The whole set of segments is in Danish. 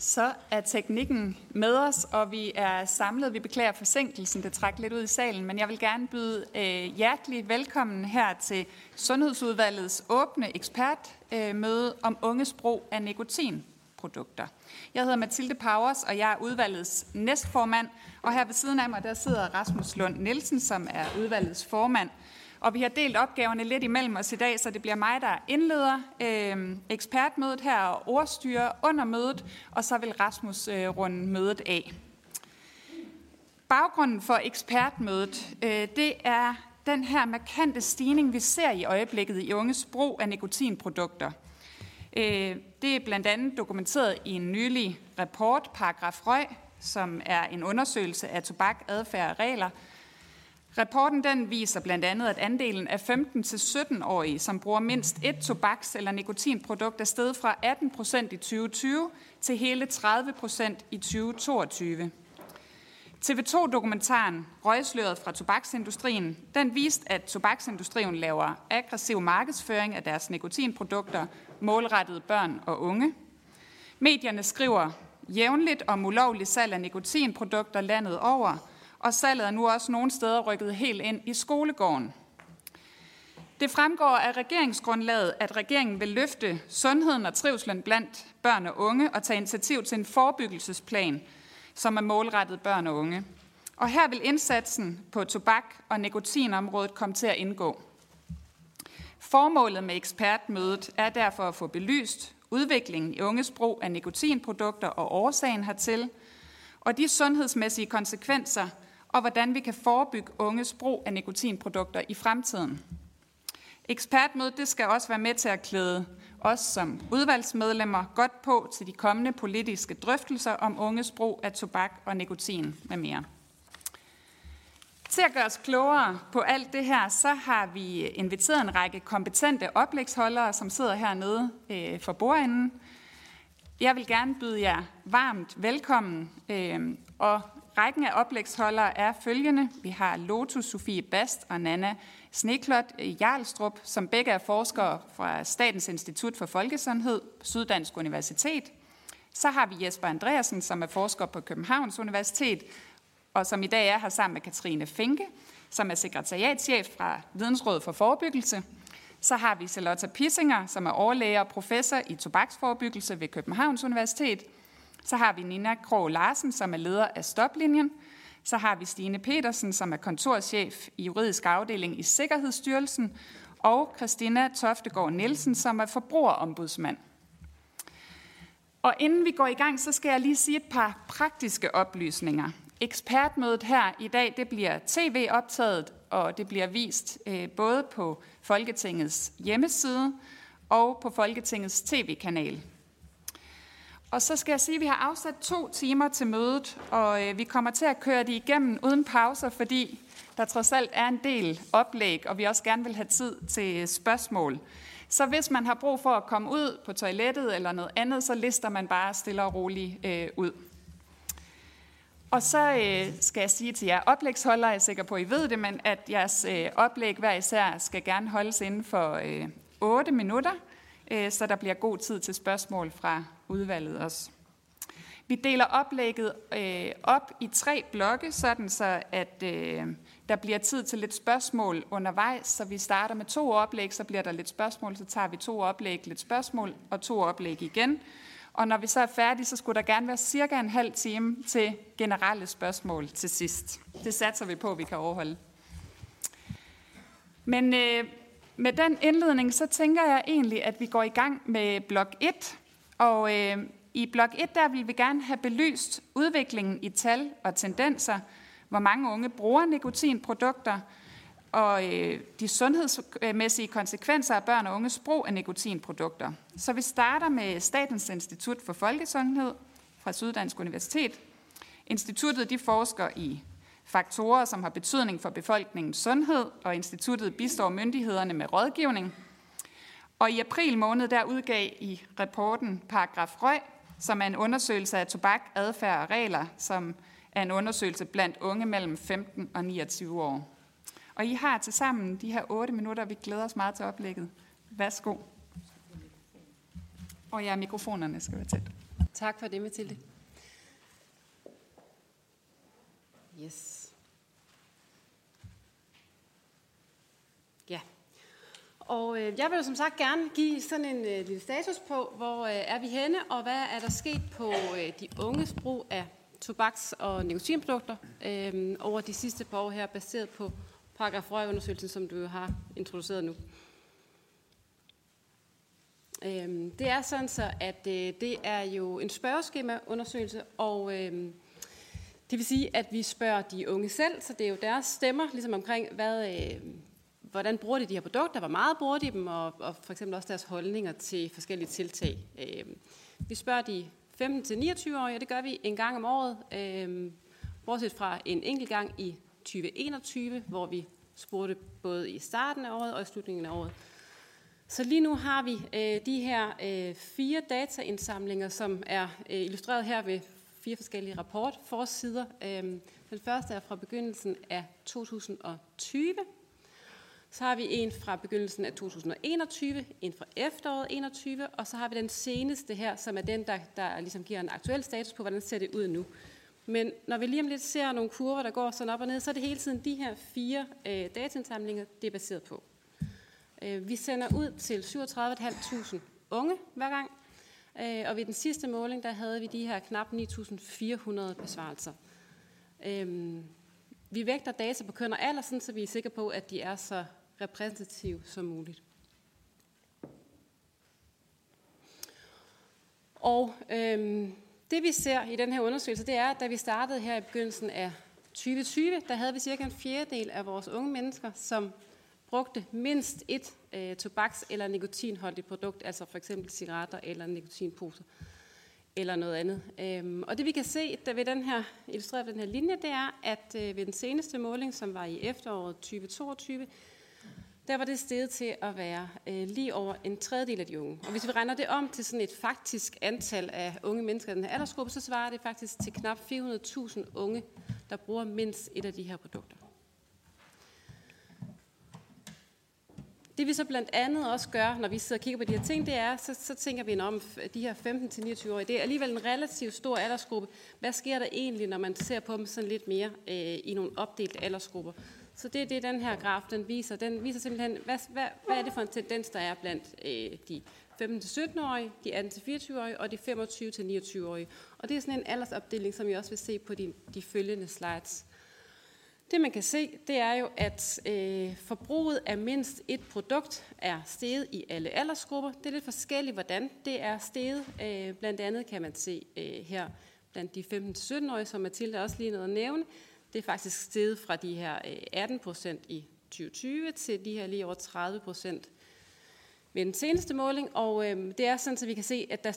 Så er teknikken med os, og vi er samlet. Vi beklager forsinkelsen, det træk lidt ud i salen, men jeg vil gerne byde øh, hjertelig velkommen her til Sundhedsudvalgets åbne ekspertmøde øh, om unges brug af nikotinprodukter. Jeg hedder Mathilde Powers, og jeg er udvalgets næstformand, og her ved siden af mig der sidder Rasmus Lund Nielsen, som er udvalgets formand. Og vi har delt opgaverne lidt imellem os i dag, så det bliver mig, der indleder øh, ekspertmødet her og ordstyrer under mødet, og så vil Rasmus øh, runde mødet af. Baggrunden for ekspertmødet, øh, det er den her markante stigning, vi ser i øjeblikket i unges brug af nikotinprodukter. Øh, det er blandt andet dokumenteret i en nylig rapport, Paragraf Røg, som er en undersøgelse af tobak, adfærd og regler, Rapporten den viser blandt andet, at andelen af 15-17-årige, som bruger mindst et tobaks- eller nikotinprodukt, er steget fra 18 procent i 2020 til hele 30 procent i 2022. TV2-dokumentaren Røgsløret fra tobaksindustrien, den viste, at tobaksindustrien laver aggressiv markedsføring af deres nikotinprodukter målrettet børn og unge. Medierne skriver jævnligt om ulovlig salg af nikotinprodukter landet over – og salget er nu også nogle steder rykket helt ind i skolegården. Det fremgår af regeringsgrundlaget, at regeringen vil løfte sundheden og trivslen blandt børn og unge og tage initiativ til en forebyggelsesplan, som er målrettet børn og unge. Og her vil indsatsen på tobak- og nikotinområdet komme til at indgå. Formålet med ekspertmødet er derfor at få belyst udviklingen i unges brug af nikotinprodukter og årsagen hertil, og de sundhedsmæssige konsekvenser, og hvordan vi kan forebygge unges brug af nikotinprodukter i fremtiden. Ekspertmødet det skal også være med til at klæde os som udvalgsmedlemmer godt på til de kommende politiske drøftelser om unges brug af tobak og nikotin med mere. Til at gøre os klogere på alt det her, så har vi inviteret en række kompetente oplægsholdere, som sidder hernede øh, for bordenden. Jeg vil gerne byde jer varmt velkommen, øh, og Rækken af oplægsholdere er følgende. Vi har Lotus Sofie Bast og Nana Sneklot Jarlstrup, som begge er forskere fra Statens Institut for Folkesundhed Syddansk Universitet. Så har vi Jesper Andreasen, som er forsker på Københavns Universitet, og som i dag er her sammen med Katrine Finke, som er sekretariatschef fra Vidensrådet for Forebyggelse. Så har vi Charlotte Pissinger, som er overlæger og professor i tobaksforebyggelse ved Københavns Universitet – så har vi Nina Krog Larsen, som er leder af Stoplinjen. Så har vi Stine Petersen, som er kontorchef i juridisk afdeling i Sikkerhedsstyrelsen. Og Christina Toftegård Nielsen, som er forbrugerombudsmand. Og inden vi går i gang, så skal jeg lige sige et par praktiske oplysninger. Ekspertmødet her i dag, det bliver tv-optaget, og det bliver vist øh, både på Folketingets hjemmeside og på Folketingets tv-kanal. Og så skal jeg sige, at vi har afsat to timer til mødet, og øh, vi kommer til at køre det igennem uden pauser, fordi der trods alt er en del oplæg, og vi også gerne vil have tid til øh, spørgsmål. Så hvis man har brug for at komme ud på toilettet eller noget andet, så lister man bare stille og roligt øh, ud. Og så øh, skal jeg sige til jer oplægsholdere, jeg er sikker på, at I ved det, men at jeres øh, oplæg hver især skal gerne holdes inden for øh, 8 minutter, Øh, så der bliver god tid til spørgsmål fra udvalget også. Vi deler oplægget øh, op i tre blokke, sådan så at øh, der bliver tid til lidt spørgsmål undervejs. Så vi starter med to oplæg, så bliver der lidt spørgsmål, så tager vi to oplæg, lidt spørgsmål og to oplæg igen. Og når vi så er færdige, så skulle der gerne være cirka en halv time til generelle spørgsmål til sidst. Det satser vi på, at vi kan overholde. Men øh, med den indledning, så tænker jeg egentlig, at vi går i gang med blok 1, og øh, i blok 1, der vil vi gerne have belyst udviklingen i tal og tendenser, hvor mange unge bruger nikotinprodukter, og øh, de sundhedsmæssige konsekvenser af børn og unges brug af nikotinprodukter. Så vi starter med Statens Institut for Folkesundhed fra Syddansk Universitet. Instituttet de forsker i faktorer, som har betydning for befolkningens sundhed, og instituttet bistår myndighederne med rådgivning – og i april måned der udgav i rapporten Paragraf Røg, som er en undersøgelse af tobak, adfærd og regler, som er en undersøgelse blandt unge mellem 15 og 29 år. Og I har til sammen de her 8 minutter, vi glæder os meget til oplægget. Værsgo. Og ja, mikrofonerne skal være tæt. Tak for det, Mathilde. Yes. Ja. Og øh, jeg vil jo som sagt gerne give sådan en øh, lille status på, hvor øh, er vi henne, og hvad er der sket på øh, de unges brug af tobaks- og nikotinprodukter øh, over de sidste par år her, baseret på paragraf undersøgelsen som du har introduceret nu. Øh, det er sådan så, at øh, det er jo en spørgeskema-undersøgelse, og øh, det vil sige, at vi spørger de unge selv, så det er jo deres stemmer, ligesom omkring, hvad, øh, hvordan bruger de de her produkter, hvor meget bruger de dem, og, og for eksempel også deres holdninger til forskellige tiltag. Øh, vi spørger de 15-29-årige, og det gør vi en gang om året, øh, bortset fra en enkelt gang i 2021, hvor vi spurgte både i starten af året og i slutningen af året. Så lige nu har vi øh, de her øh, fire dataindsamlinger, som er øh, illustreret her ved fire forskellige rapportforsider. Øh, den første er fra begyndelsen af 2020. Så har vi en fra begyndelsen af 2021, en fra efteråret 21, og så har vi den seneste her, som er den, der, der ligesom giver en aktuel status på, hvordan ser det ud nu. Men når vi lige om lidt ser nogle kurver, der går sådan op og ned, så er det hele tiden de her fire øh, dataindsamlinger, det er baseret på. Øh, vi sender ud til 37.500 unge hver gang, øh, og ved den sidste måling, der havde vi de her knap 9.400 besvarelser. Øh, vi vægter data på køn og alder, sådan, så vi er sikre på, at de er så repræsentative som muligt. Og øhm, det vi ser i den her undersøgelse, det er, at da vi startede her i begyndelsen af 2020, der havde vi cirka en fjerdedel af vores unge mennesker, som brugte mindst et øh, tobaks- eller nikotinholdigt produkt, altså for eksempel cigaretter eller nikotinposer eller noget andet. Øhm, og det vi kan se der ved den her, illustreret ved den her linje, det er, at øh, ved den seneste måling, som var i efteråret 2022, der var det steget til at være øh, lige over en tredjedel af de unge. Og hvis vi regner det om til sådan et faktisk antal af unge mennesker i den her aldersgruppe, så svarer det faktisk til knap 400.000 unge, der bruger mindst et af de her produkter. Det vi så blandt andet også gør, når vi sidder og kigger på de her ting, det er, så, så tænker vi om de her 15-29-årige. Det er alligevel en relativt stor aldersgruppe. Hvad sker der egentlig, når man ser på dem sådan lidt mere øh, i nogle opdelte aldersgrupper? Så det er det, den her graf den viser. Den viser simpelthen, hvad, hvad, hvad er det for en tendens, der er blandt øh, de 15-17-årige, de 18-24-årige og de 25-29-årige. Og det er sådan en aldersopdeling, som vi også vil se på de, de følgende slides. Det man kan se, det er jo, at øh, forbruget af mindst et produkt er steget i alle aldersgrupper. Det er lidt forskelligt, hvordan det er steget. Øh, blandt andet kan man se øh, her blandt de 15-17-årige, som Mathilde også lige nåede at nævne. Det er faktisk steget fra de her øh, 18 procent i 2020 til de her lige over 30 procent ved den seneste måling. Og øh, det er sådan, at vi kan se, at der,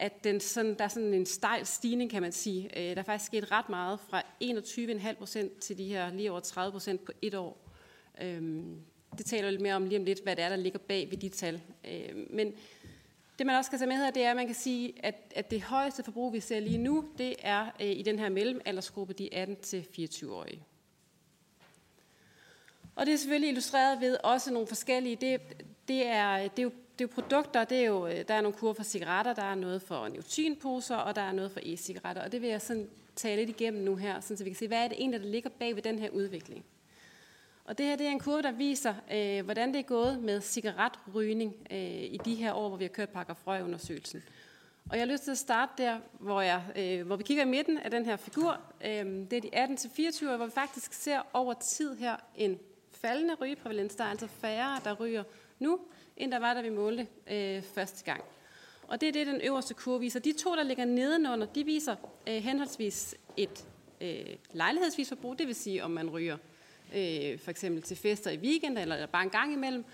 at den sådan, der er sådan en stejl stigning, kan man sige. Øh, der er faktisk sket ret meget fra 21,5 procent til de her lige over 30 procent på et år. Øh, det taler lidt mere om lige om lidt, hvad det er, der ligger bag ved de tal. Øh, men det man også skal tage med her, det er, at man kan sige, at, at det højeste forbrug, vi ser lige nu, det er øh, i den her mellemaldersgruppe, de 18-24-årige. Og det er selvfølgelig illustreret ved også nogle forskellige, det, det, er, det er jo det er jo produkter, det er jo, øh, der er nogle kurver for cigaretter, der er noget for nikotinposer, og der er noget for e-cigaretter. Og det vil jeg sådan tage lidt igennem nu her, så vi kan se, hvad er det egentlig, der ligger bag ved den her udvikling. Og det her det er en kurve, der viser, øh, hvordan det er gået med cigaretrygning øh, i de her år, hvor vi har kørt paragraf undersøgelsen. Og jeg har lyst til at starte der, hvor, jeg, øh, hvor vi kigger i midten af den her figur. Øh, det er de 18-24 år, hvor vi faktisk ser over tid her en faldende rygeprævalens. Der er altså færre, der ryger nu, end der var, da vi målte øh, første gang. Og det er det, den øverste kurve viser. De to, der ligger nedenunder, de viser øh, henholdsvis et øh, lejlighedsvis forbrug, det vil sige, om man ryger øh, for eksempel til fester i weekend eller bare en gang imellem.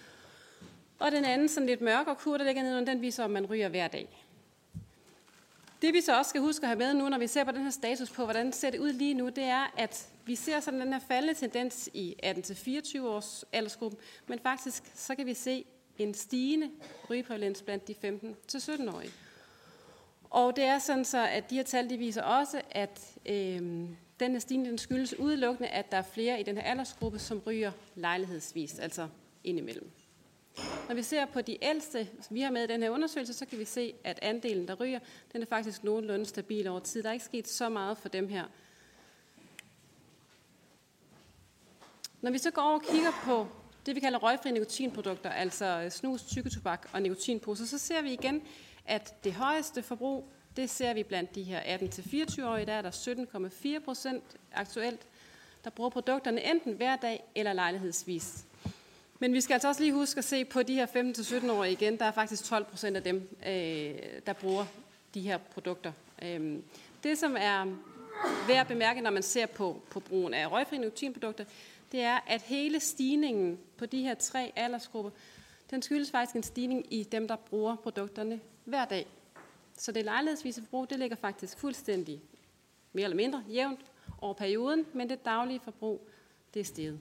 Og den anden, sådan lidt mørkere kurve, der ligger nedenunder, den viser, om man ryger hver dag. Det vi så også skal huske at have med nu, når vi ser på den her status på, hvordan ser det ud lige nu, det er, at vi ser sådan den her faldende tendens i 18-24 års aldersgruppen, men faktisk så kan vi se en stigende rygeprævalens blandt de 15-17-årige. Og det er sådan så, at de her tal de viser også, at øh, den her stigning den skyldes udelukkende, at der er flere i den her aldersgruppe, som ryger lejlighedsvis, altså indimellem. Når vi ser på de ældste, vi har med i den her undersøgelse, så kan vi se, at andelen, der ryger, den er faktisk nogenlunde stabil over tid. Der er ikke sket så meget for dem her. Når vi så går over og kigger på det, vi kalder røgfri nikotinprodukter, altså øh, snus, tykketobak og nikotinposer, så ser vi igen, at det højeste forbrug, det ser vi blandt de her 18-24-årige, der er der 17,4 procent aktuelt, der bruger produkterne enten hver dag eller lejlighedsvis. Men vi skal altså også lige huske at se på de her 15-17-årige igen. Der er faktisk 12 procent af dem, øh, der bruger de her produkter. Øhm, det, som er værd at bemærke, når man ser på, på brugen af røgfri nikotinprodukter, det er, at hele stigningen på de her tre aldersgrupper, den skyldes faktisk en stigning i dem, der bruger produkterne hver dag. Så det lejlighedsvise forbrug, det ligger faktisk fuldstændig mere eller mindre jævnt over perioden, men det daglige forbrug, det er steget.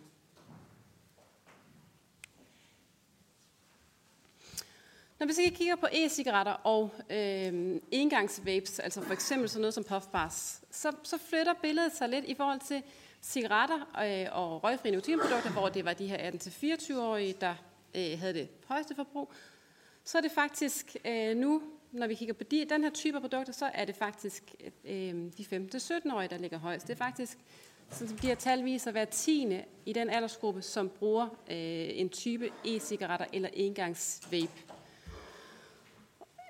Når vi så kigger på e-cigaretter og øh, engangsvapes, altså for eksempel sådan noget som puffbars, så, så flytter billedet sig lidt i forhold til cigaretter øh, og røgfri nikotinprodukter, hvor det var de her 18-24-årige, der øh, havde det højeste forbrug. Så er det faktisk øh, nu, når vi kigger på de, den her type af produkter, så er det faktisk øh, de 15-17-årige, der ligger højst. Det er faktisk, sådan som de her tal viser, hver tiende i den aldersgruppe, som bruger øh, en type e-cigaretter eller engangs-vape.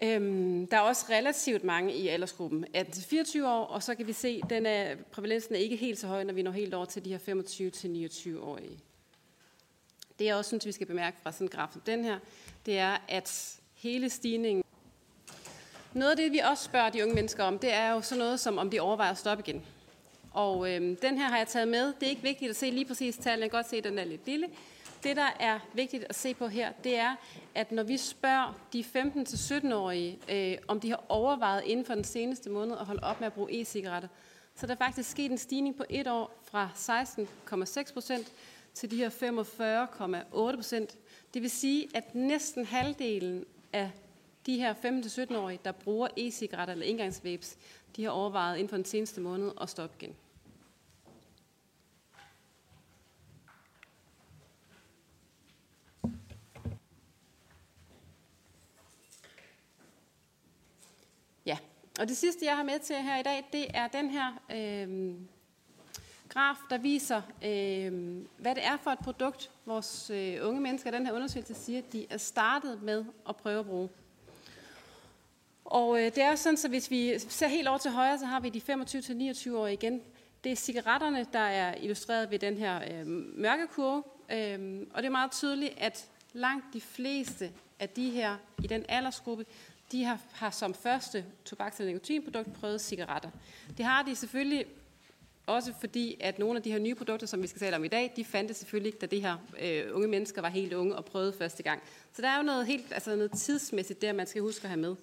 Øhm, der er også relativt mange i aldersgruppen 18-24 år, og så kan vi se, at den er, prævalensen er ikke helt så høj, når vi når helt over til de her 25-29-årige. Det jeg også synes, vi skal bemærke fra sådan en graf som den her, det er, at hele stigningen... Noget af det, vi også spørger de unge mennesker om, det er jo sådan noget som, om de overvejer at stoppe igen. Og øhm, den her har jeg taget med. Det er ikke vigtigt at se lige præcis tallet. Jeg kan godt se, at den er lidt lille. Det, der er vigtigt at se på her, det er, at når vi spørger de 15-17-årige, øh, om de har overvejet inden for den seneste måned at holde op med at bruge e-cigaretter, så der faktisk sket en stigning på et år fra 16,6 procent til de her 45,8 procent. Det vil sige, at næsten halvdelen af de her 15-17-årige, der bruger e-cigaretter eller engangsvæbs, de har overvejet inden for den seneste måned at stoppe igen. Ja, og det sidste, jeg har med til her i dag, det er den her øh, graf, der viser, øh, hvad det er for et produkt, vores øh, unge mennesker i den her undersøgelse siger, de er startet med at prøve at bruge. Og øh, det er sådan, så hvis vi ser helt over til højre, så har vi de 25-29 år igen. Det er cigaretterne, der er illustreret ved den her øh, mørke kurve. Øh, og det er meget tydeligt, at langt de fleste af de her i den aldersgruppe, de har, har som første tobaks- eller nikotinprodukt prøvet cigaretter. Det har de selvfølgelig også fordi, at nogle af de her nye produkter, som vi skal tale om i dag, de fandtes selvfølgelig ikke, da de her øh, unge mennesker var helt unge og prøvede første gang. Så der er jo noget, helt, altså noget tidsmæssigt der, man skal huske at have med.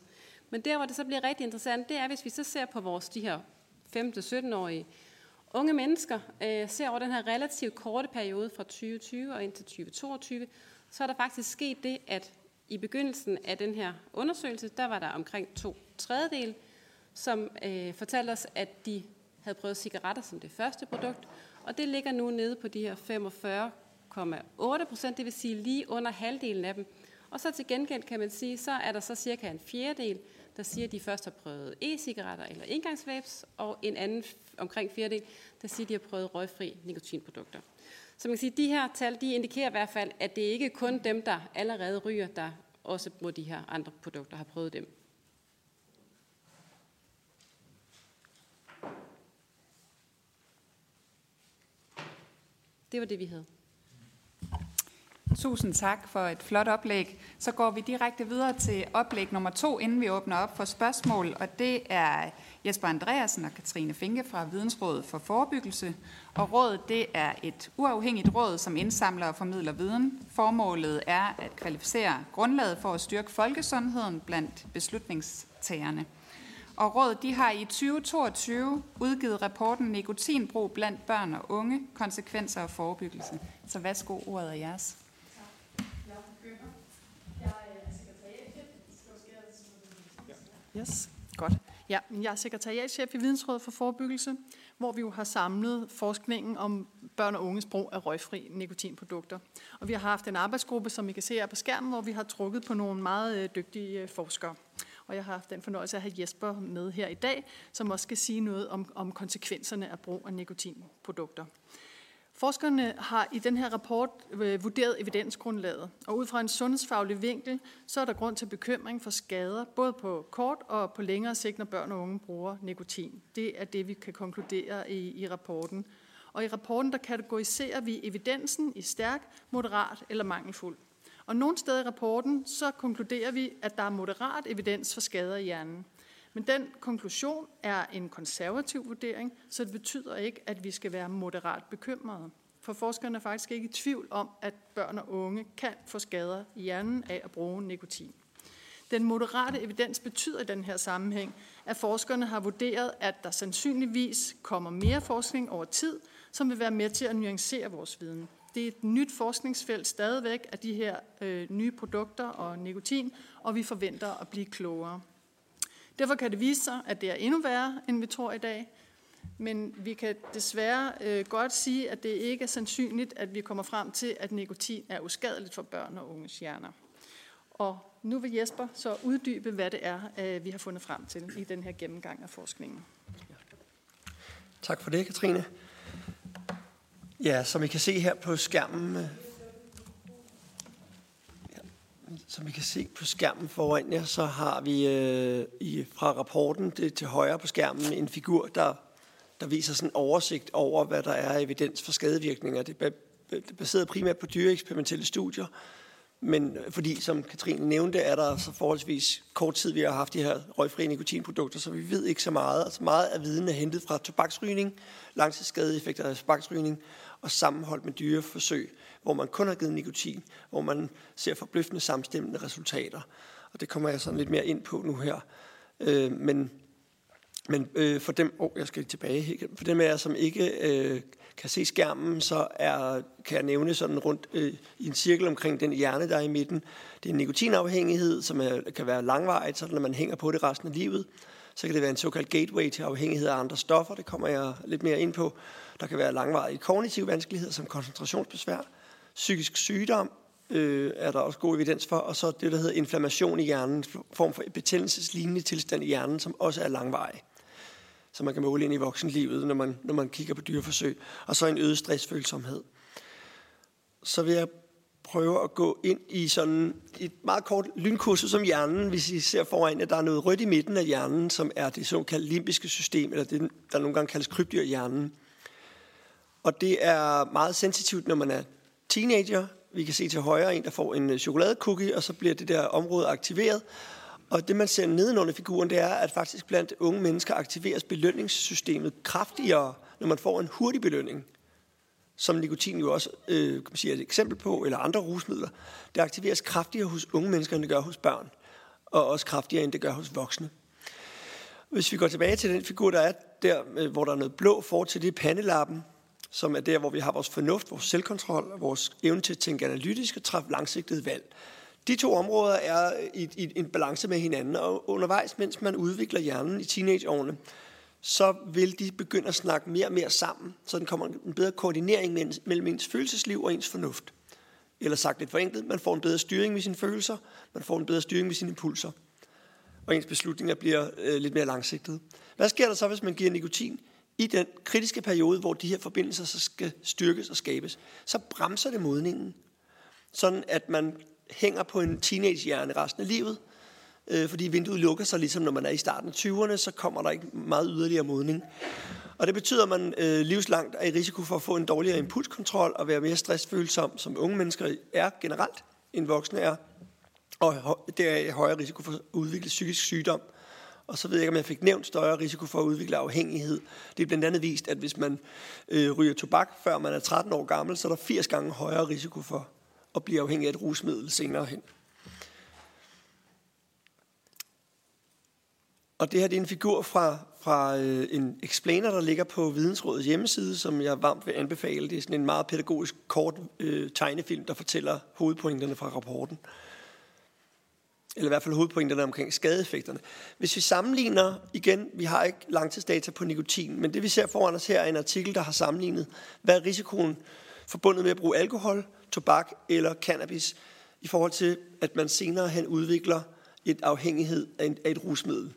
Men der, hvor det så bliver rigtig interessant, det er, hvis vi så ser på vores de her 5-17-årige unge mennesker, øh, ser over den her relativt korte periode fra 2020 og indtil 2022, så er der faktisk sket det, at i begyndelsen af den her undersøgelse, der var der omkring to tredjedel, som øh, fortalte os, at de havde prøvet cigaretter som det første produkt, og det ligger nu nede på de her 45,8 procent, det vil sige lige under halvdelen af dem. Og så til gengæld kan man sige, så er der så cirka en fjerdedel, der siger, at de først har prøvet e-cigaretter eller engangsvapes, og en anden omkring fjerdedel, der siger, at de har prøvet røgfri nikotinprodukter. Så man kan sige, at de her tal, de indikerer i hvert fald, at det ikke kun dem, der allerede ryger, der også bruger de her andre produkter, har prøvet dem. Det var det, vi havde. Tusind tak for et flot oplæg. Så går vi direkte videre til oplæg nummer to, inden vi åbner op for spørgsmål. Og det er Jesper Andreasen og Katrine Finke fra Vidensrådet for Forebyggelse. Og rådet det er et uafhængigt råd, som indsamler og formidler viden. Formålet er at kvalificere grundlaget for at styrke folkesundheden blandt beslutningstagerne. Og rådet de har i 2022 udgivet rapporten Nikotinbrug blandt børn og unge, konsekvenser og forebyggelse. Så værsgo, ordet er jeres. Yes, godt. Ja, jeg er sekretariatchef i Vidensrådet for Forebyggelse, hvor vi jo har samlet forskningen om børn og unges brug af røgfri nikotinprodukter. Og vi har haft en arbejdsgruppe, som I kan se her på skærmen, hvor vi har trukket på nogle meget øh, dygtige øh, forskere. Og jeg har haft den fornøjelse at have Jesper med her i dag, som også skal sige noget om, om konsekvenserne af brug af nikotinprodukter. Forskerne har i den her rapport øh, vurderet evidensgrundlaget, og ud fra en sundhedsfaglig vinkel, så er der grund til bekymring for skader, både på kort og på længere sigt, når børn og unge bruger nikotin. Det er det, vi kan konkludere i, i rapporten. Og i rapporten, der kategoriserer vi evidensen i stærk, moderat eller mangelfuld. Og nogle steder i rapporten, så konkluderer vi, at der er moderat evidens for skader i hjernen. Men den konklusion er en konservativ vurdering, så det betyder ikke, at vi skal være moderat bekymrede. For forskerne er faktisk ikke i tvivl om, at børn og unge kan få skader i hjernen af at bruge nikotin. Den moderate evidens betyder i den her sammenhæng, at forskerne har vurderet, at der sandsynligvis kommer mere forskning over tid, som vil være med til at nuancere vores viden. Det er et nyt forskningsfelt stadigvæk af de her øh, nye produkter og nikotin, og vi forventer at blive klogere. Derfor kan det vise sig, at det er endnu værre, end vi tror i dag. Men vi kan desværre øh, godt sige, at det ikke er sandsynligt, at vi kommer frem til, at nikotin er uskadeligt for børn og unges hjerner. Og nu vil Jesper så uddybe, hvad det er, øh, vi har fundet frem til i den her gennemgang af forskningen. Tak for det, Katrine. Ja, som I kan se her på skærmen, øh, som I kan se på skærmen foran jer, så har vi øh, i, fra rapporten det, til højre på skærmen en figur, der, der viser sådan en oversigt over, hvad der er evidens for skadevirkninger. Det er baseret primært på dyreeksperimentelle studier, men øh, fordi, som Katrine nævnte, er der så forholdsvis kort tid, vi har haft de her røgfri nikotinprodukter, så vi ved ikke så meget. Altså meget af viden er hentet fra tobaksrygning, langtidsskadeeffekter af tobaksrygning og sammenholdt med dyreforsøg, hvor man kun har givet nikotin, hvor man ser forbløffende samstemmende resultater. Og det kommer jeg sådan lidt mere ind på nu her. Øh, men men øh, for dem, oh, jeg skal lige tilbage, for dem af jer, som ikke øh, kan se skærmen, så er, kan jeg nævne sådan rundt øh, i en cirkel omkring den hjerne, der er i midten. Det er en nikotinafhængighed, som er, kan være langvarigt, så når man hænger på det resten af livet. Så kan det være en såkaldt gateway til afhængighed af andre stoffer, det kommer jeg lidt mere ind på. Der kan være langvarige kognitive vanskeligheder som koncentrationsbesvær, psykisk sygdom, øh, er der også god evidens for, og så det, der hedder inflammation i hjernen, en form for betændelseslignende tilstand i hjernen, som også er langvarig som man kan måle ind i voksenlivet, når man, når man kigger på dyreforsøg, og så en øget stressfølsomhed. Så vil jeg prøve at gå ind i sådan et meget kort lynkursus som hjernen, hvis I ser foran, at der er noget rødt i midten af hjernen, som er det såkaldte limbiske system, eller det, der nogle gange kaldes krybdyrhjernen. Og det er meget sensitivt, når man er teenager. Vi kan se til højre en, der får en øh, chokoladecookie, og så bliver det der område aktiveret, og det, man ser nedenunder figuren, det er, at faktisk blandt unge mennesker aktiveres belønningssystemet kraftigere, når man får en hurtig belønning. Som nikotin jo også øh, kan man sige, er et eksempel på, eller andre rusmidler. Det aktiveres kraftigere hos unge mennesker, end det gør hos børn. Og også kraftigere, end det gør hos voksne. Hvis vi går tilbage til den figur, der er der, øh, hvor der er noget blå for til det pandelappen, som er der, hvor vi har vores fornuft, vores selvkontrol, vores evne til at tænke analytisk og træffe langsigtede valg. De to områder er i, i en balance med hinanden, og undervejs, mens man udvikler hjernen i teenageårene, så vil de begynde at snakke mere og mere sammen, så den kommer en bedre koordinering mellem ens følelsesliv og ens fornuft. Eller sagt lidt forenklet, man får en bedre styring med sine følelser, man får en bedre styring med sine impulser, og ens beslutninger bliver øh, lidt mere langsigtede. Hvad sker der så, hvis man giver nikotin i den kritiske periode, hvor de her forbindelser så skal styrkes og skabes? Så bremser det modningen, sådan at man hænger på en teenagehjerne resten af livet, øh, fordi vinduet lukker sig, ligesom når man er i starten af 20'erne, så kommer der ikke meget yderligere modning. Og det betyder, at man øh, livslangt er i risiko for at få en dårligere impulskontrol og være mere stressfølsom, som unge mennesker er generelt, end voksne er. Og der er højere risiko for at udvikle psykisk sygdom. Og så ved jeg ikke, om jeg fik nævnt større risiko for at udvikle afhængighed. Det er blandt andet vist, at hvis man øh, ryger tobak, før man er 13 år gammel, så er der 80 gange højere risiko for at blive afhængig af et rusmiddel senere hen. Og det her det er en figur fra, fra øh, en explainer, der ligger på Vidensrådets hjemmeside, som jeg varmt vil anbefale. Det er sådan en meget pædagogisk kort øh, tegnefilm, der fortæller hovedpointerne fra rapporten eller i hvert fald hovedpointerne omkring skadeeffekterne. Hvis vi sammenligner, igen, vi har ikke langtidsdata på nikotin, men det vi ser foran os her er en artikel, der har sammenlignet, hvad er risikoen forbundet med at bruge alkohol, tobak eller cannabis, i forhold til, at man senere hen udvikler et afhængighed af et rusmiddel.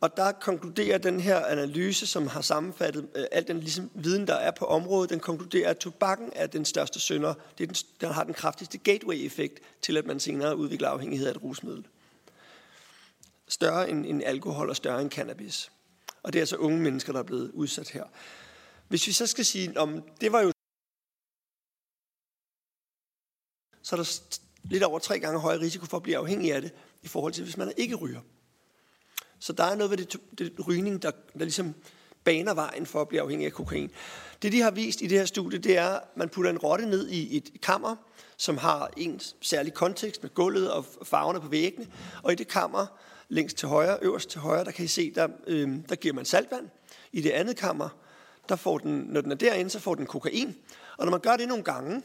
Og der konkluderer den her analyse, som har sammenfattet øh, al den ligesom, viden, der er på området, den konkluderer, at tobakken er den største synder. Det er den, den har den kraftigste gateway-effekt til, at man senere udvikler afhængighed af et rusmiddel. Større end, end alkohol og større end cannabis. Og det er altså unge mennesker, der er blevet udsat her. Hvis vi så skal sige, om det var jo så er der lidt over tre gange højere risiko for at blive afhængig af det, i forhold til hvis man ikke ryger. Så der er noget ved det, det rygning, der, der ligesom baner vejen for at blive afhængig af kokain. Det, de har vist i det her studie, det er, at man putter en rotte ned i et kammer, som har en særlig kontekst med gulvet og farverne på væggene. Og i det kammer, længst til højre, øverst til højre, der kan I se, der, øh, der giver man saltvand. I det andet kammer, der får den, når den er derinde, så får den kokain. Og når man gør det nogle gange,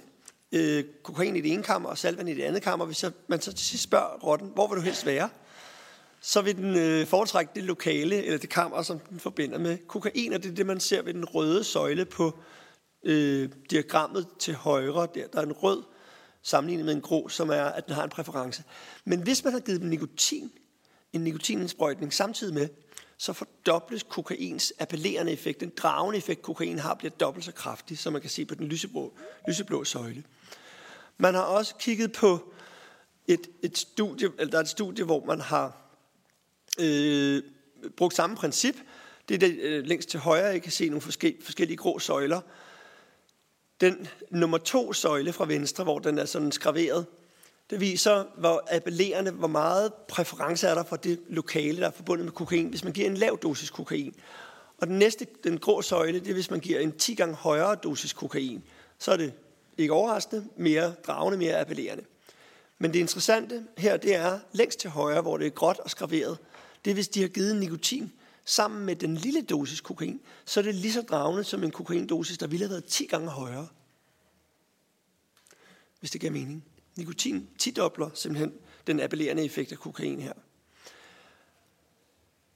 øh, kokain i det ene kammer og saltvand i det andet kammer, hvis man så til sidst spørger rotten, hvor vil du helst være? Så vil den øh, foretrække det lokale, eller det kammer, som den forbinder med kokain, og det er det, man ser ved den røde søjle på øh, diagrammet til højre. Der, der er en rød sammenlignet med en grå, som er, at den har en præference. Men hvis man har givet dem nikotin, en nikotinindsprøjtning samtidig med, så fordobles kokains appellerende effekt. Den dragende effekt, kokain har, bliver dobbelt så kraftig, som man kan se på den lyseblå, lyseblå søjle. Man har også kigget på et, et studie, eller der er et studie, hvor man har øh, brugt samme princip. Det er det øh, længst til højre, I kan se nogle forskellige, forskellige grå søjler. Den nummer to søjle fra venstre, hvor den er sådan skraveret, det viser, hvor appellerende, hvor meget præference er der for det lokale, der er forbundet med kokain, hvis man giver en lav dosis kokain. Og den næste, den grå søjle, det er, hvis man giver en 10 gange højere dosis kokain. Så er det ikke overraskende, mere dragende, mere appellerende. Men det interessante her, det er længst til højre, hvor det er gråt og skraveret, det er, hvis de har givet nikotin sammen med den lille dosis kokain, så er det lige så dragende som en kokaindosis, der ville have været 10 gange højere. Hvis det giver mening. Nikotin tidobler simpelthen den appellerende effekt af kokain her.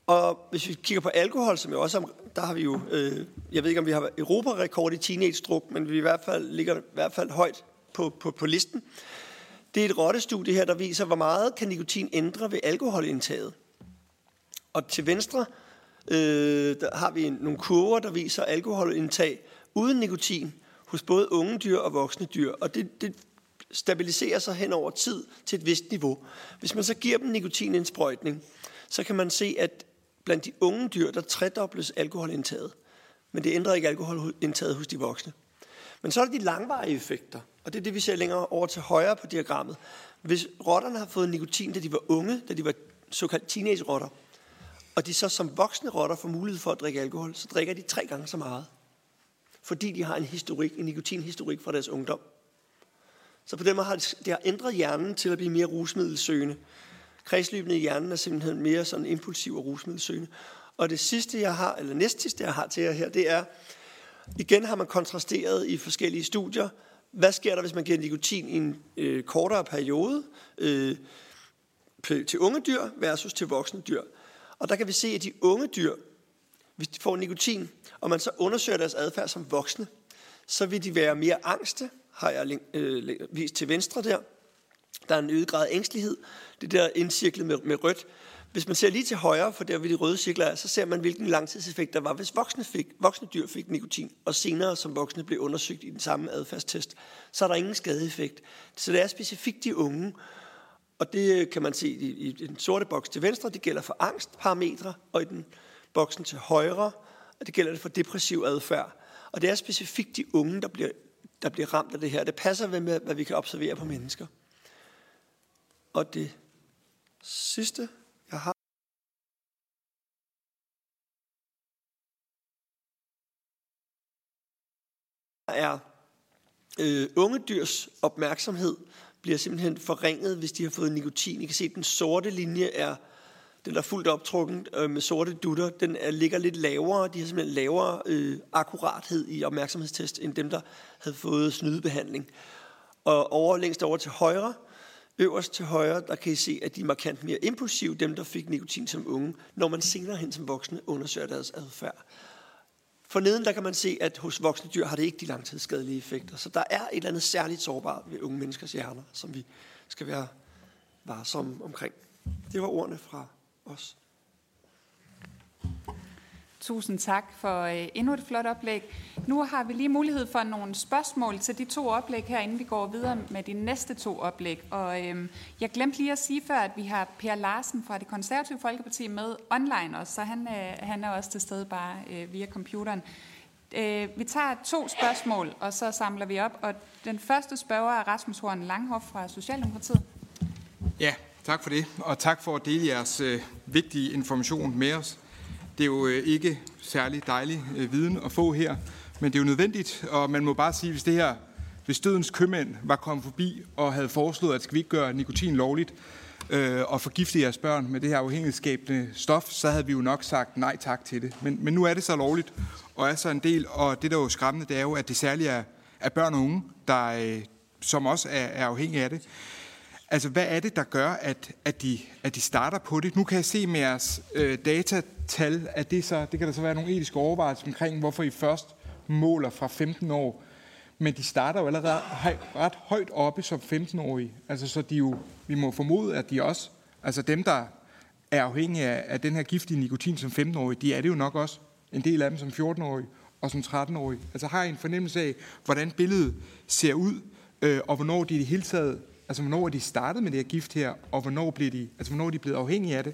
Og hvis vi kigger på alkohol, som jo også der har vi jo, øh, jeg ved ikke om vi har Europarekord i teenage-druk, men vi i hvert fald ligger i hvert fald højt på, på, på listen. Det er et rottestudie her, der viser, hvor meget kan nikotin ændre ved alkoholindtaget. Og til venstre øh, der har vi nogle kurver, der viser alkoholindtag uden nikotin hos både unge dyr og voksne dyr. Og det, det stabiliserer sig hen over tid til et vist niveau. Hvis man så giver dem nikotinindsprøjtning, så kan man se, at blandt de unge dyr, der tredobles alkoholindtaget. Men det ændrer ikke alkoholindtaget hos de voksne. Men så er der de langvarige effekter, og det er det, vi ser længere over til højre på diagrammet. Hvis rotterne har fået nikotin, da de var unge, da de var såkaldt teenage-rotter, og de så som voksne rotter får mulighed for at drikke alkohol, så drikker de tre gange så meget. Fordi de har en historik, en nikotinhistorik fra deres ungdom. Så på den måde har det, det har ændret hjernen til at blive mere rusmiddelsøgende. Kredsløbene i hjernen er simpelthen mere sådan impulsiv og rusmiddelsøgende. Og det sidste, jeg har, eller næst sidste, jeg har til jer her, det er, igen har man kontrasteret i forskellige studier, hvad sker der, hvis man giver nikotin i en øh, kortere periode øh, til unge dyr versus til voksne dyr. Og der kan vi se, at de unge dyr, hvis de får nikotin, og man så undersøger deres adfærd som voksne, så vil de være mere angste, har jeg øh, vist til venstre der. Der er en øget grad af ængstelighed. Det der indcirklet med, med rødt. Hvis man ser lige til højre, for der ved de røde cirkler er, så ser man, hvilken langtidseffekt der var, hvis voksne, fik, voksne dyr fik nikotin, og senere som voksne blev undersøgt i den samme adfærdstest, så er der ingen skadeeffekt. Så det er specifikt de unge, og det øh, kan man se i, i den sorte boks til venstre, det gælder for angstparametre, og i den boksen til højre, og det gælder det for depressiv adfærd. Og det er specifikt de unge, der bliver, der bliver ramt af det her. Det passer med, hvad vi kan observere på mennesker. Og det sidste, jeg har, er øh, unge dyrs opmærksomhed bliver simpelthen forringet, hvis de har fået nikotin. I kan se, at den sorte linje er den der er fuldt optrukken øh, med sorte dutter, den er, ligger lidt lavere. De har simpelthen lavere øh, akkurathed i opmærksomhedstest, end dem, der havde fået snydebehandling. Og over, længst over til højre, Øverst til højre, der kan I se, at de er markant mere impulsive, dem der fik nikotin som unge, når man senere hen som voksne undersøger deres adfærd. For neden der kan man se, at hos voksne dyr har det ikke de langtidsskadelige effekter. Så der er et eller andet særligt sårbart ved unge menneskers hjerner, som vi skal være varsomme omkring. Det var ordene fra os. Tusind tak for øh, endnu et flot oplæg. Nu har vi lige mulighed for nogle spørgsmål til de to oplæg her, inden vi går videre med de næste to oplæg. Og øhm, jeg glemte lige at sige før, at vi har Per Larsen fra det konservative Folkeparti med online også, så han, øh, han er også til stede bare øh, via computeren. Øh, vi tager to spørgsmål, og så samler vi op. Og den første spørger er Rasmus Horn Langhoff fra Socialdemokratiet. Ja, tak for det, og tak for at dele jeres øh, vigtige information med os. Det er jo øh, ikke særlig dejlig øh, viden at få her, men det er jo nødvendigt, og man må bare sige, hvis det her, hvis dødens købmænd var kommet forbi og havde foreslået, at skal vi ikke gøre nikotin lovligt øh, og forgifte jeres børn med det her afhængighedsskabende stof, så havde vi jo nok sagt nej tak til det. Men, men nu er det så lovligt, og er så en del, og det der er jo skræmmende, det er jo, at det særligt er, er børn og unge, der, øh, som også er, er afhængige af det. Altså, hvad er det, der gør, at, at, de, at de starter på det? Nu kan jeg se med jeres øh, datatal, at det, så, det kan der så være nogle etiske overvejelser omkring, hvorfor I først måler fra 15 år. Men de starter jo allerede ret højt oppe som 15-årige. Altså, så de jo, vi må formode, at de også, altså dem, der er afhængige af, af den her giftige nikotin som 15-årige, de er det jo nok også. En del af dem som 14-årige og som 13-årige. Altså har I en fornemmelse af, hvordan billedet ser ud, øh, og hvornår de i det hele taget Altså, hvornår er de startet med det her gift her, og hvornår, bliver de, altså, hvornår er de blevet afhængige af det?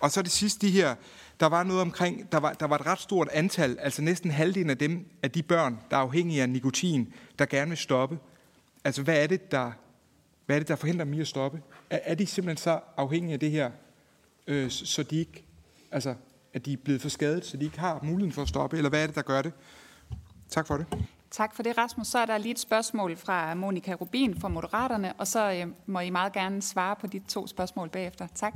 Og så det sidste, de her, der var noget omkring, der var, der var et ret stort antal, altså næsten halvdelen af dem, af de børn, der er afhængige af nikotin, der gerne vil stoppe. Altså, hvad er det, der, hvad er det, der forhindrer dem i at stoppe? Er, er de simpelthen så afhængige af det her, øh, så de ikke, altså, at de er blevet for skadet, så de ikke har muligheden for at stoppe, eller hvad er det, der gør det? Tak for det. Tak for det, Rasmus. Så er der lige et spørgsmål fra Monika Rubin fra Moderaterne, og så øh, må I meget gerne svare på de to spørgsmål bagefter. Tak.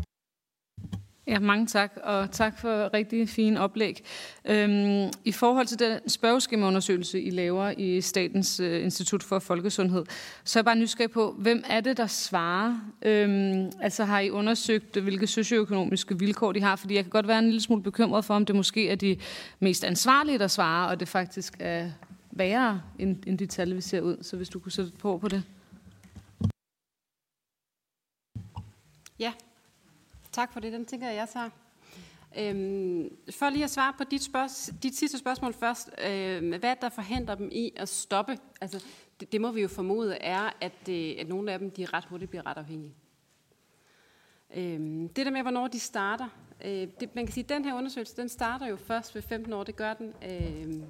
Ja, mange tak, og tak for rigtig fine oplæg. Øhm, I forhold til den spørgeskemaundersøgelse, I laver i Statens øh, Institut for Folkesundhed, så er jeg bare nysgerrig på, hvem er det, der svarer? Øhm, altså har I undersøgt, hvilke socioøkonomiske vilkår de har? Fordi jeg kan godt være en lille smule bekymret for, om det måske er de mest ansvarlige, der svarer, og det faktisk er værre end, end de tal, vi ser ud. Så hvis du kunne sætte på på det. Ja, tak for det. Den tænker jeg, jeg tager. Øhm, for lige at svare på dit, spørg- dit sidste spørgsmål først. Øhm, hvad der forhindrer dem i at stoppe? Altså, det, det må vi jo formode er, at, øh, at nogle af dem de ret hurtigt bliver ret afhængige. Øhm, det der med, hvornår de starter. Øh, det, man kan sige, at den her undersøgelse, den starter jo først ved 15 år. Det gør den øh,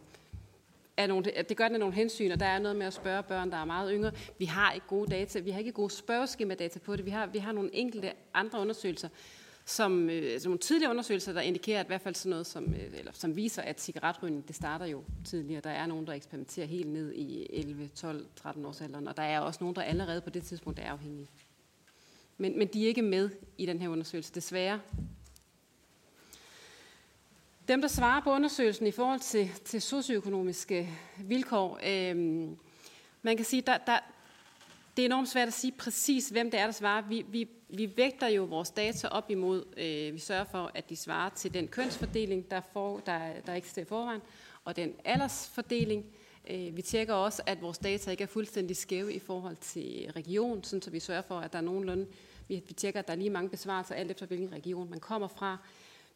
er nogle, det gør det af nogle hensyn, og der er noget med at spørge børn, der er meget yngre. Vi har ikke gode data, vi har ikke gode spørgeskema-data på det. Vi har, vi har nogle enkelte andre undersøgelser, som, øh, som nogle tidligere undersøgelser, der indikerer at i hvert fald sådan noget, som, øh, eller, som viser, at cigaretrygning, det starter jo tidligere. Der er nogen, der eksperimenterer helt ned i 11, 12, 13 års alderen, og der er også nogen, der allerede på det tidspunkt er afhængige. Men, men de er ikke med i den her undersøgelse, desværre. Dem, der svarer på undersøgelsen i forhold til, til socioøkonomiske vilkår, øh, man kan sige, der, der, det er enormt svært at sige præcis, hvem det er, der svarer. Vi, vi, vi vægter jo vores data op imod, øh, vi sørger for, at de svarer til den kønsfordeling, der, for, der, der eksisterer i forvejen, og den aldersfordeling. Øh, vi tjekker også, at vores data ikke er fuldstændig skæve i forhold til region, sådan så vi sørger for, at der er nogenlunde, vi, vi tjekker, at der er lige mange besvarelser, alt efter hvilken region man kommer fra.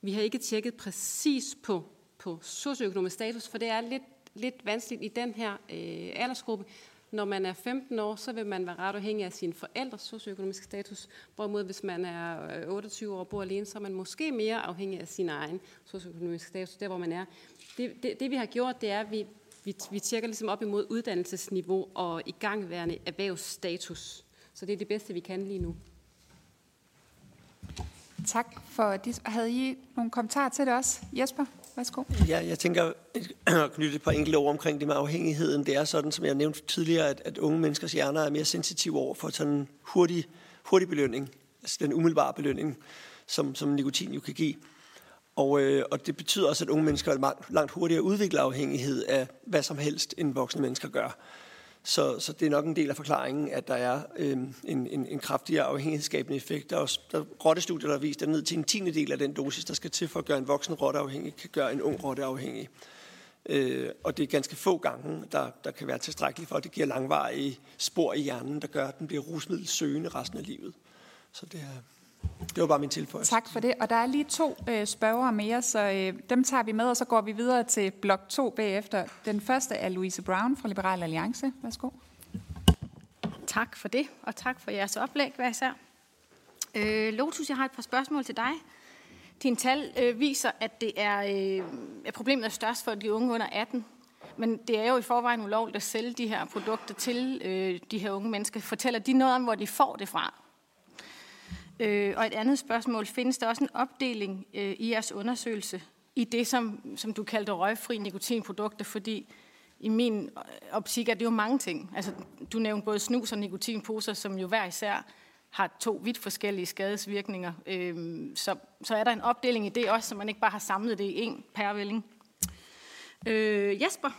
Vi har ikke tjekket præcis på, på socioøkonomisk status, for det er lidt, lidt vanskeligt i den her øh, aldersgruppe. Når man er 15 år, så vil man være ret afhængig af sine forældres socioøkonomiske status. Hvorimod hvis man er øh, 28 år og bor alene, så er man måske mere afhængig af sin egen socioøkonomiske status, der hvor man er. Det, det, det vi har gjort, det er, at vi, vi, vi tjekker ligesom op imod uddannelsesniveau og igangværende erhvervsstatus. Så det er det bedste, vi kan lige nu. Tak for det. Havde I nogle kommentarer til det også? Jesper, værsgo. Ja, jeg tænker at knytte et par enkelte ord omkring det med afhængigheden. Det er sådan, som jeg nævnte tidligere, at, at unge menneskers hjerner er mere sensitive over for sådan en hurtig, hurtig belønning. Altså den umiddelbare belønning, som, som nikotin jo kan give. Og, øh, og det betyder også, at unge mennesker langt, langt hurtigere udvikler afhængighed af hvad som helst, end voksne mennesker gør. Så, så det er nok en del af forklaringen, at der er øh, en, en, en kraftigere afhængighedsskabende effekt. Der er, også, der er rottestudier, der har vist, at ned til en tiende del af den dosis, der skal til for at gøre en voksen rotte afhængig, kan gøre en ung rotte afhængig. Øh, og det er ganske få gange, der, der kan være tilstrækkeligt for, at det giver langvarige spor i hjernen, der gør, at den bliver rusmiddelsøgende resten af livet. Så det er, det var bare min tilføjelse. Tak for det. Og der er lige to øh, spørgere mere, så øh, dem tager vi med, og så går vi videre til blok 2 bagefter. Den første er Louise Brown fra Liberal Alliance. Værsgo. Tak for det, og tak for jeres oplæg hver især. Øh, Lotus, jeg har et par spørgsmål til dig. Din tal øh, viser, at det er, øh, at problemet er størst for de unge under 18. Men det er jo i forvejen ulovligt at sælge de her produkter til øh, de her unge mennesker. Fortæller de noget om, hvor de får det fra? Øh, og et andet spørgsmål, findes der også en opdeling øh, i jeres undersøgelse i det, som, som du kaldte røgfri nikotinprodukter, fordi i min øh, optik er det jo mange ting. Altså, du nævnte både snus og nikotinposer, som jo hver især har to vidt forskellige skadesvirkninger. Øh, så, så er der en opdeling i det også, så man ikke bare har samlet det i én pærevælling. Øh, Jesper,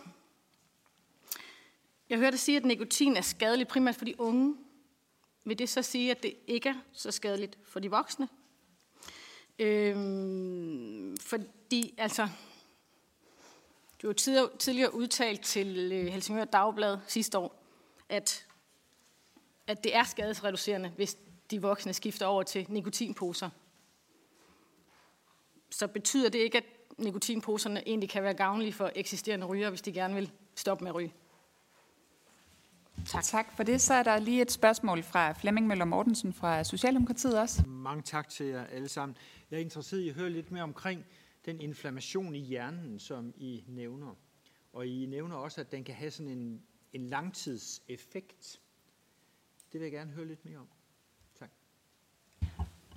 jeg hørte dig sige, at nikotin er skadeligt primært for de unge. Vil det så sige, at det ikke er så skadeligt for de voksne? Øhm, fordi, altså, du har tidligere, udtalt til øh, Helsingør Dagblad sidste år, at, at det er skadesreducerende, hvis de voksne skifter over til nikotinposer. Så betyder det ikke, at nikotinposerne egentlig kan være gavnlige for eksisterende ryger, hvis de gerne vil stoppe med at ryge? Tak. tak for det. Så er der lige et spørgsmål fra Flemming Møller Mortensen fra Socialdemokratiet også. Mange tak til jer alle sammen. Jeg er interesseret i at høre lidt mere omkring den inflammation i hjernen, som I nævner. Og I nævner også, at den kan have sådan en, en langtidseffekt. Det vil jeg gerne høre lidt mere om. Tak.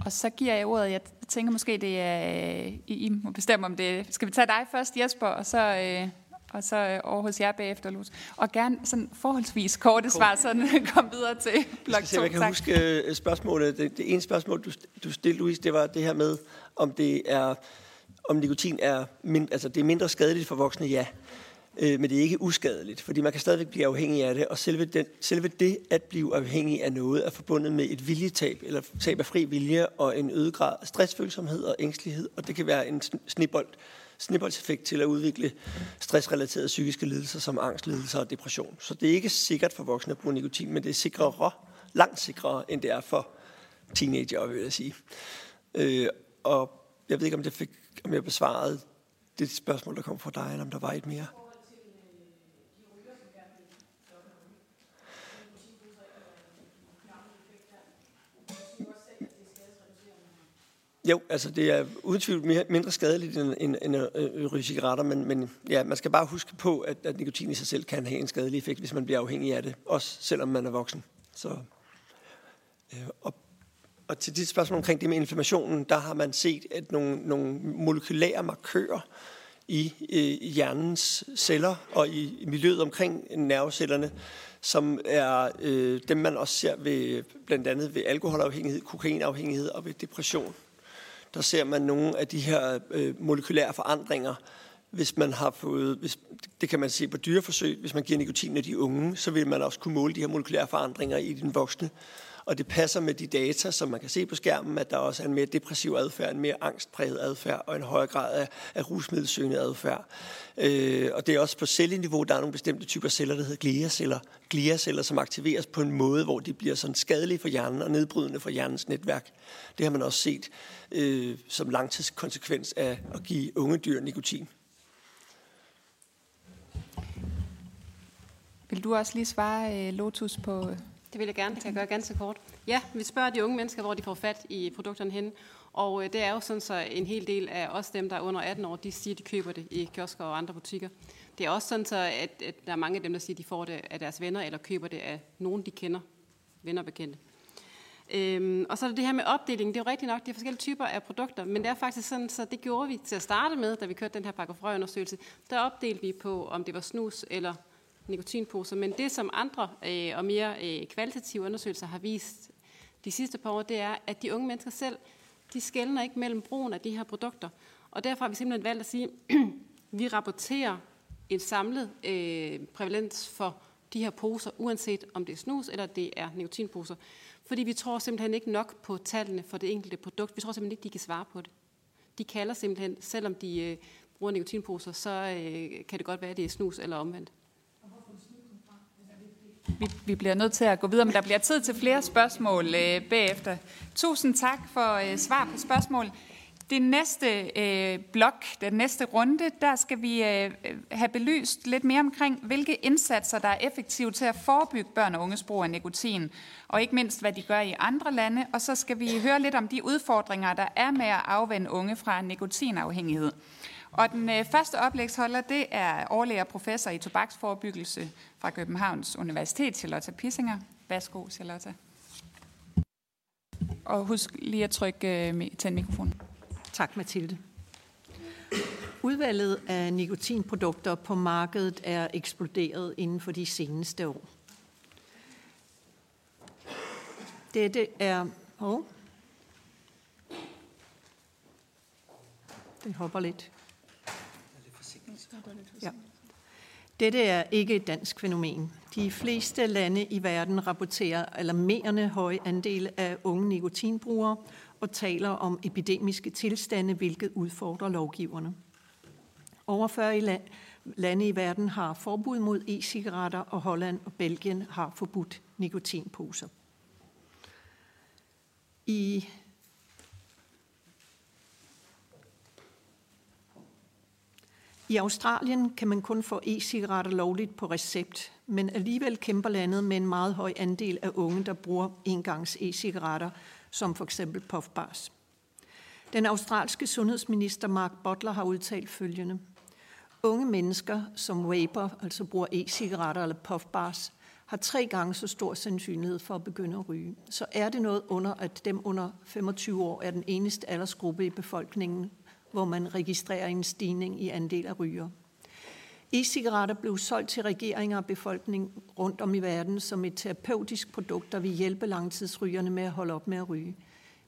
Og så giver jeg ordet. Jeg tænker måske, det er, I, I må bestemme om det. Skal vi tage dig først, Jesper, og så øh, og så øh, over hos jer bagefter, Luz. Og gerne sådan forholdsvis korte svar, så kom videre til blok 2. Jeg kan tak. huske øh, spørgsmålet. Det, det ene spørgsmål, du, du stillede, Louise, det var det her med, om det er om nikotin er, mind, altså det er mindre skadeligt for voksne, ja. Øh, men det er ikke uskadeligt, fordi man kan stadigvæk blive afhængig af det, og selve, den, selve det at blive afhængig af noget er forbundet med et viljetab, eller tab af fri vilje, og en øget grad af stressfølsomhed og ængstelighed, og det kan være en snibbold snibboldseffekt til at udvikle stressrelaterede psykiske lidelser som angstlidelser og depression. Så det er ikke sikkert for voksne at bruge nikotin, men det er sikrere, langt sikrere, end det er for teenager, vil jeg sige. Øh, og jeg ved ikke, om, det fik, om jeg besvarede det spørgsmål, der kom fra dig, eller om der var et mere. Jo, altså det er uden mindre skadeligt end, end, end at øh, øh, ryge cigaretter, men, men ja, man skal bare huske på, at, at nikotin i sig selv kan have en skadelig effekt, hvis man bliver afhængig af det, også selvom man er voksen. Så, øh, og, og til dit spørgsmål omkring det med inflammationen, der har man set, at nogle, nogle molekylære markører i, øh, hjernens celler og i, i miljøet omkring nervecellerne, som er øh, dem, man også ser ved, blandt andet ved alkoholafhængighed, kokainafhængighed og ved depression der ser man nogle af de her øh, molekylære forandringer, hvis man har fået, hvis, det kan man se på dyreforsøg, hvis man giver nikotin af de unge, så vil man også kunne måle de her molekylære forandringer i den voksne. Og det passer med de data, som man kan se på skærmen, at der også er en mere depressiv adfærd, en mere angstpræget adfærd og en højere grad af, af rusmiddelsøgende adfærd. Øh, og det er også på celleniveau, der er nogle bestemte typer celler, der hedder gliaceller. Gliaceller, som aktiveres på en måde, hvor de bliver sådan skadelige for hjernen og nedbrydende for hjernens netværk. Det har man også set øh, som langtidskonsekvens af at give unge dyr nikotin. Vil du også lige svare, øh, Lotus, på det vil jeg gerne. Det kan jeg gøre ganske kort. Ja, vi spørger de unge mennesker, hvor de får fat i produkterne hen. Og øh, det er jo sådan, så en hel del af os dem, der er under 18 år, de siger, at de køber det i kiosker og andre butikker. Det er også sådan, så at, at der er mange af dem, der siger, at de får det af deres venner, eller køber det af nogen, de kender, venner og bekendte. Øhm, og så er det det her med opdeling. Det er jo rigtigt nok, de er forskellige typer af produkter, men det er faktisk sådan, så det gjorde vi til at starte med, da vi kørte den her pakke undersøgelse. Der opdelte vi på, om det var snus eller nikotinposer. Men det, som andre øh, og mere øh, kvalitative undersøgelser har vist de sidste par år, det er, at de unge mennesker selv, de skældner ikke mellem brugen af de her produkter. Og derfor har vi simpelthen valgt at sige, at vi rapporterer en samlet øh, prævalens for de her poser, uanset om det er snus eller det er nikotinposer. Fordi vi tror simpelthen ikke nok på tallene for det enkelte produkt. Vi tror simpelthen ikke, de kan svare på det. De kalder simpelthen, selvom de øh, bruger nikotinposer, så øh, kan det godt være, at det er snus eller omvendt. Vi, vi bliver nødt til at gå videre, men der bliver tid til flere spørgsmål øh, bagefter. Tusind tak for øh, svar på spørgsmål. Det næste øh, blok, den næste runde, der skal vi øh, øh, have belyst lidt mere omkring, hvilke indsatser, der er effektive til at forebygge børn og unges brug af nikotin, og ikke mindst, hvad de gør i andre lande. Og så skal vi høre lidt om de udfordringer, der er med at afvende unge fra nikotinafhængighed. Og den øh, første oplægsholder, det er overlæger professor i tobaksforebyggelse fra Københavns Universitet, Charlotte Pissinger. Værsgo, Charlotte. Og husk lige at trykke øh, til mikrofon. Tak, Mathilde. Udvalget af nikotinprodukter på markedet er eksploderet inden for de seneste år. Dette er... Oh. Det hopper lidt. Ja. Dette er ikke et dansk fænomen. De fleste lande i verden rapporterer alarmerende høje andele af unge nikotinbrugere og taler om epidemiske tilstande, hvilket udfordrer lovgiverne. Over 40 lande i verden har forbud mod e-cigaretter, og Holland og Belgien har forbudt nikotinposer. I I Australien kan man kun få e-cigaretter lovligt på recept, men alligevel kæmper landet med en meget høj andel af unge, der bruger engangs e-cigaretter, som for eksempel puffbars. Den australske sundhedsminister Mark Butler har udtalt følgende. Unge mennesker, som vaper, altså bruger e-cigaretter eller puffbars, har tre gange så stor sandsynlighed for at begynde at ryge. Så er det noget under, at dem under 25 år er den eneste aldersgruppe i befolkningen, hvor man registrerer en stigning i andel af ryger. E-cigaretter blev solgt til regeringer og befolkning rundt om i verden som et terapeutisk produkt, der vil hjælpe langtidsrygerne med at holde op med at ryge.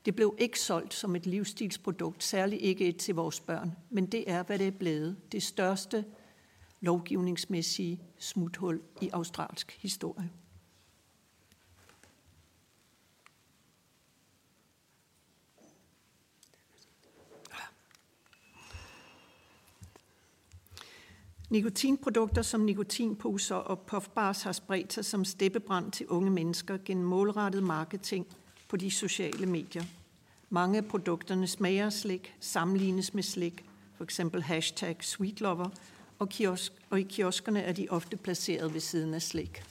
Det blev ikke solgt som et livsstilsprodukt, særligt ikke et til vores børn, men det er, hvad det er blevet. Det største lovgivningsmæssige smuthul i australsk historie. Nikotinprodukter som nikotinposer og puffbars har spredt sig som steppebrand til unge mennesker gennem målrettet marketing på de sociale medier. Mange af produkterne smager slik, sammenlignes med slik, for eksempel hashtag sweetlover, og, kiosk, og i kioskerne er de ofte placeret ved siden af slik.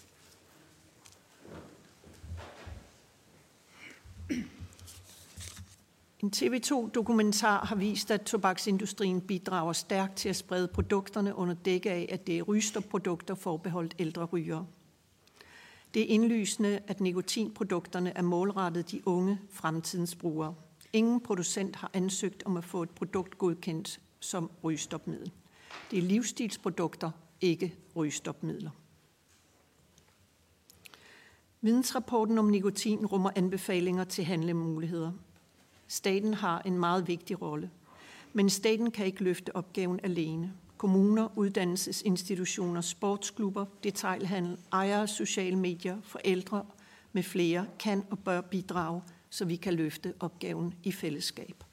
En TV2-dokumentar har vist, at tobaksindustrien bidrager stærkt til at sprede produkterne under dække af, at det er rygstopprodukter forbeholdt ældre rygere. Det er indlysende, at nikotinprodukterne er målrettet de unge fremtidens brugere. Ingen producent har ansøgt om at få et produkt godkendt som rygestopmiddel. Det er livsstilsprodukter, ikke rygestopmidler. Vidensrapporten om nikotin rummer anbefalinger til handlemuligheder. Staten har en meget vigtig rolle, men staten kan ikke løfte opgaven alene. Kommuner, uddannelsesinstitutioner, sportsklubber, detailhandel, ejere af sociale medier, forældre med flere kan og bør bidrage, så vi kan løfte opgaven i fællesskab.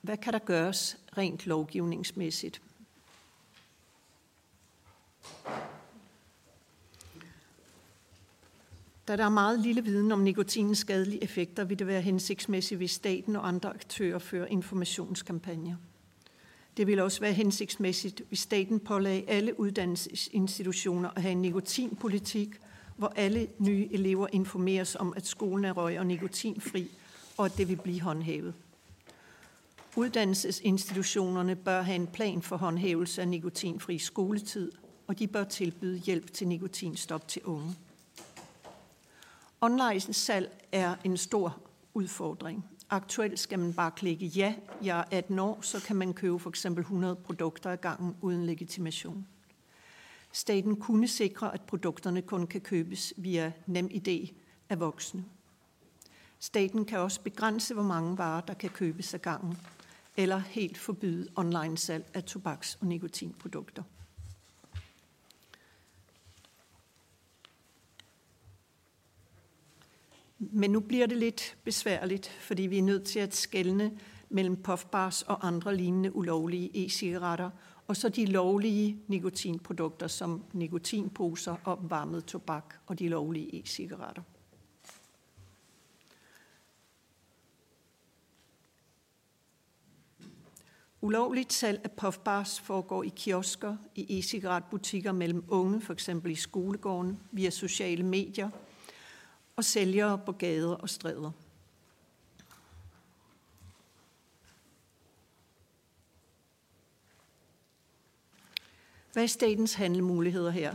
Hvad kan der gøres rent lovgivningsmæssigt? Da der er meget lille viden om nikotinens skadelige effekter, vil det være hensigtsmæssigt, hvis staten og andre aktører fører informationskampagner. Det vil også være hensigtsmæssigt, hvis staten pålagde alle uddannelsesinstitutioner at have en nikotinpolitik, hvor alle nye elever informeres om, at skolen er røg- og nikotinfri, og at det vil blive håndhævet. Uddannelsesinstitutionerne bør have en plan for håndhævelse af nikotinfri skoletid, og de bør tilbyde hjælp til nikotinstop til unge. Online salg er en stor udfordring. Aktuelt skal man bare klikke ja, jeg er 18 år, så kan man købe for eksempel 100 produkter ad gangen uden legitimation. Staten kunne sikre, at produkterne kun kan købes via nem idé af voksne. Staten kan også begrænse, hvor mange varer, der kan købes ad gangen, eller helt forbyde online salg af tobaks- og nikotinprodukter. Men nu bliver det lidt besværligt, fordi vi er nødt til at skelne mellem puffbars og andre lignende ulovlige e-cigaretter, og så de lovlige nikotinprodukter som nikotinposer, opvarmet tobak og de lovlige e-cigaretter. Ulovligt salg af puffbars foregår i kiosker, i e-cigaretbutikker mellem unge, f.eks. i skolegården, via sociale medier og sælgere på gader og stræder. Hvad er statens handlemuligheder her?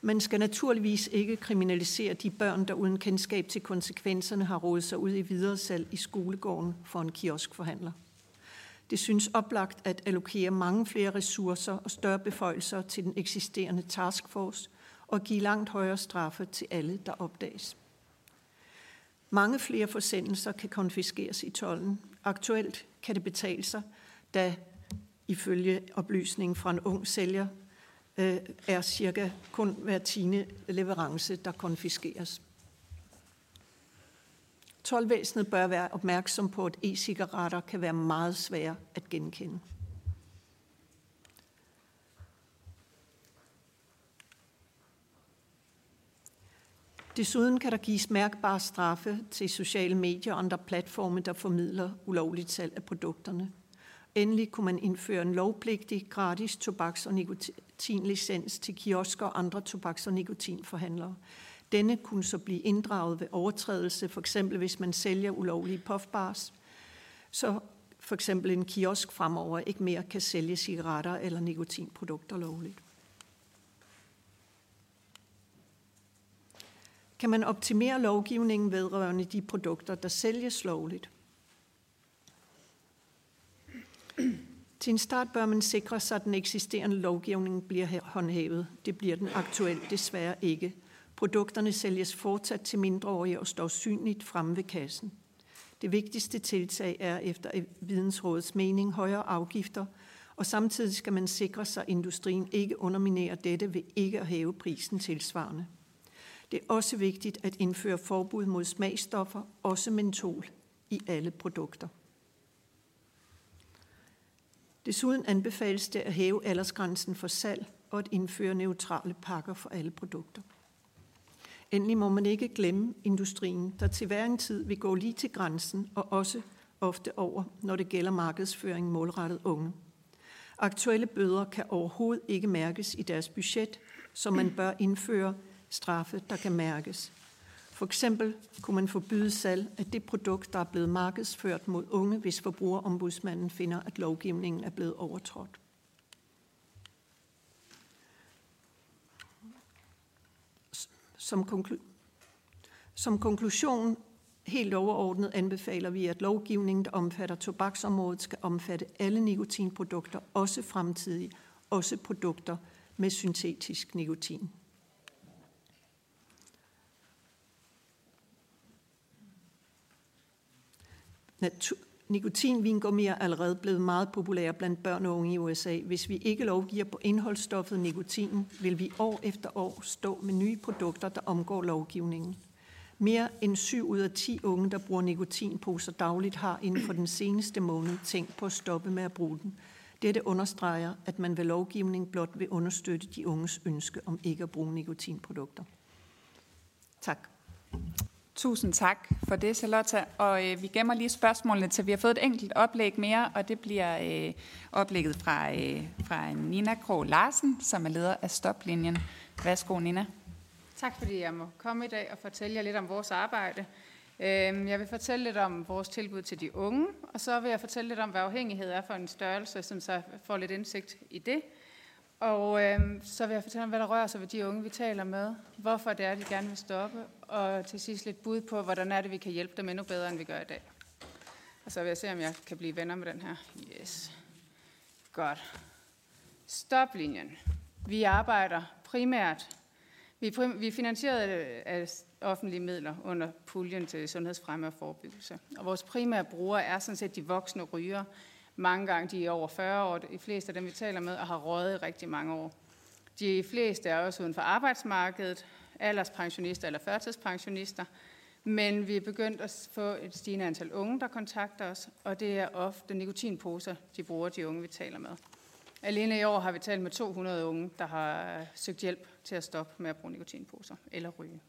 Man skal naturligvis ikke kriminalisere de børn, der uden kendskab til konsekvenserne har rådet sig ud i videresalg i skolegården for en kioskforhandler. Det synes oplagt at allokere mange flere ressourcer og større beføjelser til den eksisterende taskforce og give langt højere straffe til alle, der opdages. Mange flere forsendelser kan konfiskeres i tollen. Aktuelt kan det betale sig, da ifølge oplysningen fra en ung sælger øh, er cirka kun hver tiende leverance, der konfiskeres. Tolvæsenet bør være opmærksom på, at e-cigaretter kan være meget svære at genkende. Desuden kan der gives mærkbare straffe til sociale medier og andre platforme, der formidler ulovligt salg af produkterne. Endelig kunne man indføre en lovpligtig gratis tobaks- og nikotinlicens til kiosker og andre tobaks- og nikotinforhandlere. Denne kunne så blive inddraget ved overtrædelse, for eksempel hvis man sælger ulovlige puffbars, så for eksempel en kiosk fremover ikke mere kan sælge cigaretter eller nikotinprodukter lovligt. Kan man optimere lovgivningen vedrørende de produkter, der sælges lovligt? Til en start bør man sikre sig, at den eksisterende lovgivning bliver håndhævet. Det bliver den aktuelt desværre ikke. Produkterne sælges fortsat til mindreårige og står synligt fremme ved kassen. Det vigtigste tiltag er efter vidensrådets mening højere afgifter, og samtidig skal man sikre sig, at industrien ikke underminerer dette ved ikke at hæve prisen tilsvarende. Det er også vigtigt at indføre forbud mod smagstoffer, også mentol, i alle produkter. Desuden anbefales det at hæve aldersgrænsen for salg og at indføre neutrale pakker for alle produkter. Endelig må man ikke glemme industrien, der til hver en tid vil gå lige til grænsen og også ofte over, når det gælder markedsføring målrettet unge. Aktuelle bøder kan overhovedet ikke mærkes i deres budget, så man bør indføre straffe, der kan mærkes. For eksempel kunne man forbyde salg af det produkt, der er blevet markedsført mod unge, hvis forbrugerombudsmanden finder, at lovgivningen er blevet overtrådt. Som, konklu- som konklusion helt overordnet anbefaler vi, at lovgivningen, der omfatter tobaksområdet, skal omfatte alle nikotinprodukter, også fremtidige, også produkter med syntetisk nikotin. Natur- Nikotinvingummi er allerede blevet meget populære blandt børn og unge i USA. Hvis vi ikke lovgiver på indholdsstoffet nikotin, vil vi år efter år stå med nye produkter, der omgår lovgivningen. Mere end 7 ud af 10 unge, der bruger nikotinposer dagligt, har inden for den seneste måned tænkt på at stoppe med at bruge den. Dette understreger, at man ved lovgivning blot vil understøtte de unges ønske om ikke at bruge nikotinprodukter. Tak. Tusind tak for det, Charlotte. Og øh, vi gemmer lige spørgsmålene til, vi har fået et enkelt oplæg mere, og det bliver øh, oplægget fra, øh, fra Nina Krog Larsen, som er leder af Stoplinjen. Værsgo, Nina. Tak fordi jeg må komme i dag og fortælle jer lidt om vores arbejde. Øhm, jeg vil fortælle lidt om vores tilbud til de unge, og så vil jeg fortælle lidt om, hvad afhængighed er for en størrelse, som så får lidt indsigt i det. Og øh, så vil jeg fortælle om, hvad der rører sig ved de unge, vi taler med. Hvorfor det er, de gerne vil stoppe. Og til sidst lidt bud på, hvordan er det, vi kan hjælpe dem endnu bedre, end vi gør i dag. Og så vil jeg se, om jeg kan blive venner med den her. Yes. Godt. Stoplinjen. Vi arbejder primært. Vi, prim, vi er finansieret af offentlige midler under puljen til sundhedsfremme og forebyggelse. Og vores primære brugere er sådan set de voksne rygere, mange gange de er over 40 år, de fleste af dem, vi taler med, og har røget i rigtig mange år. De fleste er også uden for arbejdsmarkedet, alderspensionister eller førtidspensionister. Men vi er begyndt at få et stigende antal unge, der kontakter os, og det er ofte nikotinposer, de bruger, de unge, vi taler med. Alene i år har vi talt med 200 unge, der har øh, søgt hjælp til at stoppe med at bruge nikotinposer eller ryge.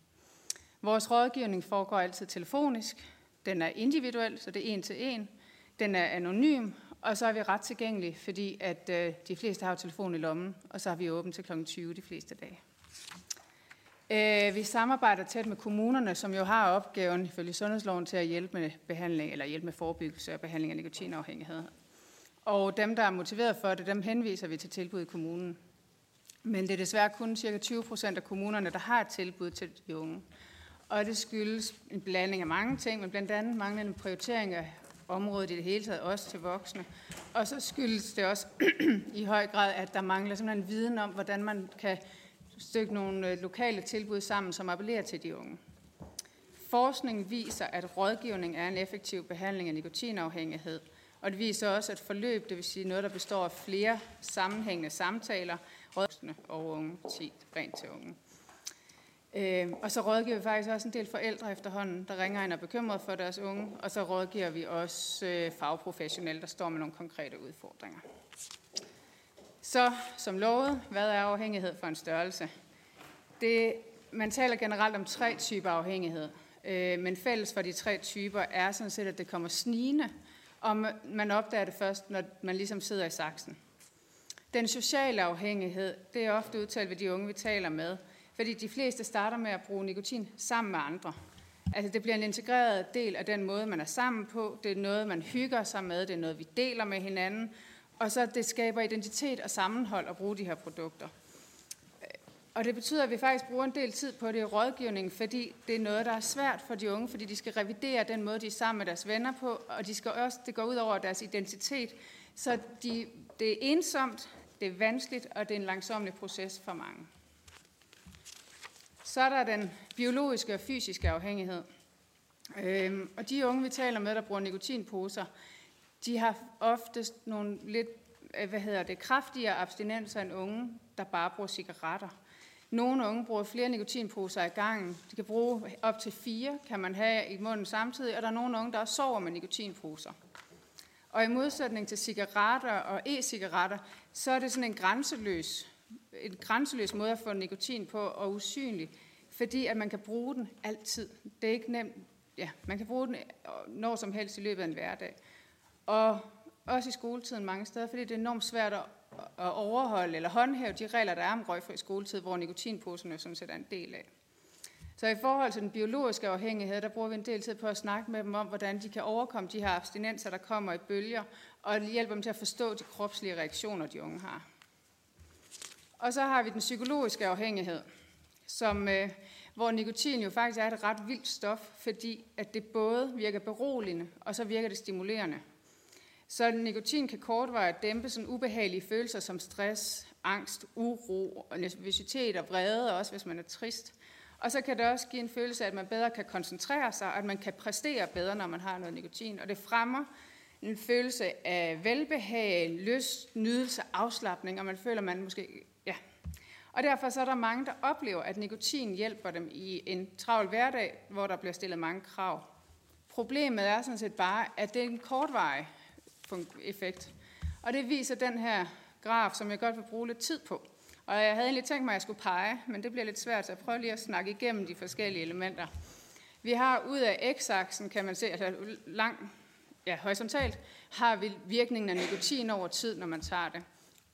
Vores rådgivning foregår altid telefonisk. Den er individuel, så det er en til en. Den er anonym, og så er vi ret tilgængelige, fordi at øh, de fleste har telefon i lommen, og så har vi åbent til kl. 20 de fleste dage. Øh, vi samarbejder tæt med kommunerne, som jo har opgaven ifølge sundhedsloven til at hjælpe med behandling eller hjælpe med forebyggelse og behandling af nikotinafhængighed. Og dem, der er motiveret for det, dem henviser vi til tilbud i kommunen. Men det er desværre kun ca. 20 procent af kommunerne, der har et tilbud til de unge. Og det skyldes en blanding af mange ting, men blandt andet manglende prioritering af området i det hele taget, også til voksne. Og så skyldes det også i høj grad, at der mangler simpelthen viden om, hvordan man kan stykke nogle øh, lokale tilbud sammen, som appellerer til de unge. Forskningen viser, at rådgivning er en effektiv behandling af nikotinafhængighed, og det viser også, at forløb, det vil sige noget, der består af flere sammenhængende samtaler, rådgivende og unge, rent til unge. Øh, og så rådgiver vi faktisk også en del forældre efterhånden, der ringer ind og er bekymret for deres unge, og så rådgiver vi også øh, fagprofessionelle, der står med nogle konkrete udfordringer. Så, som lovet, hvad er afhængighed for en størrelse? Det, man taler generelt om tre typer afhængighed, øh, men fælles for de tre typer er sådan set, at det kommer snigende, og man opdager det først, når man ligesom sidder i saksen. Den sociale afhængighed, det er ofte udtalt ved de unge, vi taler med, fordi de fleste starter med at bruge nikotin sammen med andre. Altså det bliver en integreret del af den måde, man er sammen på. Det er noget, man hygger sig med. Det er noget, vi deler med hinanden. Og så det skaber identitet og sammenhold at bruge de her produkter. Og det betyder, at vi faktisk bruger en del tid på det i rådgivningen, fordi det er noget, der er svært for de unge, fordi de skal revidere den måde, de er sammen med deres venner på, og de skal også, det går ud over deres identitet. Så de, det er ensomt, det er vanskeligt, og det er en langsomlig proces for mange. Så er der den biologiske og fysiske afhængighed. Øhm, og de unge, vi taler med, der bruger nikotinposer, de har oftest nogle lidt øh, hvad hedder det, kraftigere abstinenser end unge, der bare bruger cigaretter. Nogle unge bruger flere nikotinposer i gangen. De kan bruge op til fire, kan man have i munden samtidig, og der er nogle unge, der også sover med nikotinposer. Og i modsætning til cigaretter og e-cigaretter, så er det sådan en grænseløs, en grænseløs måde at få nikotin på og usynlig, fordi at man kan bruge den altid. Det er ikke nemt. Ja, man kan bruge den øh, når som helst i løbet af en hverdag. Og også i skoletiden mange steder, fordi det er enormt svært at overholde eller håndhæve de regler, der er om røgfri skoletid, hvor nikotinposerne sådan set er en del af. Så i forhold til den biologiske afhængighed, der bruger vi en del tid på at snakke med dem om, hvordan de kan overkomme de her abstinenser, der kommer i bølger, og hjælpe dem til at forstå de kropslige reaktioner, de unge har. Og så har vi den psykologiske afhængighed, som, øh, hvor nikotin jo faktisk er et ret vildt stof, fordi at det både virker beroligende, og så virker det stimulerende. Så nikotin kan kortvarigt dæmpe sådan ubehagelige følelser som stress, angst, uro, nervøsitet og vrede, også hvis man er trist. Og så kan det også give en følelse af, at man bedre kan koncentrere sig, og at man kan præstere bedre, når man har noget nikotin. Og det fremmer en følelse af velbehag, lyst, nydelse, afslappning, og man føler, at man måske... Og derfor så er der mange, der oplever, at nikotin hjælper dem i en travl hverdag, hvor der bliver stillet mange krav. Problemet er sådan set bare, at det er en kortvarig effekt. Og det viser den her graf, som jeg godt vil bruge lidt tid på. Og jeg havde egentlig tænkt mig, at jeg skulle pege, men det bliver lidt svært, så jeg prøver lige at snakke igennem de forskellige elementer. Vi har ud af x-aksen, kan man se, altså lang, ja, horisontalt, har vi virkningen af nikotin over tid, når man tager det.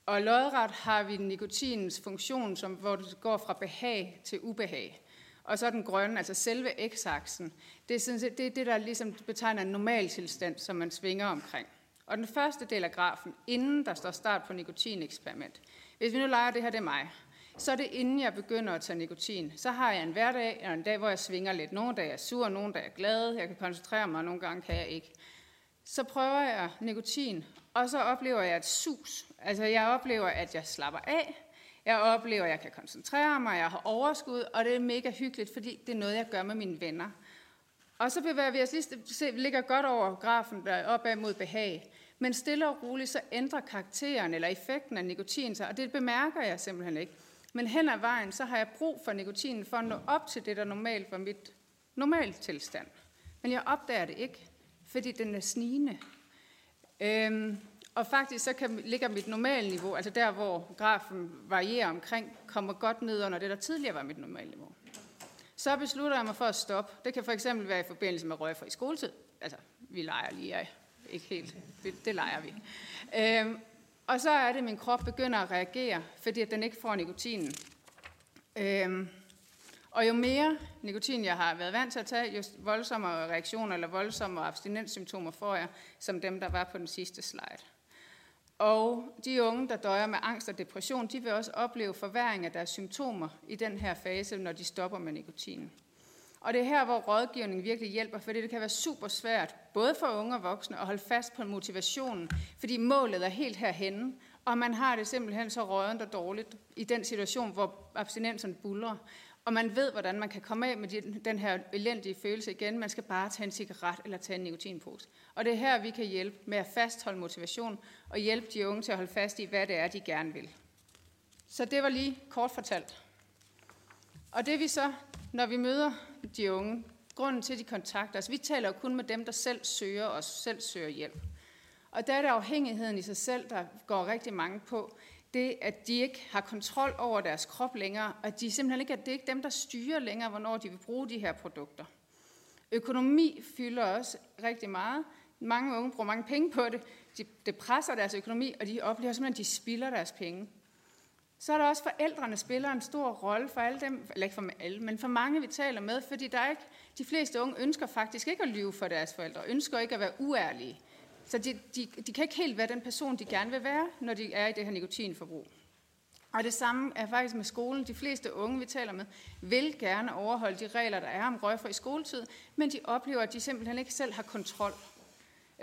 Og lodret har vi nikotinens funktion, som, hvor det går fra behag til ubehag. Og så den grønne, altså selve x-aksen, det er, sådan set, det, er det, der ligesom betegner en normaltilstand, som man svinger omkring. Og den første del af grafen, inden der står start på nikotineksperiment. Hvis vi nu leger, det her det er mig, så er det inden jeg begynder at tage nikotin. Så har jeg en hverdag, eller en dag, hvor jeg svinger lidt. Nogle dage er jeg sur, nogle dage er jeg glad, jeg kan koncentrere mig, og nogle gange kan jeg ikke. Så prøver jeg nikotin, og så oplever jeg et sus. Altså jeg oplever, at jeg slapper af, jeg oplever, at jeg kan koncentrere mig, jeg har overskud, og det er mega hyggeligt, fordi det er noget, jeg gør med mine venner. Og så bevæger vi os lige, se, ligger godt over grafen der opad mod behag. Men stille og roligt, så ændrer karakteren eller effekten af nikotin sig, og det bemærker jeg simpelthen ikke. Men hen ad vejen, så har jeg brug for nikotinen for at nå op til det, der normalt var mit normalt tilstand. Men jeg opdager det ikke, fordi den er snigende. Øhm, og faktisk så kan, ligger mit normale niveau, altså der, hvor grafen varierer omkring, kommer godt ned under det, der tidligere var mit normale niveau. Så beslutter jeg mig for at stoppe. Det kan for eksempel være i forbindelse med røgfri skoletid. Altså, vi leger lige, af. ikke helt. Det, det leger vi. Øhm, og så er det, at min krop begynder at reagere, fordi at den ikke får nikotinen. Øhm, og jo mere nikotin jeg har været vant til at tage, jo voldsommere reaktioner eller voldsommere abstinenssymptomer får jeg, som dem, der var på den sidste slide. Og de unge, der døjer med angst og depression, de vil også opleve forværing af deres symptomer i den her fase, når de stopper med nikotinen. Og det er her, hvor rådgivning virkelig hjælper, fordi det kan være super svært, både for unge og voksne, at holde fast på motivationen, fordi målet er helt herhenne, og man har det simpelthen så rådent og dårligt i den situation, hvor abstinenserne buller. Og man ved, hvordan man kan komme af med den her elendige følelse igen. Man skal bare tage en cigaret eller tage en nikotinpose. Og det er her, vi kan hjælpe med at fastholde motivation og hjælpe de unge til at holde fast i, hvad det er, de gerne vil. Så det var lige kort fortalt. Og det vi så, når vi møder de unge, grunden til, at de kontakter os, vi taler jo kun med dem, der selv søger os, selv søger hjælp. Og der er det afhængigheden i sig selv, der går rigtig mange på det, at de ikke har kontrol over deres krop længere, og at de simpelthen ikke, at det er ikke dem, der styrer længere, hvornår de vil bruge de her produkter. Økonomi fylder også rigtig meget. Mange unge bruger mange penge på det. De, det presser deres økonomi, og de oplever simpelthen, at de spilder deres penge. Så er der også forældrene spiller en stor rolle for alle dem, eller ikke for alle, men for mange vi taler med, fordi der er ikke, de fleste unge ønsker faktisk ikke at lyve for deres forældre, ønsker ikke at være uærlige. Så de, de, de kan ikke helt være den person, de gerne vil være, når de er i det her nikotinforbrug. Og det samme er faktisk med skolen. De fleste unge, vi taler med, vil gerne overholde de regler, der er om røgfri skoletid, men de oplever, at de simpelthen ikke selv har kontrol.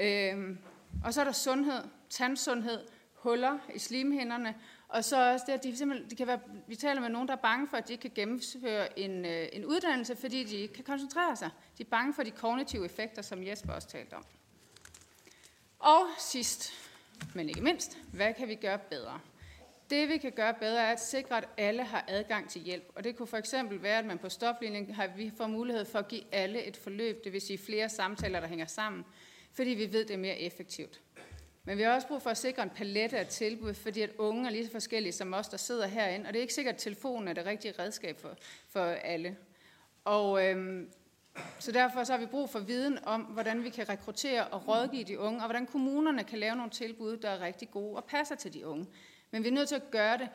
Øhm, og så er der sundhed, tandsundhed, huller i slimhinderne, og så også det, at de simpelthen, de kan være, vi taler med nogen, der er bange for, at de ikke kan gennemføre en, øh, en uddannelse, fordi de ikke kan koncentrere sig. De er bange for de kognitive effekter, som Jesper også talte om. Og sidst, men ikke mindst, hvad kan vi gøre bedre? Det vi kan gøre bedre er at sikre, at alle har adgang til hjælp. Og det kunne for eksempel være, at man på stoflinjen har vi får mulighed for at give alle et forløb, det vil sige flere samtaler, der hænger sammen, fordi vi ved, det er mere effektivt. Men vi har også brug for at sikre en palette af tilbud, fordi at unge er lige så forskellige som os, der sidder herinde, og det er ikke sikkert, at telefonen er det rigtige redskab for, for alle. Og øhm, så derfor så har vi brug for viden om, hvordan vi kan rekruttere og rådgive de unge, og hvordan kommunerne kan lave nogle tilbud, der er rigtig gode og passer til de unge. Men vi er nødt til at gøre det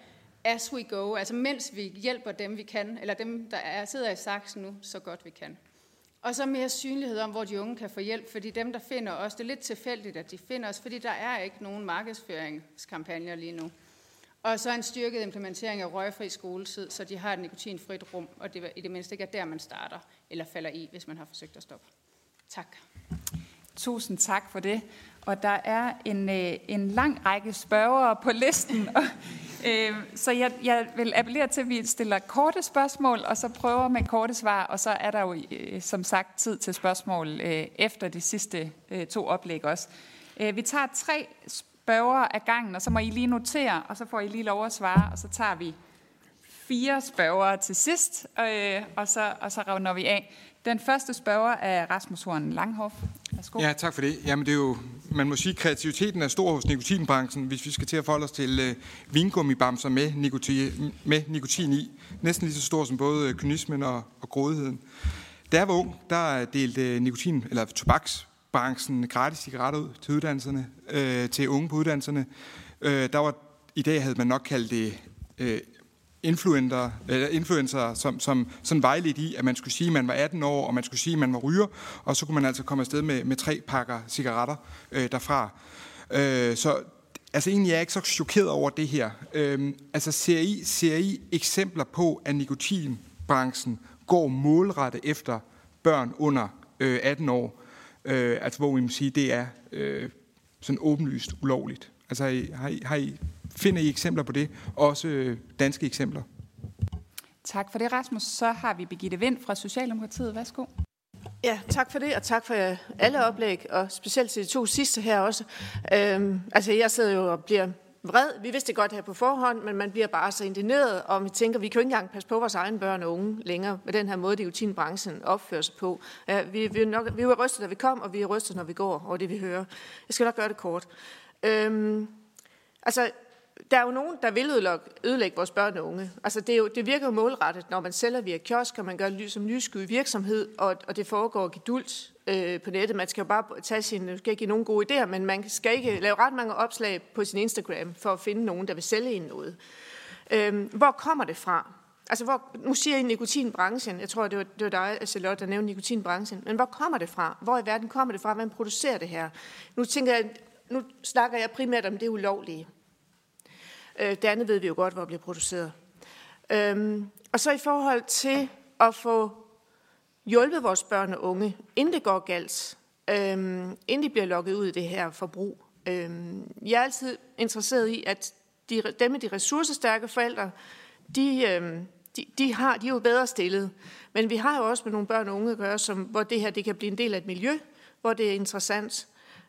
as we go, altså mens vi hjælper dem, vi kan, eller dem, der er, sidder i saksen nu, så godt vi kan. Og så mere synlighed om, hvor de unge kan få hjælp, fordi dem, der finder os, det er lidt tilfældigt, at de finder os, fordi der er ikke nogen markedsføringskampagner lige nu. Og så en styrket implementering af røgfri skoletid, så de har et nikotinfrit rum, og det i det mindste ikke er der, man starter eller falder i, hvis man har forsøgt at stoppe. Tak. Tusind tak for det. Og der er en, øh, en lang række spørgere på listen, og, øh, så jeg, jeg vil appellere til, at vi stiller korte spørgsmål, og så prøver med korte svar, og så er der jo øh, som sagt tid til spørgsmål øh, efter de sidste øh, to oplæg også. Øh, vi tager tre spørgere af gangen, og så må I lige notere, og så får I lige lov at svare, og så tager vi fire spørgere til sidst, øh, og, så, og så runder vi af. Den første spørger er Rasmus Horn Langhoff. Værsgo. Ja, tak for det. Jamen, det er jo, man må sige, at kreativiteten er stor hos nikotinbranchen, hvis vi skal til at forholde os til øh, vingummibamser med nikotin, med nikotin i. Næsten lige så stor som både kynismen og, og grådigheden. Da jeg var ung, der delte øh, nikotin, eller tobaks, branchen gratis cigaretter ud til uddannelserne, øh, til unge på uddannelserne. Øh, der var, I dag havde man nok kaldt det øh, influencer, eller influencer som, som sådan vejledt i, at man skulle sige, at man var 18 år, og man skulle sige, at man var ryger, og så kunne man altså komme afsted med, med tre pakker cigaretter øh, derfra. Øh, så altså egentlig er jeg ikke så chokeret over det her. Øh, altså ser I, ser I eksempler på, at nikotinbranchen går målrettet efter børn under øh, 18 år, øh, altså hvor vi må sige, det er øh, sådan åbenlyst ulovligt? Altså har I, har I, har I Finder I eksempler på det? Også øh, danske eksempler? Tak for det, Rasmus. Så har vi Begitte Vind fra Socialdemokratiet. Værsgo. Ja, tak for det, og tak for alle oplæg, og specielt til de to sidste her også. Øhm, altså, jeg sidder jo og bliver vred. Vi vidste det godt her på forhånd, men man bliver bare så indigneret, og vi tænker, vi kan jo ikke engang passe på vores egne børn og unge længere med den her måde, diotinbranchen opfører sig på. Ja, vi, vi, nok, vi var rystet, da vi kom, og vi er rystet, når vi går over det, vi hører. Jeg skal nok gøre det kort. Øhm, altså, der er jo nogen, der vil ødelægge vores børn og unge. Altså, det, er jo, det virker jo målrettet, når man sælger via kiosk, og man gør det som nysky virksomhed, og, og det foregår gedult øh, på nettet. Man skal jo bare tage sin, skal ikke give nogen gode idéer, men man skal ikke lave ret mange opslag på sin Instagram for at finde nogen, der vil sælge en noget. Øh, hvor kommer det fra? Altså, hvor, nu siger I nikotinbranchen. Jeg tror, det var, det var dig, Charlotte, der nævnte nikotinbranchen. Men hvor kommer det fra? Hvor i verden kommer det fra? Hvem producerer det her? Nu tænker jeg, nu snakker jeg primært om det ulovlige. Øh, det andet ved vi jo godt, hvor det bliver produceret. Øhm, og så i forhold til at få hjulpet vores børn og unge, inden det går galt, øhm, inden de bliver lukket ud i det her forbrug. Øhm, jeg er altid interesseret i, at de, dem med de ressourcestærke forældre, de, øhm, de, de, har, de er jo bedre stillet. Men vi har jo også med nogle børn og unge at gøre, som, hvor det her det kan blive en del af et miljø, hvor det er interessant.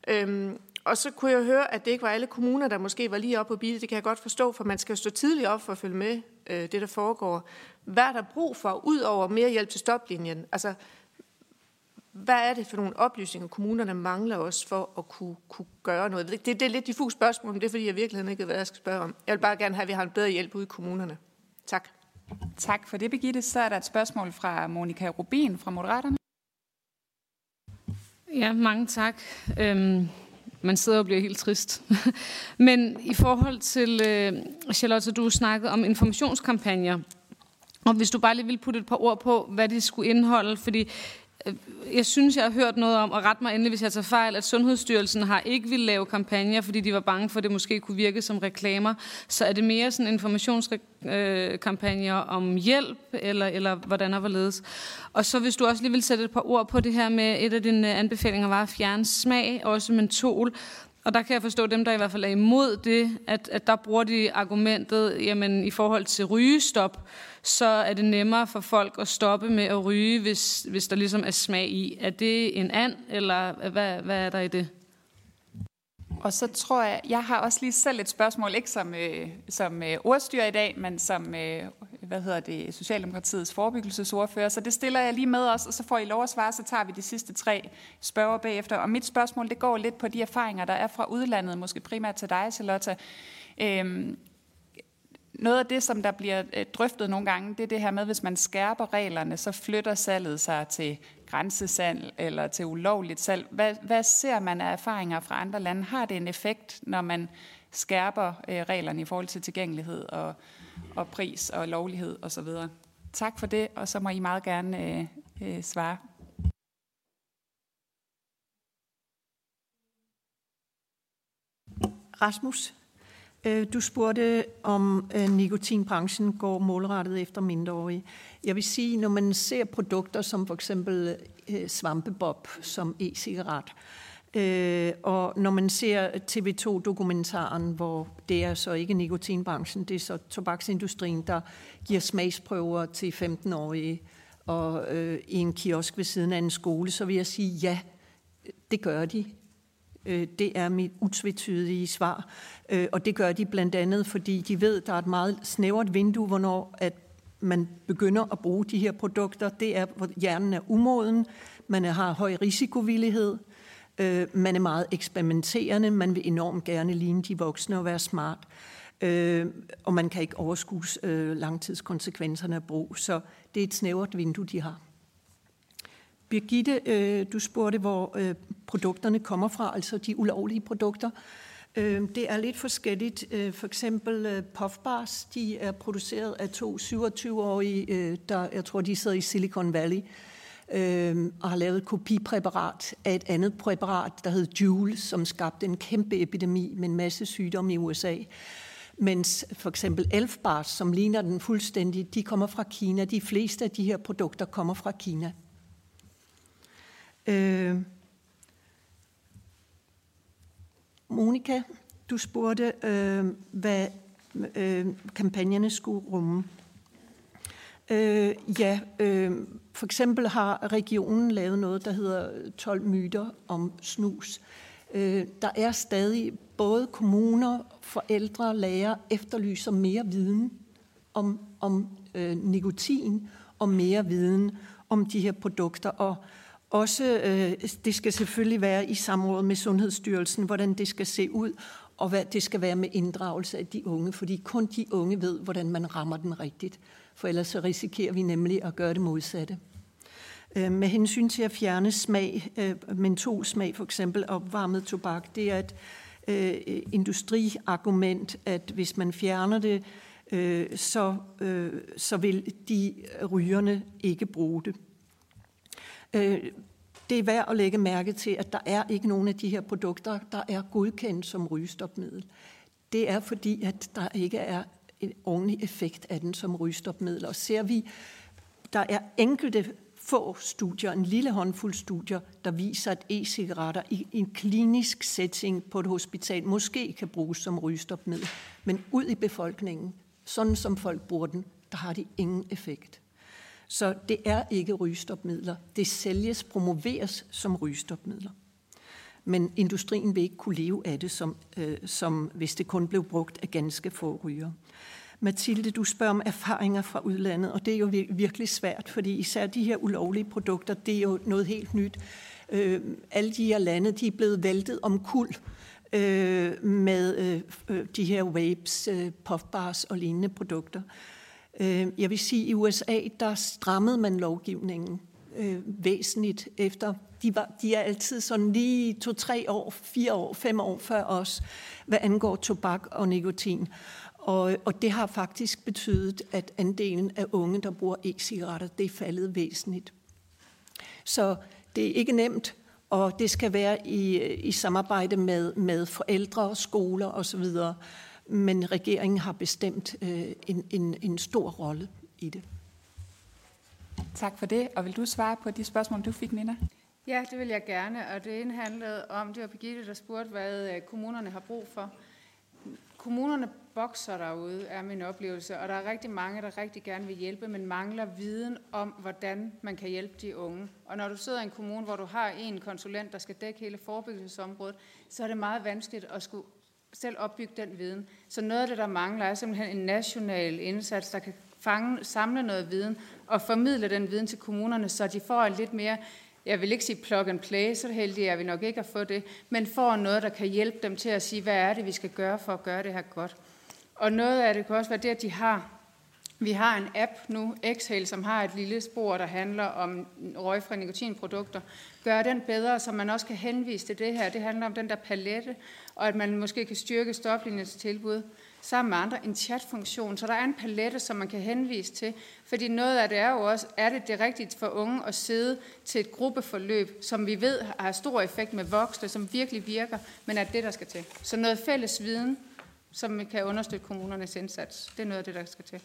Øhm, og så kunne jeg høre, at det ikke var alle kommuner, der måske var lige oppe på bide. Det kan jeg godt forstå, for man skal jo stå tidligt op for at følge med øh, det, der foregår. Hvad er der brug for, ud over mere hjælp til stoplinjen? Altså, hvad er det for nogle oplysninger, kommunerne mangler også for at kunne, kunne gøre noget? Det, det er lidt diffus spørgsmål, men det er fordi, jeg virkelig ikke ved, hvad jeg skal spørge om. Jeg vil bare gerne have, at vi har en bedre hjælp ude i kommunerne. Tak. Tak for det, Begitte. Så er der et spørgsmål fra Monika Rubin fra Moderaterne. Ja, mange tak. Øhm, man sidder og bliver helt trist. Men i forhold til, øh, Charlotte, du snakkede om informationskampagner, og hvis du bare lige vil putte et par ord på, hvad det skulle indeholde, fordi Øh, jeg synes, jeg har hørt noget om, og ret mig endelig, hvis jeg tager fejl, at Sundhedsstyrelsen har ikke vil lave kampagner, fordi de var bange for, at det måske kunne virke som reklamer. Så er det mere sådan informationskampagner øh, om hjælp, eller, eller hvordan og hvorledes? Og så hvis du også lige vil sætte et par ord på det her med, et af dine anbefalinger var at fjerne smag, også mentol. Og der kan jeg forstå dem, der i hvert fald er imod det, at, at der bruger de argumentet, jamen i forhold til rygestop, så er det nemmere for folk at stoppe med at ryge, hvis, hvis der ligesom er smag i. Er det en and, eller hvad, hvad er der i det? Og så tror jeg, jeg har også lige selv et spørgsmål, ikke som, øh, som øh, ordstyr i dag, men som, øh, hvad hedder det, Socialdemokratiets forebyggelsesordfører. Så det stiller jeg lige med os, og så får I lov at svare, så tager vi de sidste tre spørger bagefter. Og mit spørgsmål, det går lidt på de erfaringer, der er fra udlandet, måske primært til dig, Charlotte. Øhm, noget af det, som der bliver øh, drøftet nogle gange, det er det her med, hvis man skærper reglerne, så flytter salget sig til grænsesalg eller til ulovligt salg. Hvad, hvad ser man af erfaringer fra andre lande? Har det en effekt, når man skærper øh, reglerne i forhold til tilgængelighed og, og pris og lovlighed osv.? Tak for det, og så må I meget gerne øh, øh, svare. Rasmus, Øh, du spurgte, om øh, nikotinbranchen går målrettet efter mindreårige. Jeg vil sige, når man ser produkter som for eksempel øh, svampebob som e-cigaret, Øh, og når man ser TV2-dokumentaren, hvor det er så ikke nikotinbranchen, det er så tobaksindustrien, der giver smagsprøver til 15-årige og øh, i en kiosk ved siden af en skole, så vil jeg sige, ja, det gør de. Øh, det er mit utvetydige svar. Øh, og det gør de blandt andet, fordi de ved, der er et meget snævert vindue, hvornår at man begynder at bruge de her produkter. Det er, hvor hjernen er umoden, man har høj risikovillighed, øh, man er meget eksperimenterende, man vil enormt gerne ligne de voksne og være smart. øh, og man kan ikke overskue øh, langtidskonsekvenserne af brug. Så det er et snævert vindue, de har. Birgitte, øh, du spurgte, hvor øh, produkterne kommer fra, altså de ulovlige produkter. Øh, det er lidt forskelligt. Øh, for eksempel øh, Puffbars, de er produceret af to 27-årige, øh, der jeg tror, de sidder i Silicon Valley, øh, Øhm, og har lavet et kopipræparat af et andet præparat, der hed Juul, som skabte en kæmpe epidemi med en masse sygdomme i USA. Mens for eksempel Elfbars, som ligner den fuldstændig, de kommer fra Kina. De fleste af de her produkter kommer fra Kina. Øh, Monika, du spurgte, øh, hvad øh, kampagnerne skulle rumme. Øh, ja, øh, for eksempel har regionen lavet noget, der hedder 12 myter om snus. Øh, der er stadig både kommuner, forældre og lærere efterlyser mere viden om, om øh, nikotin og mere viden om de her produkter. Og også, øh, det skal selvfølgelig være i samråd med Sundhedsstyrelsen, hvordan det skal se ud, og hvad det skal være med inddragelse af de unge, fordi kun de unge ved, hvordan man rammer den rigtigt. For ellers så risikerer vi nemlig at gøre det modsatte. Øh, med hensyn til at fjerne smag, øh, mentolsmag for eksempel, og varmet tobak, det er et øh, industriargument, at hvis man fjerner det, øh, så, så vil de rygerne ikke bruge det. Det er værd at lægge mærke til, at der er ikke nogen af de her produkter, der er godkendt som rygestopmiddel. Det er fordi, at der ikke er en ordentlig effekt af den som rygestopmiddel. Og ser vi, der er enkelte få studier, en lille håndfuld studier, der viser, at e-cigaretter i en klinisk setting på et hospital måske kan bruges som rygestopmiddel. Men ud i befolkningen, sådan som folk bruger den, der har de ingen effekt. Så det er ikke rygestopmidler. Det sælges, promoveres som rygestopmidler. Men industrien vil ikke kunne leve af det, som, øh, som hvis det kun blev brugt af ganske få ryger. Mathilde, du spørger om erfaringer fra udlandet, og det er jo virkelig svært, fordi især de her ulovlige produkter, det er jo noget helt nyt. Øh, alle de her lande, de er blevet væltet om kul øh, med øh, øh, de her vapes, øh, puffbars og lignende produkter. Øh, jeg vil sige, at i USA, der strammede man lovgivningen øh, væsentligt efter. De, var, de er altid sådan lige to-tre år, fire år, fem år før os, hvad angår tobak og nikotin. Og, og det har faktisk betydet, at andelen af unge, der bruger e-cigaretter, det er faldet væsentligt. Så det er ikke nemt, og det skal være i, i samarbejde med, med forældre, skoler osv., men regeringen har bestemt øh, en, en, en stor rolle i det. Tak for det. Og vil du svare på de spørgsmål, du fik, Nina? Ja, det vil jeg gerne. Og det indhandlede om, det var Birgitte, der spurgte, hvad øh, kommunerne har brug for. Kommunerne bokser derude, er min oplevelse, og der er rigtig mange, der rigtig gerne vil hjælpe, men mangler viden om, hvordan man kan hjælpe de unge. Og når du sidder i en kommune, hvor du har en konsulent, der skal dække hele forebyggelsesområdet, så er det meget vanskeligt at skulle selv opbygge den viden. Så noget af det, der mangler, er simpelthen en national indsats, der kan fange, samle noget viden og formidle den viden til kommunerne, så de får lidt mere jeg vil ikke sige plug and play, så heldig er vi nok ikke at få det, men får noget, der kan hjælpe dem til at sige, hvad er det, vi skal gøre for at gøre det her godt. Og noget af det kan også være det, at de har vi har en app nu, Exhale, som har et lille spor, der handler om røgfri nikotinprodukter. Gør den bedre, så man også kan henvise til det her. Det handler om den der palette, og at man måske kan styrke stoflinjens tilbud sammen med andre, en chatfunktion, så der er en palette, som man kan henvise til. Fordi noget af det er jo også, er det det rigtigt for unge at sidde til et gruppeforløb, som vi ved har stor effekt med voksne, som virkelig virker, men er det, der skal til. Så noget fælles viden, som kan understøtte kommunernes indsats, det er noget af det, der skal til.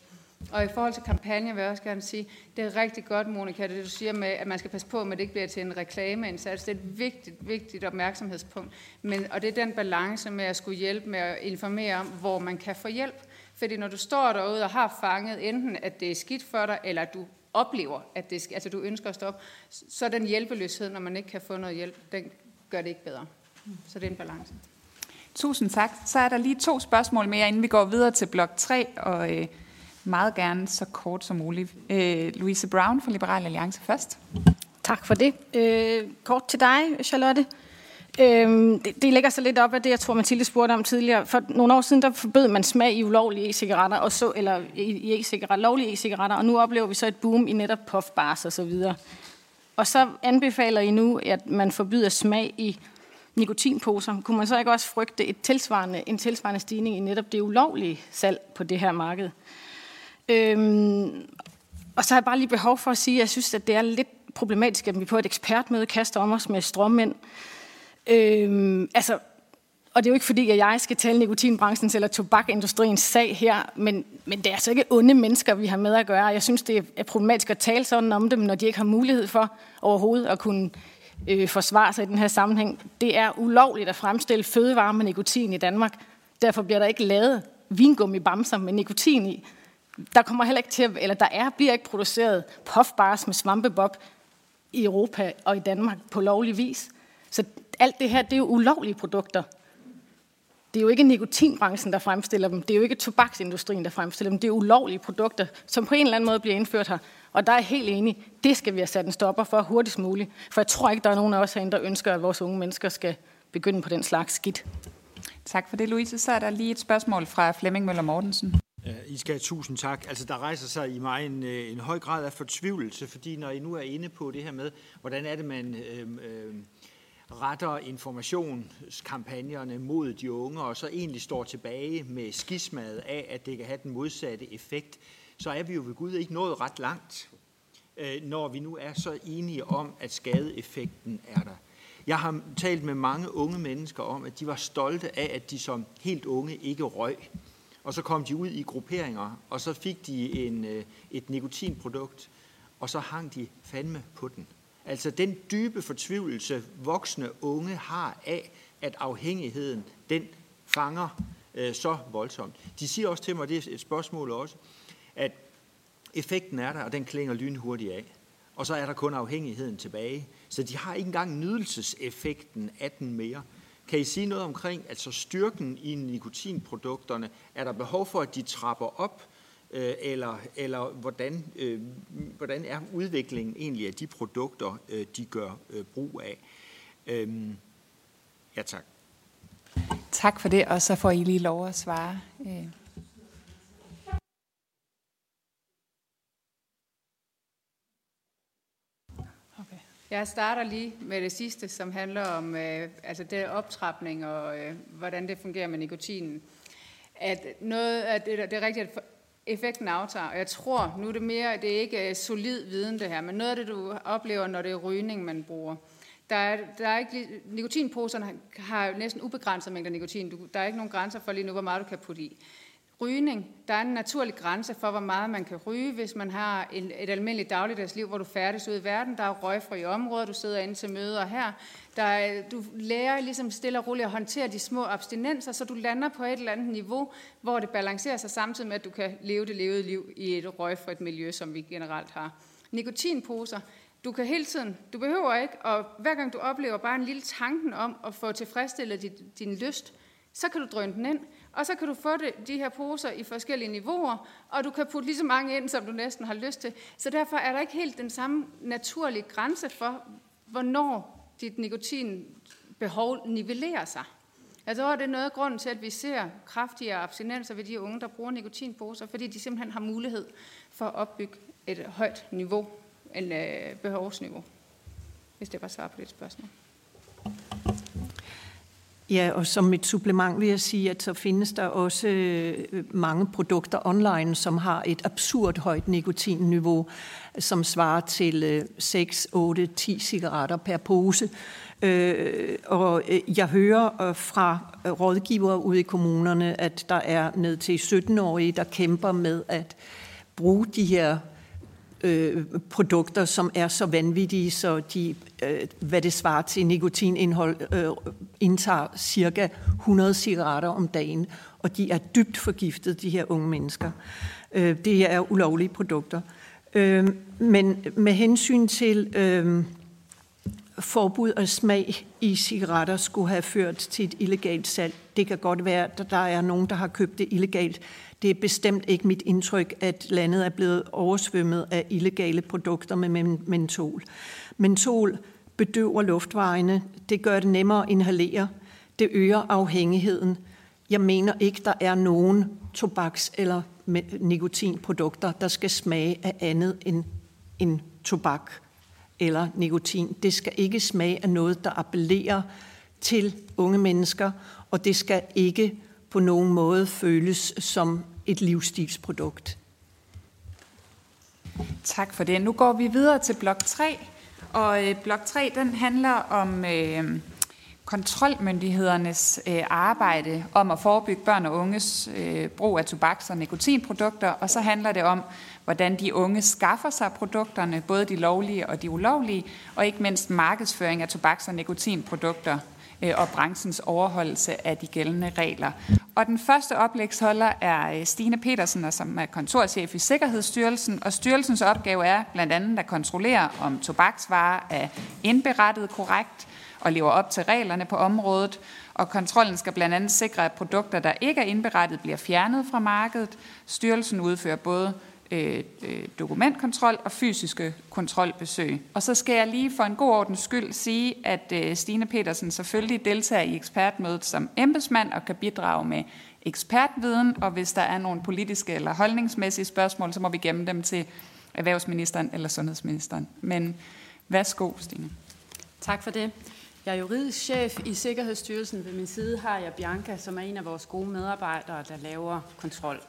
Og i forhold til kampagner vil jeg også gerne sige, det er rigtig godt, Monika, det du siger med, at man skal passe på, at det ikke bliver til en reklameindsats. Det er et vigtigt, vigtigt opmærksomhedspunkt. Men, og det er den balance med at skulle hjælpe med at informere om, hvor man kan få hjælp. Fordi når du står derude og har fanget enten, at det er skidt for dig, eller at du oplever, at det, altså du ønsker at stoppe, så den hjælpeløshed, når man ikke kan få noget hjælp, den gør det ikke bedre. Så det er en balance. Tusind tak. Så er der lige to spørgsmål mere, inden vi går videre til blok 3, og øh, meget gerne så kort som muligt. Øh, Louise Brown fra Liberal Alliance først. Tak for det. Øh, kort til dig, Charlotte. Øh, det, det lægger sig lidt op af det, jeg tror, Mathilde spurgte om tidligere. For nogle år siden, der forbød man smag i ulovlige e-cigaretter, og så, eller i e-cigaretter, lovlige e-cigaretter, og nu oplever vi så et boom i netop puffbars og så videre. Og så anbefaler I nu, at man forbyder smag i nikotinposer. Kunne man så ikke også frygte et tilsvarende, en tilsvarende stigning i netop det ulovlige salg på det her marked? Øhm, og så har jeg bare lige behov for at sige, at jeg synes, at det er lidt problematisk, at vi på et ekspertmøde kaster om os med strømmænd. Øhm, altså, og det er jo ikke fordi, at jeg skal tale nikotinbranchens eller tobakindustriens sag her, men, men det er altså ikke onde mennesker, vi har med at gøre. Jeg synes, det er problematisk at tale sådan om dem, når de ikke har mulighed for overhovedet at kunne øh, forsvare sig i den her sammenhæng. Det er ulovligt at fremstille fødevarer med nikotin i Danmark. Derfor bliver der ikke lavet vingummibamser med nikotin i. Der kommer heller ikke til, at, eller der er, bliver ikke produceret puffbars med svampebob i Europa og i Danmark på lovlig vis. Så alt det her, det er jo ulovlige produkter. Det er jo ikke nikotinbranchen, der fremstiller dem. Det er jo ikke tobaksindustrien, der fremstiller dem. Det er ulovlige produkter, som på en eller anden måde bliver indført her. Og der er jeg helt enig. Det skal vi have sat en stopper for hurtigst muligt. For jeg tror ikke, der er nogen af os herinde, der ønsker, at vores unge mennesker skal begynde på den slags skidt. Tak for det, Louise. Så er der lige et spørgsmål fra Flemming Møller Mortensen. I skal have tusind tak. Altså, der rejser sig i mig en, øh, en høj grad af fortvivlelse, fordi når I nu er inde på det her med, hvordan er det, man øh, øh, retter informationskampagnerne mod de unge, og så egentlig står tilbage med skismadet af, at det kan have den modsatte effekt, så er vi jo ved Gud ikke nået ret langt, øh, når vi nu er så enige om, at skadeeffekten er der. Jeg har talt med mange unge mennesker om, at de var stolte af, at de som helt unge ikke røg. Og så kom de ud i grupperinger, og så fik de en, øh, et nikotinprodukt, og så hang de fandme på den. Altså den dybe fortvivlelse, voksne unge har af, at afhængigheden, den fanger øh, så voldsomt. De siger også til mig, det er et spørgsmål også, at effekten er der, og den klinger lynhurtigt af. Og så er der kun afhængigheden tilbage. Så de har ikke engang nydelseseffekten af den mere. Kan I sige noget omkring altså styrken i nikotinprodukterne? Er der behov for, at de trapper op, øh, eller, eller hvordan, øh, hvordan er udviklingen egentlig af de produkter, øh, de gør øh, brug af? Øhm, ja, tak. Tak for det, og så får I lige lov at svare. Øh. Jeg starter lige med det sidste, som handler om øh, altså det optrapning og øh, hvordan det fungerer med nikotinen. At noget af det, det er rigtigt, at effekten aftager, og jeg tror, nu er det mere, det er ikke øh, solid viden det her, men noget af det, du oplever, når det er rygning, man bruger. Der er, der er ikke, nikotinposerne har næsten ubegrænset mængder nikotin. Du, der er ikke nogen grænser for lige nu, hvor meget du kan putte i rygning. Der er en naturlig grænse for, hvor meget man kan ryge, hvis man har et almindeligt dagligdagsliv, hvor du færdes ud i verden. Der er røgfri områder, du sidder inde til møder her. Der er, du lærer ligesom stille og roligt at håndtere de små abstinenser, så du lander på et eller andet niveau, hvor det balancerer sig samtidig med, at du kan leve det levede liv i et røgfrit miljø, som vi generelt har. Nikotinposer, du kan hele tiden, du behøver ikke, og hver gang du oplever bare en lille tanken om at få tilfredsstillet din, din lyst, så kan du drøne den ind, og så kan du få det, de her poser i forskellige niveauer, og du kan putte lige så mange ind, som du næsten har lyst til. Så derfor er der ikke helt den samme naturlige grænse for, hvornår dit nikotinbehov nivellerer sig. Altså er det noget af grunden til, at vi ser kraftigere abstinenser ved de unge, der bruger nikotinposer, fordi de simpelthen har mulighed for at opbygge et højt niveau, en øh, behovsniveau. Hvis det var svar på dit spørgsmål. Ja, og som et supplement vil jeg sige, at så findes der også øh, mange produkter online, som har et absurd højt nikotinniveau, som svarer til 6, 8, 10 cigaretter per pose. Øh, og øh, jeg hører øh, fra rådgivere ude i kommunerne, at der er ned til 17-årige, der kæmper med at bruge de her øh, produkter, som er så vanvittige, så de, øh, hvad det svarer til nikotinindhold, øh, indtager cirka 100 cigaretter om dagen, og de er dybt forgiftet, de her unge mennesker. Øh, det er ulovlige produkter. Øh, men med hensyn til øh, forbud og smag i cigaretter skulle have ført til et illegalt salg, det kan godt være, at der er nogen, der har købt det illegalt. Det er bestemt ikke mit indtryk, at landet er blevet oversvømmet af illegale produkter med mentol. Mentol bedøver luftvejene, det gør det nemmere at inhalere, det øger afhængigheden. Jeg mener ikke, der er nogen tobaks- eller nikotinprodukter, der skal smage af andet end, end tobak eller nikotin. Det skal ikke smage af noget, der appellerer til unge mennesker, og det skal ikke på nogen måde føles som et livsstilsprodukt. Tak for det. Nu går vi videre til blok 3, og øh, blok 3 den handler om øh, kontrolmyndighedernes øh, arbejde om at forebygge børn og unges øh, brug af tobaks- og nikotinprodukter, og så handler det om, hvordan de unge skaffer sig produkterne, både de lovlige og de ulovlige, og ikke mindst markedsføring af tobaks- og nikotinprodukter øh, og branchens overholdelse af de gældende regler. Og den første oplægsholder er øh, Stine Petersen, som er kontorchef i Sikkerhedsstyrelsen, og styrelsens opgave er blandt andet at kontrollere, om tobaksvarer er indberettet korrekt, og lever op til reglerne på området. Og kontrollen skal blandt andet sikre, at produkter, der ikke er indberettet, bliver fjernet fra markedet. Styrelsen udfører både Øh, øh, dokumentkontrol og fysiske kontrolbesøg. Og så skal jeg lige for en god ordens skyld sige, at øh, Stine Petersen selvfølgelig deltager i ekspertmødet som embedsmand og kan bidrage med ekspertviden, og hvis der er nogle politiske eller holdningsmæssige spørgsmål, så må vi gemme dem til erhvervsministeren eller sundhedsministeren. Men værsgo, Stine. Tak for det. Jeg er juridisk chef i Sikkerhedsstyrelsen. Ved min side har jeg Bianca, som er en af vores gode medarbejdere, der laver kontrol.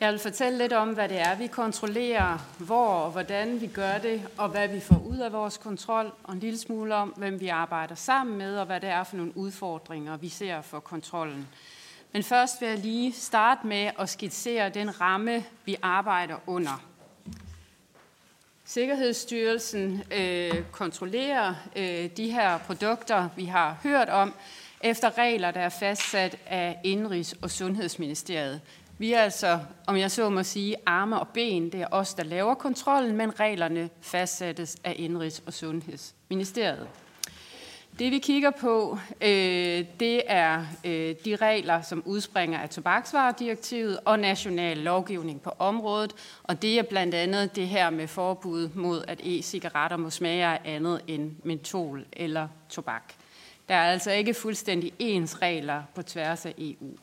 Jeg vil fortælle lidt om, hvad det er, vi kontrollerer, hvor og hvordan vi gør det, og hvad vi får ud af vores kontrol, og en lille smule om, hvem vi arbejder sammen med, og hvad det er for nogle udfordringer, vi ser for kontrollen. Men først vil jeg lige starte med at skitsere den ramme, vi arbejder under. Sikkerhedsstyrelsen øh, kontrollerer øh, de her produkter, vi har hørt om, efter regler, der er fastsat af Indrigs- og Sundhedsministeriet. Vi er altså, om jeg så må sige, arme og ben. Det er os, der laver kontrollen, men reglerne fastsættes af Indrigs- og Sundhedsministeriet. Det vi kigger på, øh, det er øh, de regler, som udspringer af tobaksvaredirektivet og national lovgivning på området. Og det er blandt andet det her med forbud mod, at e-cigaretter må smage af andet end mentol eller tobak. Der er altså ikke fuldstændig ens regler på tværs af EU.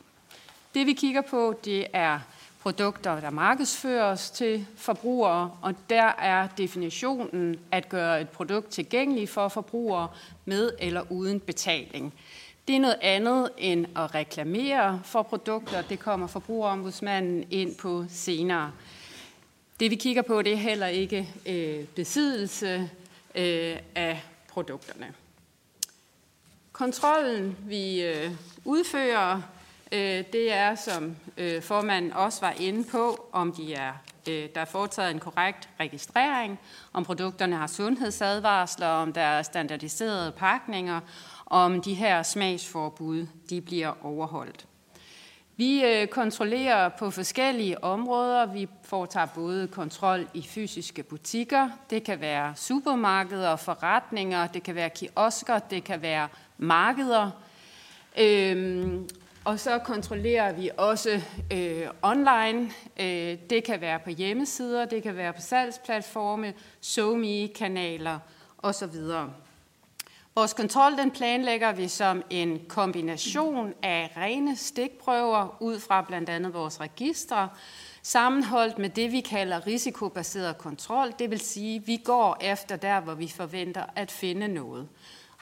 Det vi kigger på, det er produkter, der markedsføres til forbrugere, og der er definitionen at gøre et produkt tilgængeligt for forbrugere med eller uden betaling. Det er noget andet end at reklamere for produkter. Det kommer forbrugerombudsmanden ind på senere. Det vi kigger på, det er heller ikke øh, besiddelse øh, af produkterne. Kontrollen, vi øh, udfører, øh, det er, som øh, formanden også var inde på, om de er, øh, der er foretaget en korrekt registrering, om produkterne har sundhedsadvarsler, om der er standardiserede pakninger, om de her smagsforbud de bliver overholdt. Vi øh, kontrollerer på forskellige områder. Vi foretager både kontrol i fysiske butikker, det kan være supermarkeder, forretninger, det kan være kiosker, det kan være markeder. Øhm, og så kontrollerer vi også øh, online. Øh, det kan være på hjemmesider, det kan være på salgsplatforme, SoMe-kanaler osv. Vores kontrol den planlægger vi som en kombination af rene stikprøver ud fra blandt andet vores registre, sammenholdt med det, vi kalder risikobaseret kontrol. Det vil sige, at vi går efter der, hvor vi forventer at finde noget.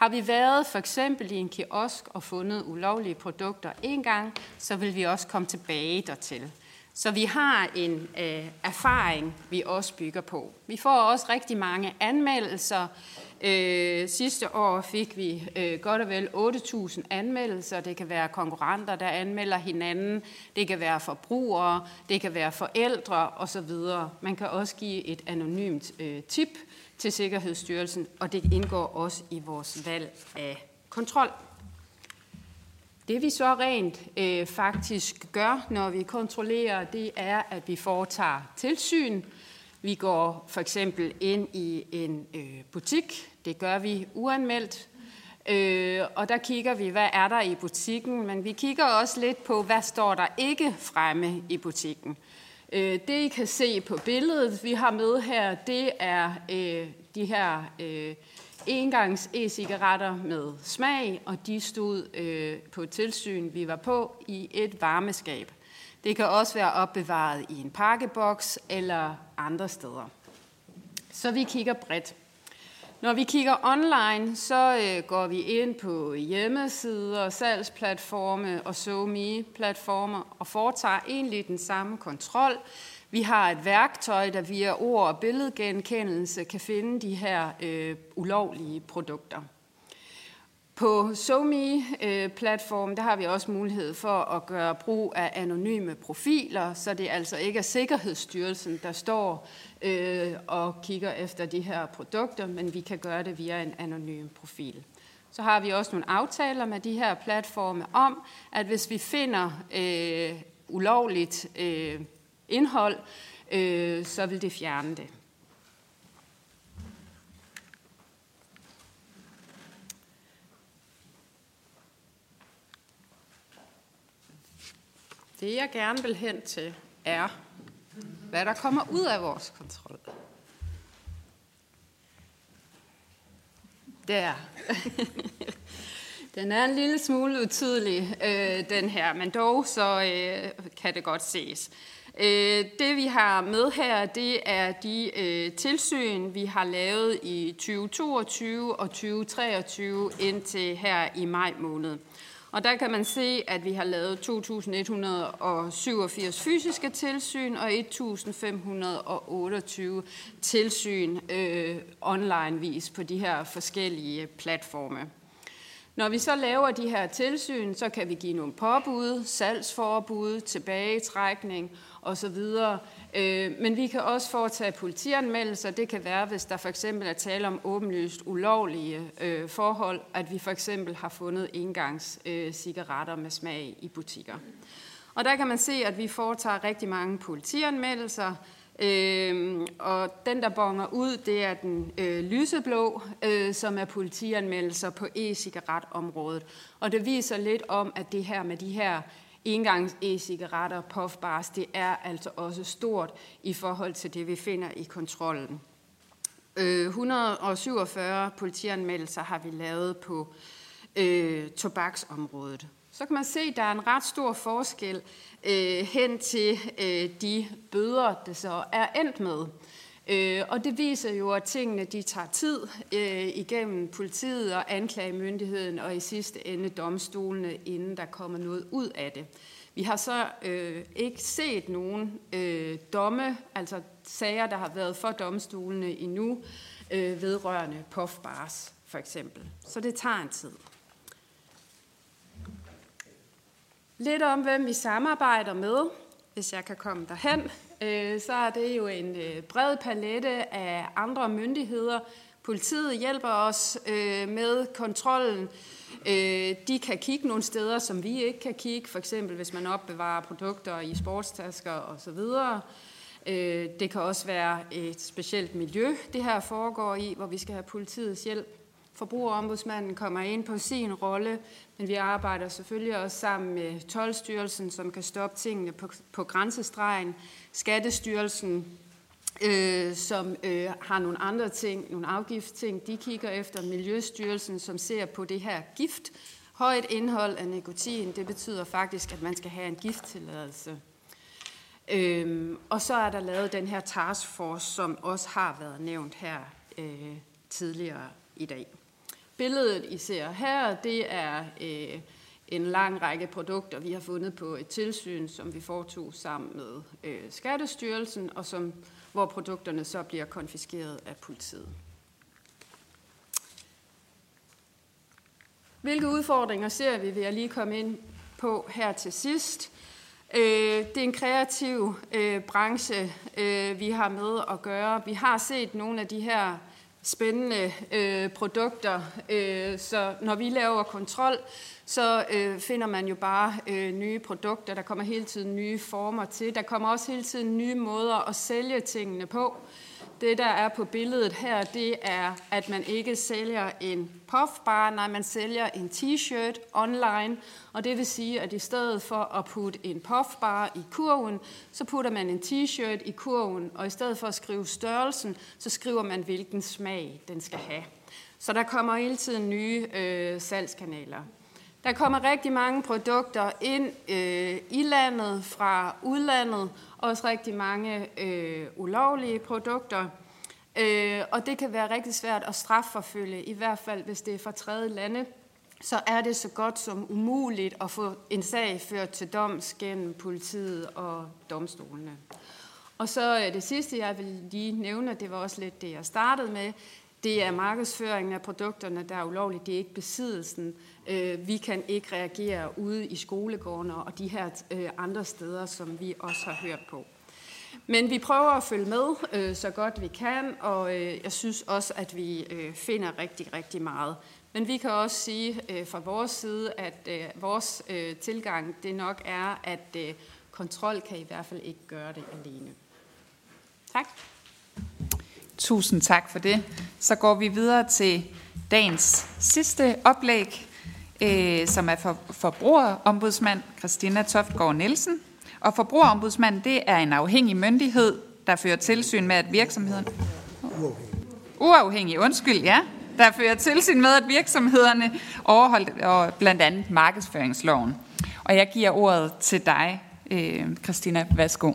Har vi været for eksempel i en kiosk og fundet ulovlige produkter en gang, så vil vi også komme tilbage dertil. Så vi har en øh, erfaring, vi også bygger på. Vi får også rigtig mange anmeldelser. Øh, sidste år fik vi øh, godt og vel 8.000 anmeldelser. Det kan være konkurrenter, der anmelder hinanden. Det kan være forbrugere. Det kan være forældre osv. Man kan også give et anonymt øh, tip til Sikkerhedsstyrelsen, og det indgår også i vores valg af kontrol. Det vi så rent øh, faktisk gør, når vi kontrollerer, det er, at vi foretager tilsyn. Vi går for eksempel ind i en øh, butik. Det gør vi uanmeldt. Øh, og der kigger vi, hvad er der i butikken, men vi kigger også lidt på, hvad står der ikke fremme i butikken. Øh, det I kan se på billedet, vi har med her, det er øh, de her øh, engangs e-cigaretter med smag, og de stod øh, på et tilsyn, vi var på, i et varmeskab. Det kan også være opbevaret i en pakkeboks eller andre steder. Så vi kigger bredt. Når vi kigger online, så øh, går vi ind på hjemmesider, salgsplatforme og SoMe-platformer og foretager egentlig den samme kontrol. Vi har et værktøj, der via ord- og billedgenkendelse kan finde de her øh, ulovlige produkter. På SoMe-platformen øh, der har vi også mulighed for at gøre brug af anonyme profiler, så det er altså ikke er Sikkerhedsstyrelsen, der står øh, og kigger efter de her produkter, men vi kan gøre det via en anonym profil. Så har vi også nogle aftaler med de her platforme om, at hvis vi finder øh, ulovligt øh, indhold, øh, så vil det fjerne det. Det jeg gerne vil hen til er, hvad der kommer ud af vores kontrol. Der. Den er en lille smule utydelig, øh, den her, men dog så øh, kan det godt ses. Øh, det vi har med her, det er de øh, tilsyn, vi har lavet i 2022 og 2023 indtil her i maj måned. Og der kan man se, at vi har lavet 2.187 fysiske tilsyn og 1.528 tilsyn øh, online-vis på de her forskellige platforme. Når vi så laver de her tilsyn, så kan vi give nogle påbud, salgsforbud, tilbagetrækning osv. Øh, men vi kan også foretage politianmeldelser. Det kan være, hvis der for eksempel er tale om åbenlyst ulovlige øh, forhold, at vi for eksempel har fundet engangs øh, cigaretter med smag i butikker. Og der kan man se, at vi foretager rigtig mange politianmeldelser, Øh, og den, der bonger ud, det er den øh, lyseblå, øh, som er politianmeldelser på e-cigaretområdet. Og det viser lidt om, at det her med de her engangs e-cigaretter, puffbars, det er altså også stort i forhold til det, vi finder i kontrollen. Øh, 147 politianmeldelser har vi lavet på øh, tobaksområdet. Så kan man se, at der er en ret stor forskel øh, hen til øh, de bøder, det så er endt med. Øh, og det viser jo, at tingene de tager tid øh, igennem politiet og anklagemyndigheden og i sidste ende domstolene, inden der kommer noget ud af det. Vi har så øh, ikke set nogen øh, domme, altså sager, der har været for domstolene endnu, øh, vedrørende puffbars for eksempel. Så det tager en tid. Lidt om, hvem vi samarbejder med, hvis jeg kan komme derhen. Øh, så er det jo en øh, bred palette af andre myndigheder. Politiet hjælper os øh, med kontrollen. Øh, de kan kigge nogle steder, som vi ikke kan kigge, for eksempel hvis man opbevarer produkter i sportstasker osv. Det kan også være et specielt miljø, det her foregår i, hvor vi skal have politiets hjælp. Forbrugerombudsmanden kommer ind på sin rolle, men vi arbejder selvfølgelig også sammen med Tolvstyrelsen, som kan stoppe tingene på, på grænsestregen, Skattestyrelsen, øh, som øh, har nogle andre ting, nogle afgiftsting, de kigger efter, Miljøstyrelsen, som ser på det her gift. Højt indhold af nikotin, det betyder faktisk, at man skal have en gifttilladelse. Øhm, og så er der lavet den her taskforce, som også har været nævnt her øh, tidligere i dag. Billedet, I ser her, det er øh, en lang række produkter, vi har fundet på et tilsyn, som vi foretog sammen med øh, Skattestyrelsen, og som, hvor produkterne så bliver konfiskeret af politiet. Hvilke udfordringer ser vi, vil jeg lige komme ind på her til sidst. Øh, det er en kreativ øh, branche, øh, vi har med at gøre. Vi har set nogle af de her spændende øh, produkter. Øh, så når vi laver kontrol, så øh, finder man jo bare øh, nye produkter. Der kommer hele tiden nye former til. Der kommer også hele tiden nye måder at sælge tingene på. Det, der er på billedet her, det er, at man ikke sælger en puffbar, nej, man sælger en t-shirt online, og det vil sige, at i stedet for at putte en puffbar i kurven, så putter man en t-shirt i kurven, og i stedet for at skrive størrelsen, så skriver man, hvilken smag den skal have. Så der kommer hele tiden nye øh, salgskanaler. Der kommer rigtig mange produkter ind øh, i landet fra udlandet, også rigtig mange øh, ulovlige produkter. Øh, og det kan være rigtig svært at strafforfølge, i hvert fald hvis det er fra tredje lande. Så er det så godt som umuligt at få en sag ført til doms gennem politiet og domstolene. Og så øh, det sidste, jeg vil lige nævne, det var også lidt det, jeg startede med, det er markedsføringen af produkterne, der er ulovligt. Det er ikke besiddelsen. Øh, vi kan ikke reagere ude i skolegårdene og de her øh, andre steder, som vi også har hørt på. Men vi prøver at følge med øh, så godt vi kan, og øh, jeg synes også, at vi øh, finder rigtig, rigtig meget. Men vi kan også sige øh, fra vores side, at vores tilgang det nok er, at kontrol kan i hvert fald ikke gøre det alene. Tak. Tusind tak for det. Så går vi videre til dagens sidste oplæg, øh, som er for forbrugerombudsmand Christina Toftgaard Nielsen. Og forbrugerombudsmanden, det er en afhængig myndighed, der fører tilsyn med, at virksomheden... Uafhængig, undskyld, ja. Der fører tilsyn med, at virksomhederne overholder blandt andet markedsføringsloven. Og jeg giver ordet til dig, øh, Christina. Værsgo.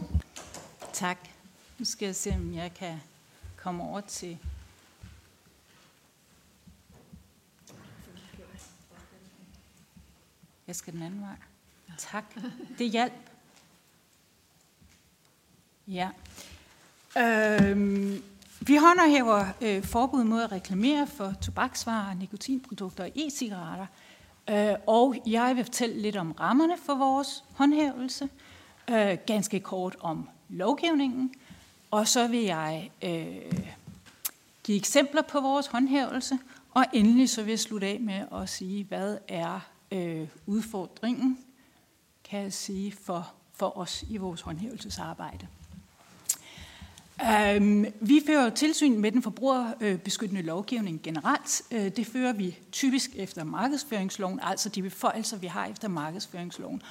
Tak. Nu skal jeg se, om jeg kan komme over til... Jeg skal den anden vej. Tak. Det hjælp. Ja. Øhm, vi håndhæver øh, forbud mod at reklamere for tobaksvarer, nikotinprodukter og e-cigaretter. Øh, og jeg vil fortælle lidt om rammerne for vores håndhævelse, øh, ganske kort om lovgivningen, og så vil jeg øh, give eksempler på vores håndhævelse, og endelig så vil jeg slutte af med at sige, hvad er øh, udfordringen, kan jeg sige, for, for os i vores håndhævelsesarbejde. Um, vi fører tilsyn med den forbrugerbeskyttende lovgivning generelt. Øh, det fører vi typisk efter markedsføringsloven, altså de beføjelser, vi har efter markedsføringsloven.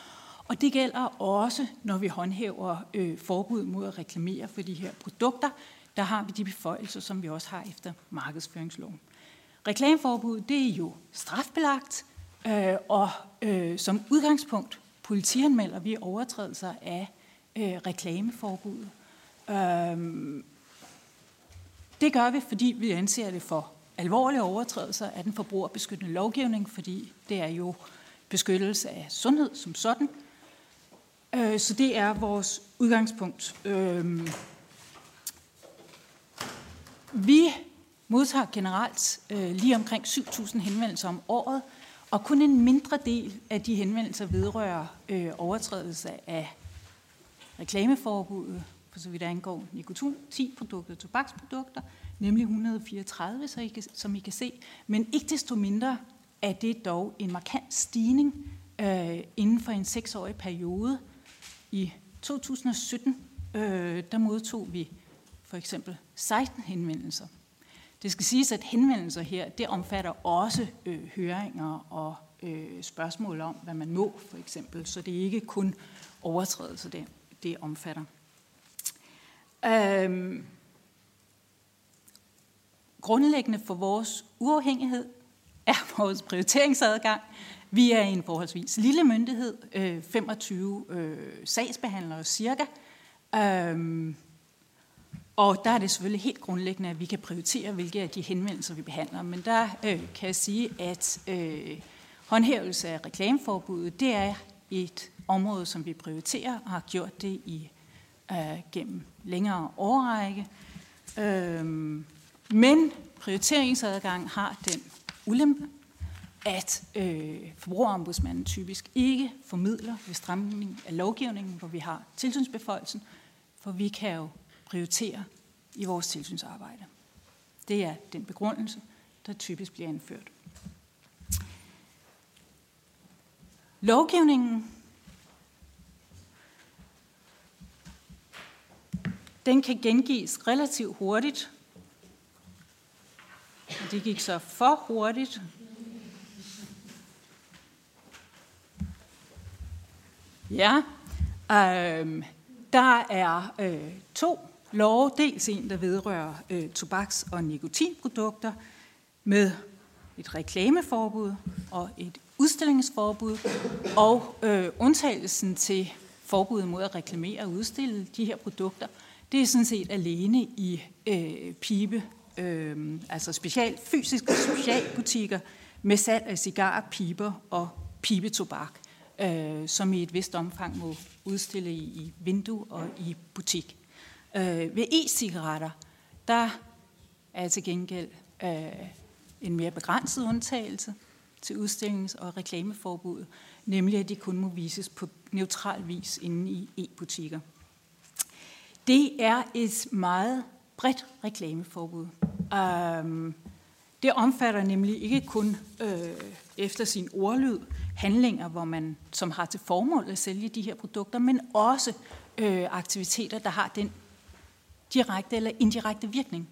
Og det gælder også, når vi håndhæver øh, forbud mod at reklamere for de her produkter. Der har vi de beføjelser, som vi også har efter markedsføringsloven. Reklameforbud, det er jo strafbelagt, øh, og øh, som udgangspunkt politianmelder vi overtrædelser af øh, reklameforbuddet. Øh, det gør vi, fordi vi anser det for alvorlige overtrædelser af den forbrugerbeskyttende lovgivning, fordi det er jo beskyttelse af sundhed som sådan. Øh, så det er vores udgangspunkt. Øh, vi modtager generelt øh, lige omkring 7.000 henvendelser om året, og kun en mindre del af de henvendelser vedrører øh, overtrædelse af reklameforbuddet, for så vidt angår nikotin, 10 produkter, tobaksprodukter, nemlig 134, så I kan, som I kan se. Men ikke desto mindre er det dog en markant stigning øh, inden for en seksårig periode. I 2017 øh, der modtog vi for eksempel 16 henvendelser. Det skal siges, at henvendelser her, det omfatter også øh, høringer og øh, spørgsmål om, hvad man må, for eksempel. Så det er ikke kun overtrædelser, det, det omfatter. Øhm, grundlæggende for vores uafhængighed er vores prioriteringsadgang. Vi er en forholdsvis lille myndighed, øh, 25 øh, sagsbehandlere cirka. Øhm, og der er det selvfølgelig helt grundlæggende, at vi kan prioritere, hvilke af de henvendelser, vi behandler. Men der øh, kan jeg sige, at øh, håndhævelse af reklameforbuddet, det er et område, som vi prioriterer og har gjort det i øh, gennem længere årrække. Øh, men prioriteringsadgang har den ulempe, at øh, forbrugerombudsmanden typisk ikke formidler ved stramning af lovgivningen, hvor vi har tilsynsbeføjelsen, for vi kan jo prioritere i vores tilsynsarbejde. Det er den begrundelse, der typisk bliver anført. Lovgivningen den kan gengives relativt hurtigt. Og det gik så for hurtigt. Ja, øh, der er øh, to love. Dels en, der vedrører øh, tobaks- og nikotinprodukter med et reklameforbud og et udstillingsforbud, og øh, undtagelsen til forbuddet mod at reklamere og udstille de her produkter – det er sådan set alene i øh, pibe, øh, altså special, fysiske specialbutikker med salg af cigarer, piber og pibetobak, øh, som i et vist omfang må udstille i, i vindue og i butik. Øh, ved e-cigaretter, der er til gengæld øh, en mere begrænset undtagelse til udstillings- og reklameforbuddet, nemlig at de kun må vises på neutral vis inde i e-butikker. Det er et meget bredt reklameforbud. Um, det omfatter nemlig ikke kun øh, efter sin ordlyd handlinger, hvor man, som har til formål at sælge de her produkter, men også øh, aktiviteter, der har den direkte eller indirekte virkning.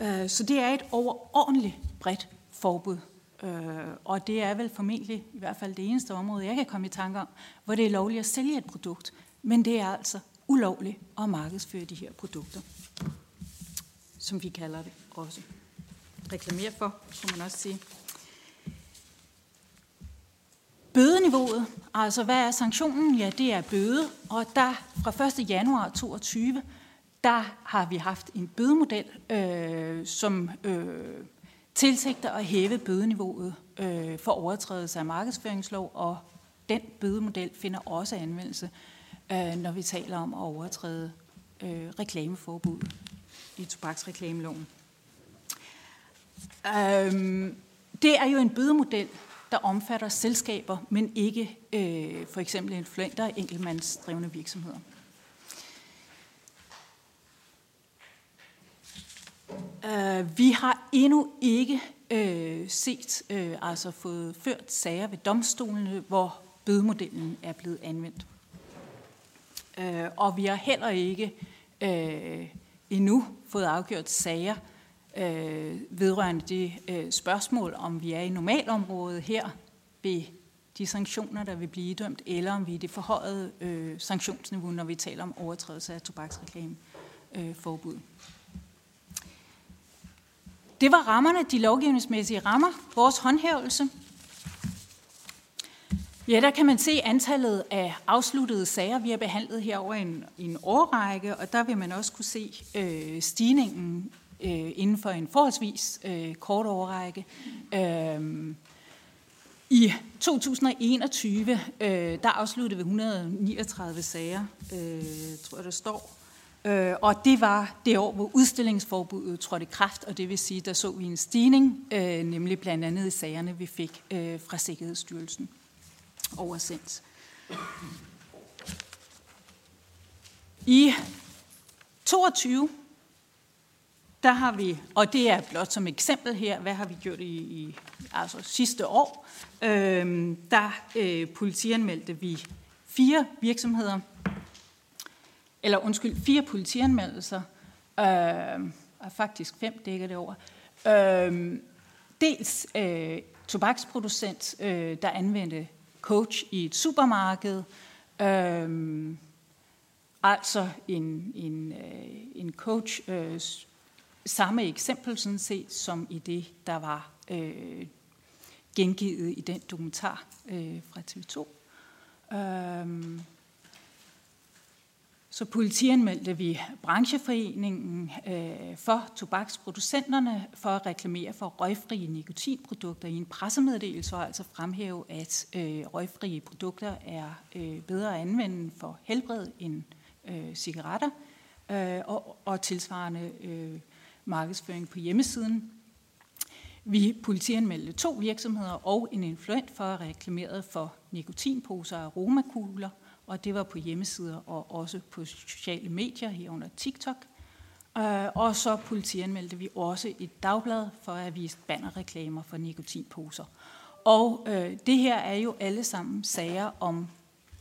Øh, så det er et overordentligt bredt forbud. Øh, og det er vel formentlig i hvert fald det eneste område, jeg kan komme i tanke om, hvor det er lovligt at sælge et produkt. Men det er altså ulovligt at markedsføre de her produkter, som vi kalder det også. Reklamere for, kunne man også sige. Bødeniveauet, altså hvad er sanktionen? Ja, det er bøde, og der fra 1. januar 2022, der har vi haft en bødemodel, øh, som øh, tilsigter at hæve bødeniveauet øh, for overtrædelse af markedsføringslov, og den bødemodel finder også anvendelse, øh, når vi taler om at overtræde øh, reklameforbud i tobaksreklameloven. Øh, det er jo en bødemodel, der omfatter selskaber, men ikke øh, for eksempel influenter enkeltmandsdrevne virksomheder. Uh, vi har endnu ikke øh, set, øh, altså fået ført sager ved domstolene, hvor bødemodellen er blevet anvendt. Uh, og vi har heller ikke øh, endnu fået afgjort sager øh, vedrørende det øh, spørgsmål, om vi er i normalområdet her ved de sanktioner, der vil blive dømt, eller om vi er i det forhøjede øh, sanktionsniveau, når vi taler om overtrædelse af tobaksreklameforbud. Øh, det var rammerne, de lovgivningsmæssige rammer, vores håndhævelse. Ja, der kan man se antallet af afsluttede sager, vi har behandlet her over en, en årrække, og der vil man også kunne se øh, stigningen øh, inden for en forholdsvis øh, kort overrække. Øh, I 2021, øh, der afsluttede vi 139 sager, øh, tror jeg der står, Øh, og det var det år, hvor udstillingsforbuddet trådte i kraft, og det vil sige, der så vi en stigning, øh, nemlig blandt andet i sagerne, vi fik øh, fra Sikkerhedsstyrelsen oversendt. I 22, der har vi, og det er blot som eksempel her, hvad har vi gjort i, i altså sidste år, øh, der øh, politianmeldte vi fire virksomheder, eller undskyld, fire politianmeldelser, øh, og faktisk fem dækker det over. Øh, dels øh, tobaksproducent, øh, der anvendte coach i et supermarked, øh, altså en, en, øh, en coach, øh, samme eksempel sådan set, som i det, der var øh, gengivet i den dokumentar øh, fra TV2. Øh, så politianmeldte vi brancheforeningen øh, for tobaksproducenterne for at reklamere for røgfrie nikotinprodukter i en pressemeddelelse og altså fremhæve, at øh, røgfrie produkter er øh, bedre at anvende for helbred end øh, cigaretter øh, og, og tilsvarende øh, markedsføring på hjemmesiden. Vi politianmeldte to virksomheder og en influent for at reklamere for nikotinposer og aromakugler – og det var på hjemmesider og også på sociale medier herunder TikTok. Øh, og så politianmeldte vi også et dagblad for at vise bannerreklamer for nikotinposer. Og øh, det her er jo alle sammen sager om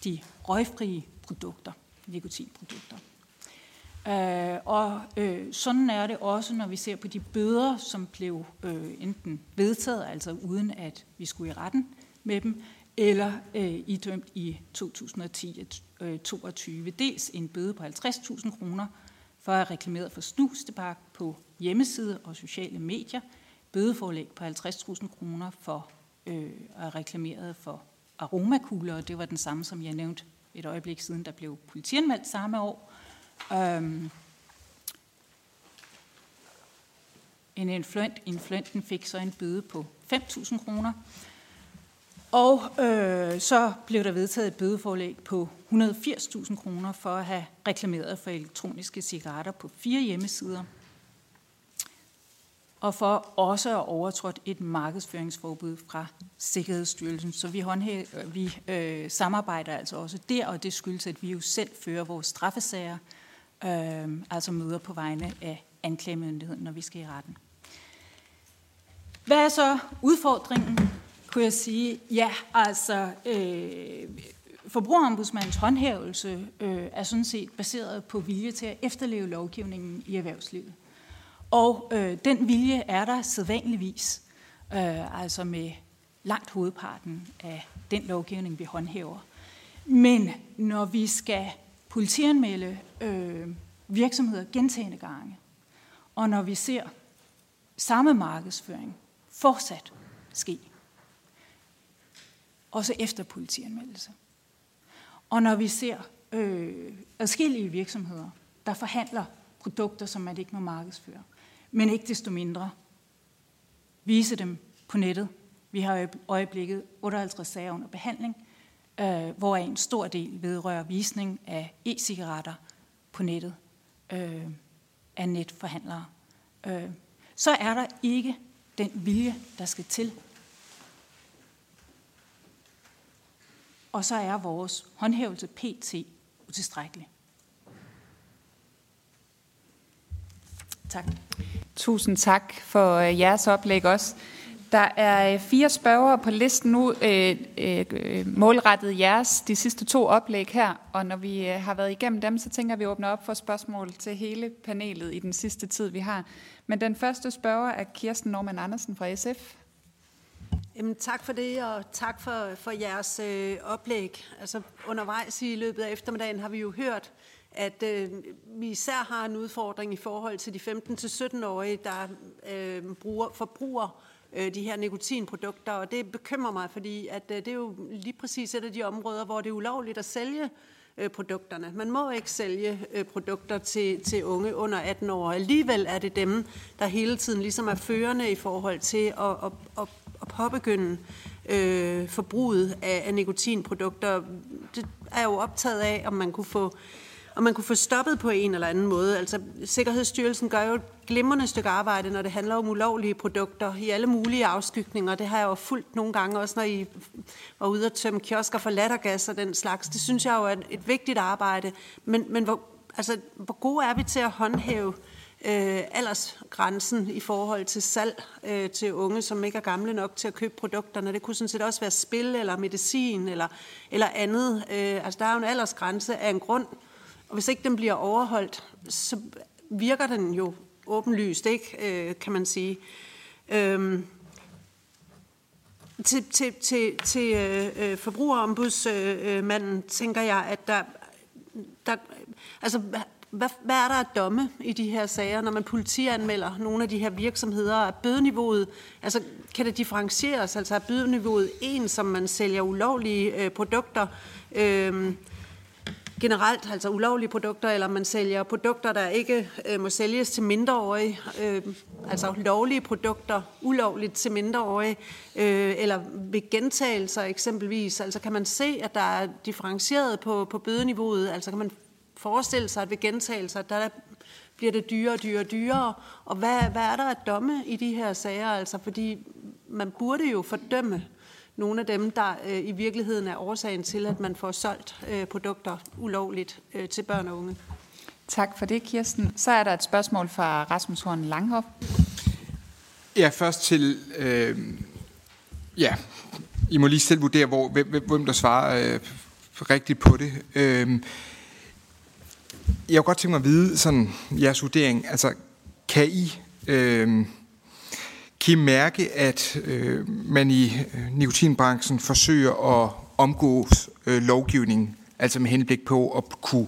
de røgfrie produkter, nikotinprodukter. Øh, og øh, sådan er det også, når vi ser på de bøder, som blev øh, enten vedtaget, altså uden at vi skulle i retten med dem, eller øh, idømt i 2010-22. Øh, Dels en bøde på 50.000 kroner for at have reklameret for snustebak på hjemmeside og sociale medier, bødeforlæg på 50.000 kroner for øh, at reklamere reklameret for aromakugler, og det var den samme, som jeg nævnte et øjeblik siden, der blev politianmeldt samme år. Øhm, en influent, influenten fik så en bøde på 5.000 kroner. Og øh, så blev der vedtaget et bødeforlæg på 180.000 kroner for at have reklameret for elektroniske cigaretter på fire hjemmesider. Og for også at overtrådt et markedsføringsforbud fra Sikkerhedsstyrelsen. Så vi, håndhæ- vi øh, samarbejder altså også der, og det skyldes, at vi jo selv fører vores straffesager, øh, altså møder på vegne af anklagemyndigheden, når vi skal i retten. Hvad er så udfordringen kunne jeg sige, ja, altså øh, forbrugerombudsmandens håndhævelse øh, er sådan set baseret på vilje til at efterleve lovgivningen i erhvervslivet. Og øh, den vilje er der sædvanligvis. øh, altså med langt hovedparten af den lovgivning, vi håndhæver. Men når vi skal politianmelde øh, virksomheder gentagende gange, og når vi ser samme markedsføring fortsat ske, også efter politianmeldelse, og når vi ser øh, adskillige virksomheder, der forhandler produkter, som man ikke må markedsføre, men ikke desto mindre vise dem på nettet. Vi har i øjeblikket 58 sager under behandling, øh, hvor en stor del vedrører visning af e-cigaretter på nettet øh, af netforhandlere. Øh, så er der ikke den vilje, der skal til. Og så er vores håndhævelse PT utilstrækkelig. Tak. Tusind tak for øh, jeres oplæg også. Der er øh, fire spørgere på listen nu, øh, øh, øh, målrettet jeres de sidste to oplæg her, og når vi øh, har været igennem dem, så tænker vi at åbne op for spørgsmål til hele panelet i den sidste tid, vi har. Men den første spørger er Kirsten Norman Andersen fra SF. Jamen, tak for det, og tak for, for jeres øh, oplæg. Altså, undervejs i løbet af eftermiddagen har vi jo hørt, at øh, vi især har en udfordring i forhold til de 15-17-årige, der øh, bruger, forbruger øh, de her nikotinprodukter, og det bekymrer mig, fordi at, øh, det er jo lige præcis et af de områder, hvor det er ulovligt at sælge øh, produkterne. Man må ikke sælge øh, produkter til, til unge under 18 år. Alligevel er det dem, der hele tiden ligesom er førende i forhold til at, at, at, at påbegynde øh, forbruget af, af nikotinprodukter. Det er jo optaget af, om man kunne få og man kunne få stoppet på en eller anden måde. Altså, Sikkerhedsstyrelsen gør jo et glimrende stykke arbejde, når det handler om ulovlige produkter i alle mulige afskygninger. Det har jeg jo fulgt nogle gange, også når I var ude at tømme kiosker for lattergas og den slags. Det synes jeg jo er et vigtigt arbejde. Men, men hvor, altså, hvor gode er vi til at håndhæve øh, aldersgrænsen i forhold til salg øh, til unge, som ikke er gamle nok til at købe produkterne. Det kunne sådan set også være spil eller medicin eller, eller andet. Øh, altså, der er jo en aldersgrænse af en grund, og hvis ikke den bliver overholdt, så virker den jo åbenlyst, ikke, øh, kan man sige. Øhm, til til, til, til øh, øh forbrugerombudsmanden øh, tænker jeg, at der, der altså, hvad, hvad er der at domme i de her sager, når man politianmelder nogle af de her virksomheder? Er bødeniveauet, altså kan det differentieres? Altså er bødeniveauet en, som man sælger ulovlige øh, produkter? Øh, generelt, altså ulovlige produkter, eller man sælger produkter, der ikke øh, må sælges til mindreårige, øh, altså lovlige produkter ulovligt til mindreårige, øh, eller ved gentagelser eksempelvis. Altså kan man se, at der er differentieret på, på bødeniveauet, altså kan man forestille sig, at ved gentagelser, der bliver det dyrere og dyrere og dyrere, og hvad, hvad er der at domme i de her sager, altså fordi man burde jo fordømme nogle af dem, der øh, i virkeligheden er årsagen til, at man får solgt øh, produkter ulovligt øh, til børn og unge. Tak for det, Kirsten. Så er der et spørgsmål fra Rasmus Horn Langhoff. Ja, først til... Øh, ja, I må lige selv vurdere, hvor, hvem, hvem der svarer øh, rigtigt på det. Øh, jeg kunne godt tænke mig at vide sådan, jeres vurdering. Altså, kan I... Øh, kan I mærke, at øh, man i øh, nikotinbranchen forsøger at omgå øh, lovgivningen, altså med henblik på at kunne,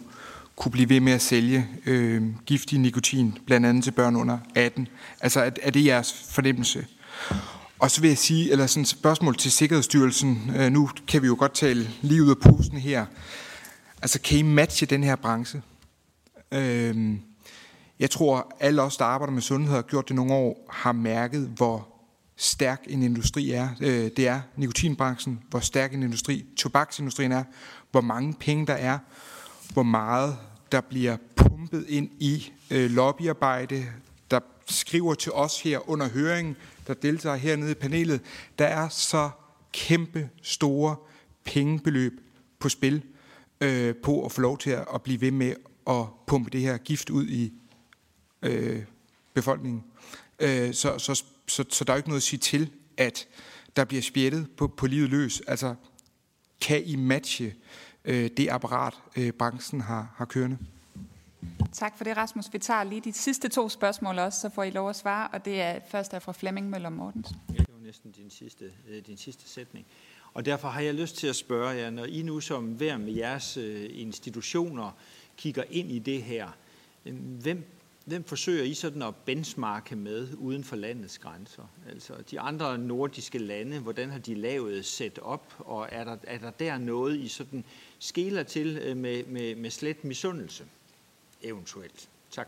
kunne blive ved med at sælge øh, giftig nikotin, blandt andet til børn under 18? Altså er, er det jeres fornemmelse? Og så vil jeg sige, eller sådan et spørgsmål til Sikkerhedsstyrelsen, øh, nu kan vi jo godt tale lige ud af posen her. Altså kan I matche den her branche? Øh, jeg tror, alle os, der arbejder med sundhed, har gjort det nogle år, har mærket, hvor stærk en industri er. Øh, det er nikotinbranchen, hvor stærk en industri tobaksindustrien er, hvor mange penge der er, hvor meget der bliver pumpet ind i øh, lobbyarbejde, der skriver til os her under høringen, der deltager hernede i panelet. Der er så kæmpe store pengebeløb på spil øh, på at få lov til at blive ved med at pumpe det her gift ud i øh, befolkningen. Øh, så, så, så, så der er ikke noget at sige til, at der bliver spjættet på, på livet løs. Altså, kan I matche øh, det apparat, øh, branchen har, har kørende? Tak for det, Rasmus. Vi tager lige de sidste to spørgsmål også, så får I lov at svare, og det er først er fra Flemming Møller Mortensen. Det var næsten din sidste, øh, din sidste sætning. Og derfor har jeg lyst til at spørge jer, når I nu som hver med jeres øh, institutioner kigger ind i det her, øh, hvem, hvem forsøger I sådan at benchmarke med uden for landets grænser? Altså de andre nordiske lande, hvordan har de lavet set op, og er der, er der der noget, I sådan skæler til øh, med, med, med slet misundelse eventuelt? Tak.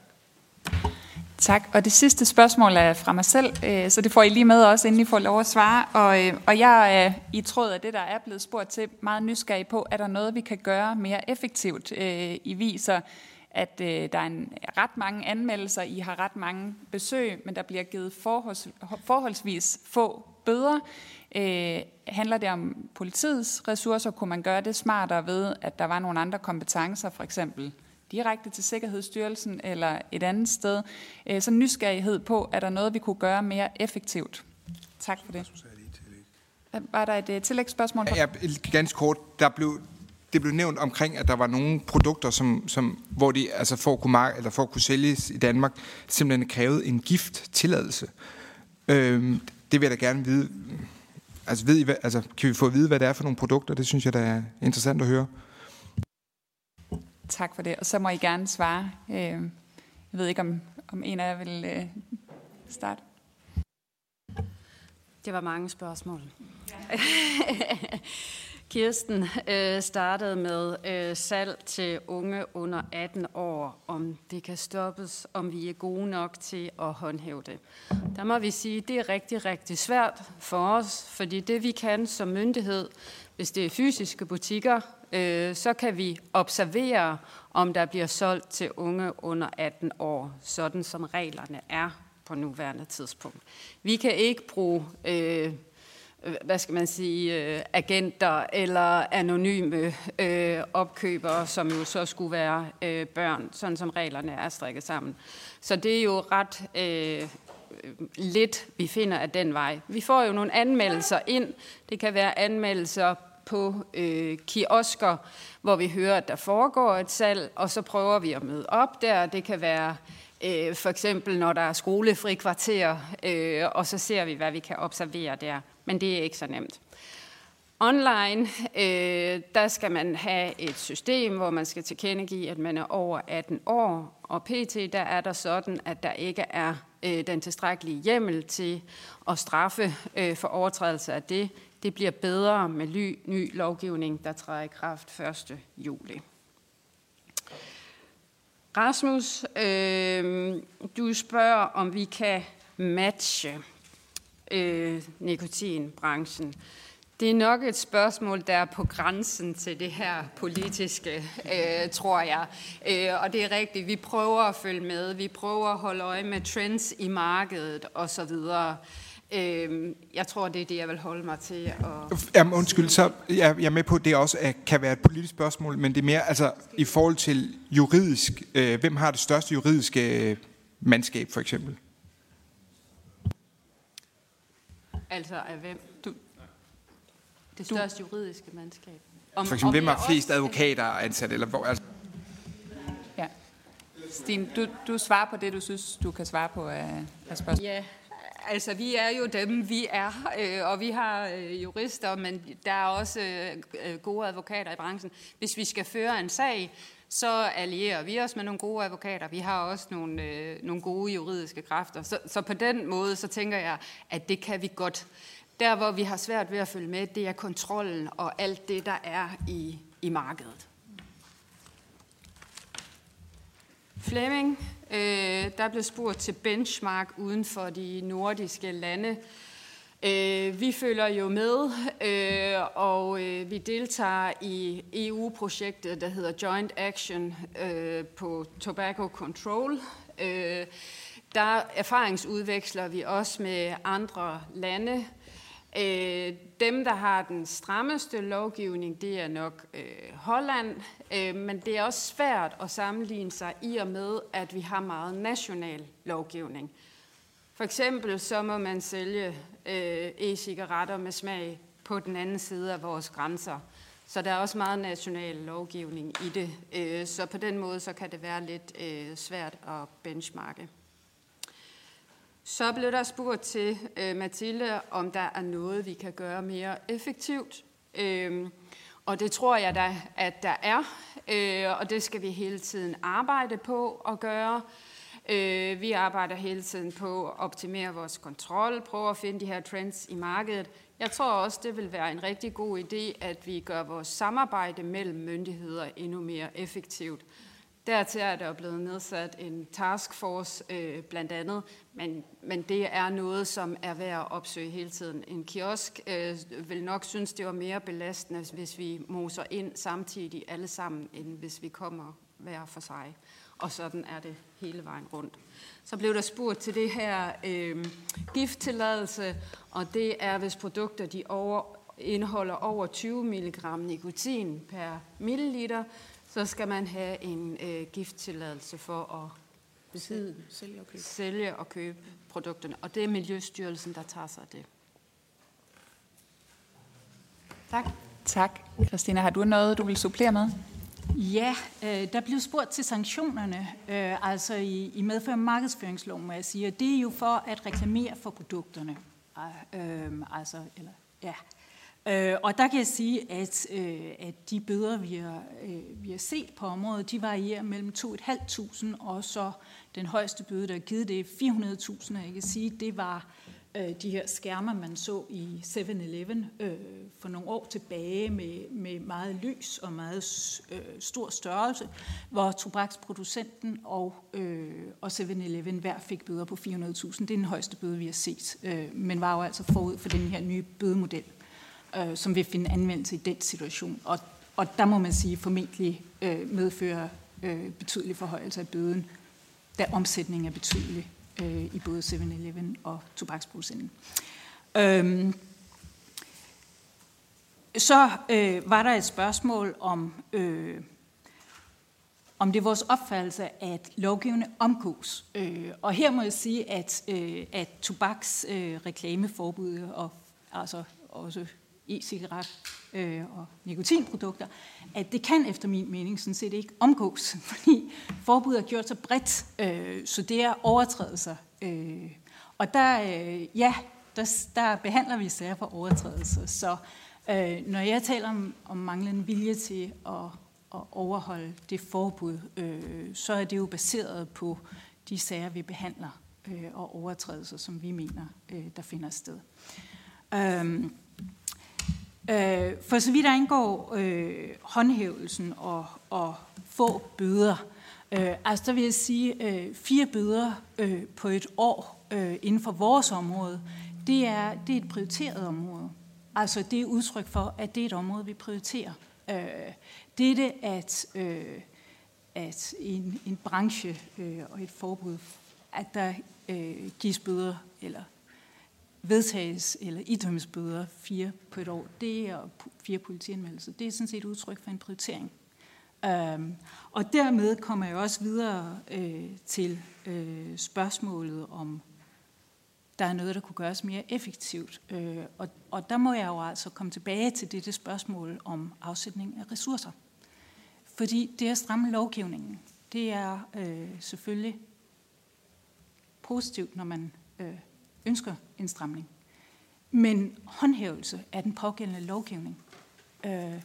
Tak, og det sidste spørgsmål er fra mig selv, øh, så det får I lige med også, inden I får lov at svare. Og, øh, og jeg er i tråd af det, der er blevet spurgt til, meget nysgerrig på, er der noget, vi kan gøre mere effektivt? I viser, at der er en, ret mange anmeldelser, I har ret mange besøg, men der bliver givet forholds, forholdsvis få bøder. handler det om politiets ressourcer? Kunne man gøre det smartere ved, at der var nogle andre kompetencer, for eksempel direkte til Sikkerhedsstyrelsen eller et andet sted. Øh, så nysgerrighed på, er der noget, vi kunne gøre mere effektivt? Tak for det. Var der et øh, tillægsspørgsmål? Ja, ganske kort. Der blev, det blev nævnt omkring, at der var nogle produkter, som, som, hvor de altså for, at kunne mark- eller for at kunne sælges i Danmark, simpelthen krævede en gift-tilladelse. Øhm, det vil jeg da gerne vide. Altså, ved I, hvad, altså, kan vi få at vide, hvad det er for nogle produkter? Det synes jeg, der er interessant at høre. Tak for det. Og så må I gerne svare. Øh, jeg ved ikke, om, om en af jer vil øh, starte. Det var mange spørgsmål. Kirsten øh, startede med øh, salg til unge under 18 år, om det kan stoppes, om vi er gode nok til at håndhæve det. Der må vi sige, at det er rigtig, rigtig svært for os, fordi det vi kan som myndighed, hvis det er fysiske butikker, øh, så kan vi observere, om der bliver solgt til unge under 18 år, sådan som reglerne er på nuværende tidspunkt. Vi kan ikke bruge, øh, Øh, hvad skal man sige, øh, agenter eller anonyme øh, opkøbere, som jo så skulle være øh, børn, sådan som reglerne er strikket sammen. Så det er jo ret øh, øh, lidt, vi finder af den vej. Vi får jo nogle anmeldelser ind. Det kan være anmeldelser på øh, kiosker, hvor vi hører, at der foregår et salg, og så prøver vi at møde op der. Det kan være øh, for eksempel, når der er skolefri kvarter, øh, og så ser vi, hvad vi kan observere der. Men det er ikke så nemt. Online, øh, der skal man have et system, hvor man skal tilkendegive, at man er over 18 år, og pt. der er der sådan, at der ikke er øh, den tilstrækkelige hjemmel til at straffe øh, for overtrædelse af det. Det bliver bedre med ny, ny lovgivning, der træder i kraft 1. juli. Rasmus, øh, du spørger, om vi kan matche øh, nikotinbranchen. Det er nok et spørgsmål, der er på grænsen til det her politiske, øh, tror jeg. Øh, og det er rigtigt, vi prøver at følge med, vi prøver at holde øje med trends i markedet osv., Øh, jeg tror, det er det, jeg vil holde mig til. Og... Jamen, undskyld, så jeg, jeg er med på, at det også er, kan være et politisk spørgsmål, men det er mere altså, i forhold til juridisk. Øh, hvem har det største juridiske øh, mandskab, for eksempel? Altså af hvem? Du, det største du. juridiske mandskab. Om, for eksempel, hvem har flest advokater ansat? Eller hvor, altså... Ja. Stine, du, du svarer på det, du synes, du kan svare på af, af spørgsmål. Ja, Altså, vi er jo dem, vi er, øh, og vi har øh, jurister, men der er også øh, gode advokater i branchen. Hvis vi skal føre en sag, så allierer vi os med nogle gode advokater. Vi har også nogle, øh, nogle gode juridiske kræfter. Så, så på den måde, så tænker jeg, at det kan vi godt. Der, hvor vi har svært ved at følge med, det er kontrollen og alt det, der er i, i markedet. Flemming, Øh, der blev spurgt til benchmark uden for de nordiske lande. Øh, vi følger jo med, øh, og øh, vi deltager i EU-projektet, der hedder Joint Action øh, på Tobacco Control. Øh, der erfaringsudveksler vi også med andre lande. Øh, dem, der har den strammeste lovgivning, det er nok øh, Holland, øh, men det er også svært at sammenligne sig i og med, at vi har meget national lovgivning. For eksempel så må man sælge øh, e-cigaretter med smag på den anden side af vores grænser. Så der er også meget national lovgivning i det. Øh, så på den måde så kan det være lidt øh, svært at benchmarke. Så blev der spurgt til, øh, Mathilde, om der er noget, vi kan gøre mere effektivt. Øh, og det tror jeg da, at der er, øh, og det skal vi hele tiden arbejde på at gøre. Øh, vi arbejder hele tiden på at optimere vores kontrol, prøve at finde de her trends i markedet. Jeg tror også, det vil være en rigtig god idé, at vi gør vores samarbejde mellem myndigheder endnu mere effektivt. Dertil er der blevet nedsat en taskforce øh, blandt andet, men, men det er noget, som er værd at opsøge hele tiden. En kiosk øh, vil nok synes, det var mere belastende, hvis vi moser ind samtidig alle sammen, end hvis vi kommer hver for sig. Og sådan er det hele vejen rundt. Så blev der spurgt til det her øh, gifttilladelse, og det er, hvis produkter de over, indeholder over 20 mg nikotin per milliliter, så skal man have en øh, gifttilladelse for at besidde, sælge, og købe. sælge og købe produkterne. Og det er Miljøstyrelsen, der tager sig af det. Tak. Tak. Christina, har du noget, du vil supplere med? Ja, øh, der blev spurgt til sanktionerne, øh, altså i, i medfør markedsføringsloven, må jeg sige, og det er jo for at reklamere for produkterne. Øh, altså, eller, ja. Øh, og der kan jeg sige, at, øh, at de bøder, vi har, øh, vi har set på området, de varierer mellem 2.500 og så den højeste bøde, der er givet, det er 400.000, og jeg kan sige, det var øh, Øh, de her skærme, man så i 7-Eleven øh, for nogle år tilbage med, med meget lys og meget øh, stor størrelse, hvor tobaksproducenten og, øh, og 7-Eleven hver fik bøder på 400.000. Det er den højeste bøde, vi har set, øh, men var jo altså forud for den her nye bødemodel, øh, som vil finde anvendelse i den situation. Og, og der må man sige formentlig øh, medfører øh, betydelig forhøjelse af bøden, da omsætningen er betydelig øh, i både 7-Eleven og tobaksproducenten. Øhm, så øh, var der et spørgsmål om, øh, om det er vores opfattelse, at lovgivende omgås. Øh, og her må jeg sige, at, øh, at tobaks øh, reklameforbud og altså også e-cigaret øh, og nikotinprodukter, at det kan efter min mening sådan set ikke omgås, fordi forbuddet er gjort så bredt, øh, så det er overtrædelser. Øh, og der, øh, ja, der, der behandler vi sager for overtrædelser. Så øh, når jeg taler om, om manglende vilje til at, at overholde det forbud, øh, så er det jo baseret på de sager, vi behandler øh, og overtrædelser, som vi mener, øh, der finder sted. Øh, Øh, for så vidt angår øh, håndhævelsen og, og få bøder, øh, altså der vil jeg sige, øh, fire bøder øh, på et år øh, inden for vores område, det er, det er et prioriteret område. Altså det er udtryk for, at det er et område, vi prioriterer. Øh, det er det, at, øh, at en, en branche øh, og et forbud, at der øh, gives bøder eller vedtages eller idømmes bøder fire på et år, det er fire politianmeldelser. Det er sådan set udtryk for en prioritering. Øhm, og dermed kommer jeg også videre øh, til øh, spørgsmålet om, der er noget, der kunne gøres mere effektivt. Øh, og, og der må jeg jo altså komme tilbage til dette spørgsmål om afsætning af ressourcer. Fordi det at stramme lovgivningen, det er øh, selvfølgelig positivt, når man øh, ønsker en stramning. Men håndhævelse af den pågældende lovgivning, øh,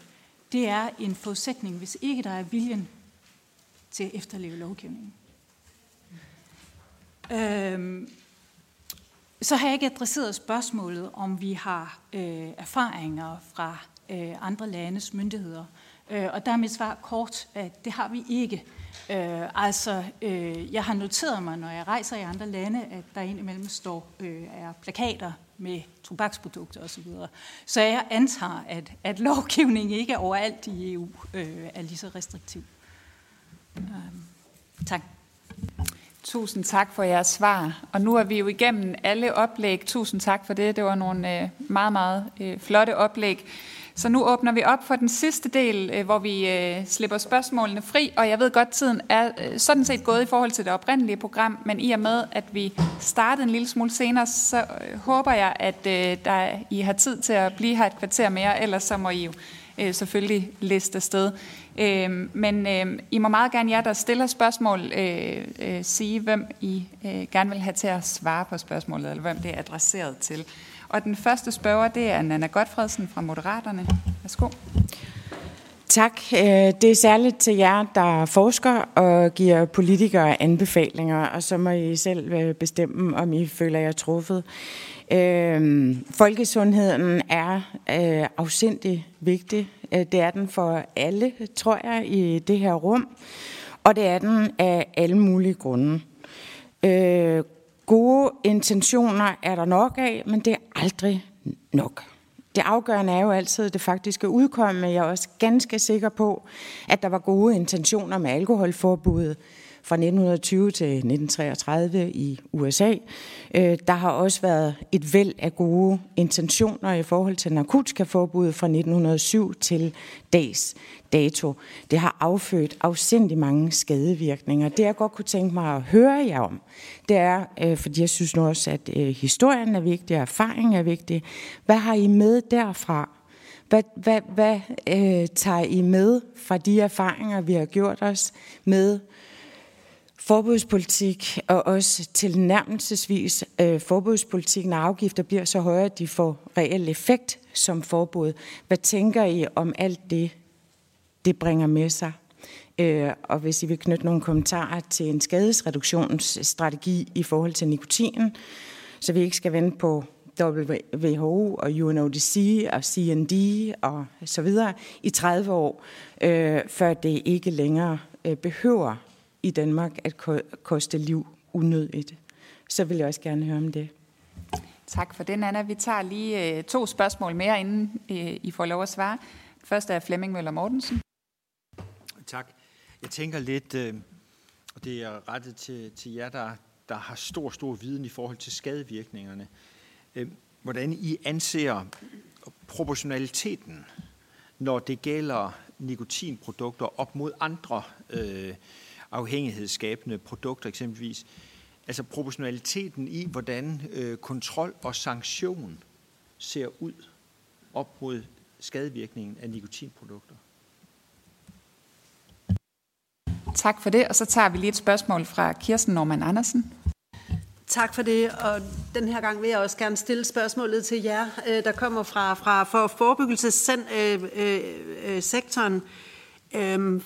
det er en forudsætning, hvis ikke der er viljen til at efterleve lovgivningen. Øh, så har jeg ikke adresseret spørgsmålet, om vi har øh, erfaringer fra øh, andre landes myndigheder. Øh, og der er mit svar kort, at det har vi ikke. Øh, Øh, altså, øh, jeg har noteret mig, når jeg rejser i andre lande, at der indimellem står øh, er plakater med tobaksprodukter osv. Så jeg antager, at, at lovgivningen ikke overalt i EU øh, er lige så restriktiv. Øh, tak. Tusind tak for jeres svar. Og nu er vi jo igennem alle oplæg. Tusind tak for det. Det var nogle øh, meget, meget øh, flotte oplæg. Så nu åbner vi op for den sidste del, øh, hvor vi øh, slipper spørgsmålene fri, og jeg ved godt, tiden er øh, sådan set gået i forhold til det oprindelige program, men i og med, at vi startede en lille smule senere, så øh, håber jeg, at øh, der, I har tid til at blive her et kvarter mere, ellers så må I jo øh, selvfølgelig liste afsted. Øh, men øh, I må meget gerne, jer der stiller spørgsmål, øh, øh, sige, hvem I øh, gerne vil have til at svare på spørgsmålet, eller hvem det er adresseret til. Og den første spørger, det er Nana Godfredsen fra Moderaterne. Værsgo. Tak. Øh, det er særligt til jer, der forsker og giver politikere anbefalinger, og så må I selv øh, bestemme, om I føler jer truffet. Øh, folkesundheden er afsindig vigtig. Det er den for alle, tror jeg, i det her rum. Og det er den af alle mulige grunde. Gode intentioner er der nok af, men det er aldrig nok. Det afgørende er jo altid det faktiske udkomme. Jeg er også ganske sikker på, at der var gode intentioner med alkoholforbuddet fra 1920 til 1933 i USA. Øh, der har også været et væld af gode intentioner i forhold til narkotikaforbuddet fra 1907 til dags dato. Det har affødt afsindig mange skadevirkninger. Det jeg godt kunne tænke mig at høre jer om, det er, øh, fordi jeg synes nu også, at øh, historien er vigtig, og erfaringen er vigtig. Hvad har I med derfra? Hvad, hvad, hvad øh, tager I med fra de erfaringer, vi har gjort os med forbudspolitik, og også tilnærmelsesvis øh, forbudspolitik, når afgifter bliver så høje, at de får reel effekt som forbud. Hvad tænker I om alt det, det bringer med sig? Øh, og hvis I vil knytte nogle kommentarer til en skadesreduktionsstrategi i forhold til nikotinen, så vi ikke skal vente på WHO og UNODC og CND og så videre i 30 år, øh, før det ikke længere øh, behøver i Danmark at koste liv unødigt. Så vil jeg også gerne høre om det. Tak for det, Anna. Vi tager lige øh, to spørgsmål mere, inden øh, I får lov at svare. Først er Flemming Møller Mortensen. Tak. Jeg tænker lidt, øh, og det er rettet til, til jer, der, der har stor, stor viden i forhold til skadevirkningerne. Øh, hvordan I anser proportionaliteten, når det gælder nikotinprodukter op mod andre øh, afhængighedsskabende produkter eksempelvis. Altså proportionaliteten i, hvordan øh, kontrol og sanktion ser ud op mod skadevirkningen af nikotinprodukter. Tak for det, og så tager vi lige et spørgsmål fra Kirsten Norman Andersen. Tak for det, og den her gang vil jeg også gerne stille spørgsmålet til jer, øh, der kommer fra, fra for forebyggelsessektoren. Øh, øh, øhm,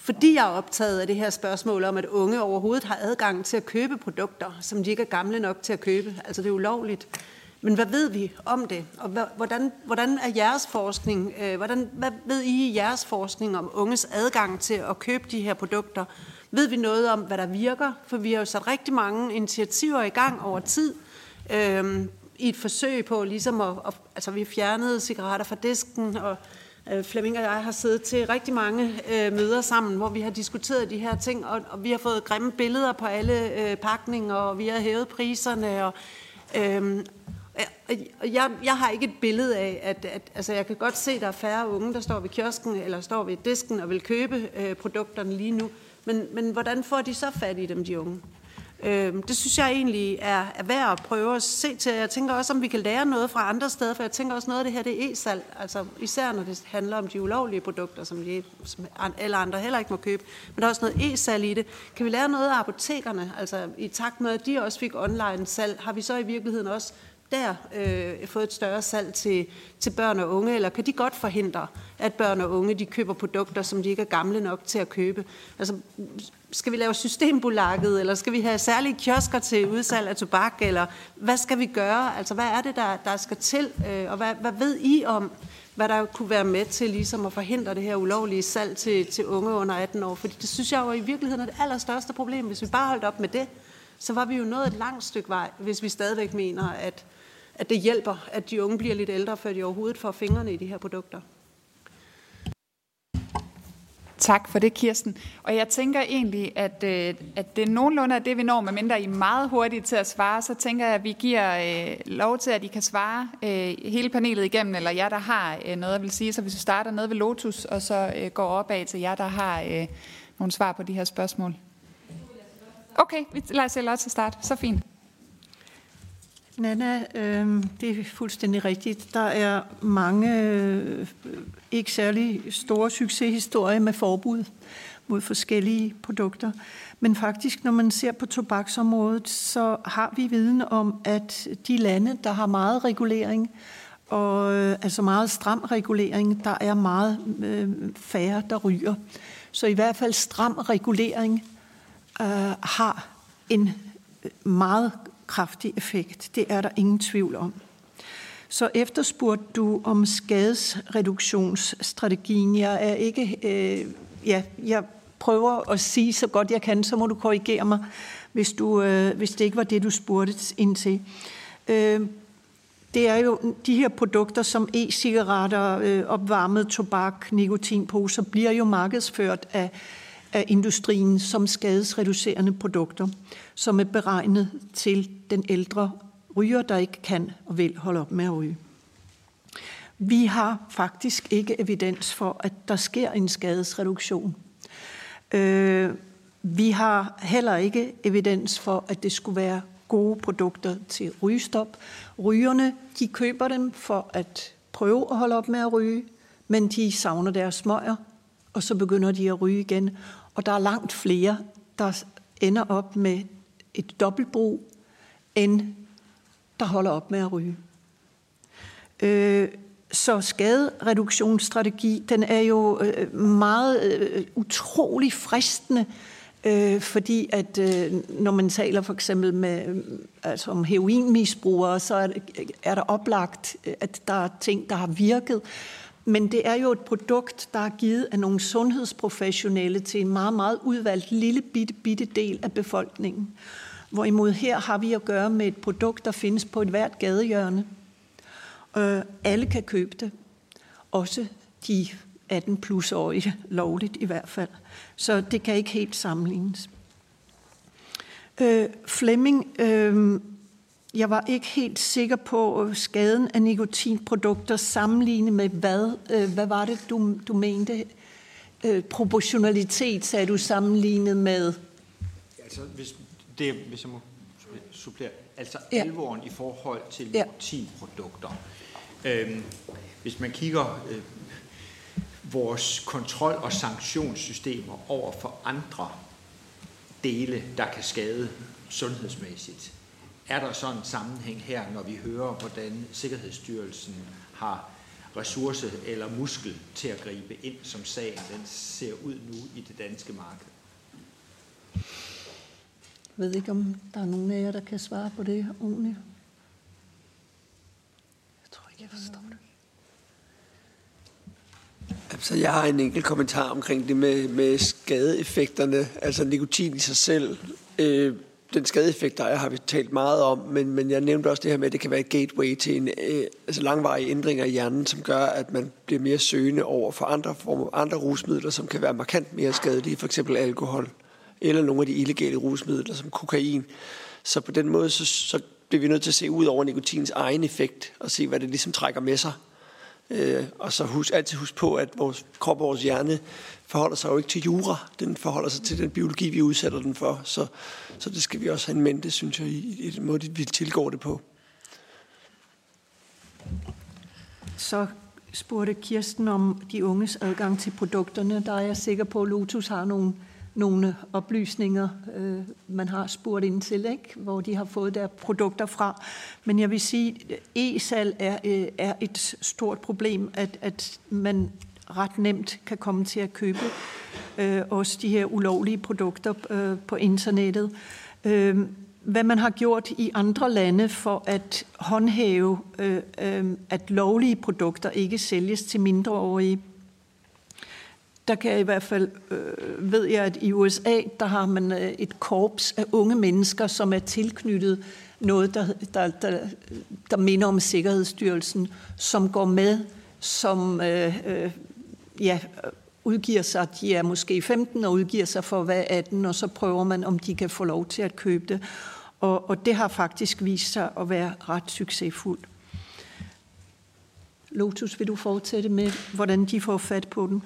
fordi jeg er optaget af det her spørgsmål om, at unge overhovedet har adgang til at købe produkter, som de ikke er gamle nok til at købe. Altså det er ulovligt. Men hvad ved vi om det? Og hvordan, hvordan er jeres forskning, øh, hvordan, hvad ved I i jeres forskning om unges adgang til at købe de her produkter? Ved vi noget om, hvad der virker? For vi har jo sat rigtig mange initiativer i gang over tid, øh, i et forsøg på ligesom at, at altså vi fjernede cigaretter fra disken, og Øh, Flemming og jeg har siddet til rigtig mange øh, møder sammen, hvor vi har diskuteret de her ting, og, og vi har fået grimme billeder på alle øh, pakninger, og vi har hævet priserne. Og, øh, Øh, jeg, jeg har ikke et billede af, at, at altså jeg kan godt se, at der er færre unge, der står ved kiosken eller står ved disken og vil købe øh, produkterne lige nu. Men, men hvordan får de så fat i dem, de unge? Øh, det synes jeg egentlig er, er værd at prøve at se til. Jeg tænker også, om vi kan lære noget fra andre steder, for jeg tænker også noget af det her, det er e-salg. Altså især når det handler om de ulovlige produkter, som, de, som alle andre heller ikke må købe. Men der er også noget e-salg i det. Kan vi lære noget af apotekerne? Altså i takt med, at de også fik online salg, har vi så i virkeligheden også der øh, fået et større salg til, til børn og unge, eller kan de godt forhindre, at børn og unge de køber produkter, som de ikke er gamle nok til at købe? Altså, skal vi lave systembolaget, eller skal vi have særlige kiosker til udsalg af tobak, eller hvad skal vi gøre? Altså, hvad er det, der, der skal til, øh, og hvad, hvad ved I om, hvad der kunne være med til ligesom at forhindre det her ulovlige salg til, til unge under 18 år? Fordi det synes jeg jo i virkeligheden er det allerstørste problem. Hvis vi bare holdt op med det, så var vi jo nået et langt stykke vej, hvis vi stadigvæk mener, at at det hjælper, at de unge bliver lidt ældre, før de overhovedet får fingrene i de her produkter. Tak for det, Kirsten. Og jeg tænker egentlig, at, øh, at det nogenlunde er det, vi når, medmindre I er meget hurtige til at svare, så tænker jeg, at vi giver øh, lov til, at I kan svare øh, hele panelet igennem, eller jer, der har øh, noget at vil sige. Så hvis vi starter nede ved Lotus, og så øh, går opad til jer, der har øh, nogle svar på de her spørgsmål. Okay, vi lader os også starte. Så fint. Nana, øh, det er fuldstændig rigtigt. Der er mange øh, ikke særlig store succeshistorier med forbud mod forskellige produkter. Men faktisk, når man ser på tobaksområdet, så har vi viden om, at de lande, der har meget regulering, og øh, altså meget stram regulering, der er meget øh, færre, der ryger. Så i hvert fald stram regulering øh, har en øh, meget kraftig effekt. Det er der ingen tvivl om. Så efterspurgte du om skadesreduktionsstrategien. Jeg er ikke... Øh, ja, jeg prøver at sige så godt jeg kan, så må du korrigere mig, hvis, du, øh, hvis det ikke var det, du spurgte ind til. Øh, det er jo de her produkter som e-cigaretter, øh, opvarmet tobak, nikotinposer, bliver jo markedsført af af industrien som skadesreducerende produkter, som er beregnet til den ældre ryger, der ikke kan og vil holde op med at ryge. Vi har faktisk ikke evidens for, at der sker en skadesreduktion. Øh, vi har heller ikke evidens for, at det skulle være gode produkter til rygestop. Rygerne, de køber dem for at prøve at holde op med at ryge, men de savner deres smøger, og så begynder de at ryge igen. Og der er langt flere, der ender op med et dobbeltbrug, end der holder op med at ryge. Øh, så skadereduktionsstrategi, den er jo øh, meget øh, utrolig fristende, øh, fordi at øh, når man taler for eksempel med, øh, altså om heroinmisbrugere, så er, er der oplagt, øh, at der er ting, der har virket. Men det er jo et produkt, der er givet af nogle sundhedsprofessionelle til en meget, meget udvalgt lille bitte, bitte del af befolkningen. Hvorimod her har vi at gøre med et produkt, der findes på et hvert gadehjørne. Øh, alle kan købe det. Også de 18 plus årige, lovligt i hvert fald. Så det kan ikke helt sammenlignes. Øh, Flemming, øh, jeg var ikke helt sikker på skaden af nikotinprodukter sammenlignet med hvad. Øh, hvad var det, du, du mente? Øh, proportionalitet, sagde du sammenlignet med? Altså, hvis, det, hvis jeg må supplere. Altså ja. alvoren i forhold til nikotinprodukter. Øhm, hvis man kigger øh, vores kontrol- og sanktionssystemer over for andre dele, der kan skade sundhedsmæssigt, er der sådan en sammenhæng her, når vi hører, hvordan Sikkerhedsstyrelsen har ressource eller muskel til at gribe ind, som sagen den ser ud nu i det danske marked? Jeg ved ikke, om der er nogen af jer, der kan svare på det ordentligt. Jeg tror ikke, jeg forstår det. Altså, jeg har en enkelt kommentar omkring det med, med skadeeffekterne. Altså, nikotin i sig selv øh, den skadeeffekt, der er, har vi talt meget om, men, men jeg nævnte også det her med, at det kan være et gateway til en øh, altså langvarige ændringer i hjernen, som gør, at man bliver mere søgende over for andre former, andre rusmidler, som kan være markant mere skadelige, for eksempel alkohol, eller nogle af de illegale rusmidler, som kokain. Så på den måde, så, så bliver vi nødt til at se ud over nikotins egen effekt, og se, hvad det ligesom trækker med sig. Øh, og så husk, altid husk på, at vores krop og vores hjerne forholder sig jo ikke til jura. Den forholder sig til den biologi, vi udsætter den for. Så, så det skal vi også have en mente, synes jeg, i, i den måde, vi tilgår det på. Så spurgte Kirsten om de unges adgang til produkterne. Der er jeg sikker på, at Lotus har nogle, nogle oplysninger, øh, man har spurgt ind til, ikke? hvor de har fået deres produkter fra. Men jeg vil sige, at e-salg er, øh, er et stort problem, at, at man ret nemt kan komme til at købe øh, også de her ulovlige produkter øh, på internettet. Øh, hvad man har gjort i andre lande for at håndhæve, øh, øh, at lovlige produkter ikke sælges til mindreårige. Der kan jeg i hvert fald, øh, ved jeg, at i USA, der har man øh, et korps af unge mennesker, som er tilknyttet noget, der, der, der, der minder om Sikkerhedsstyrelsen, som går med som øh, øh, ja, udgiver sig, de er måske 15 og udgiver sig for at være 18, og så prøver man, om de kan få lov til at købe det. Og, og det har faktisk vist sig at være ret succesfuldt. Lotus, vil du fortsætte med, hvordan de får fat på den?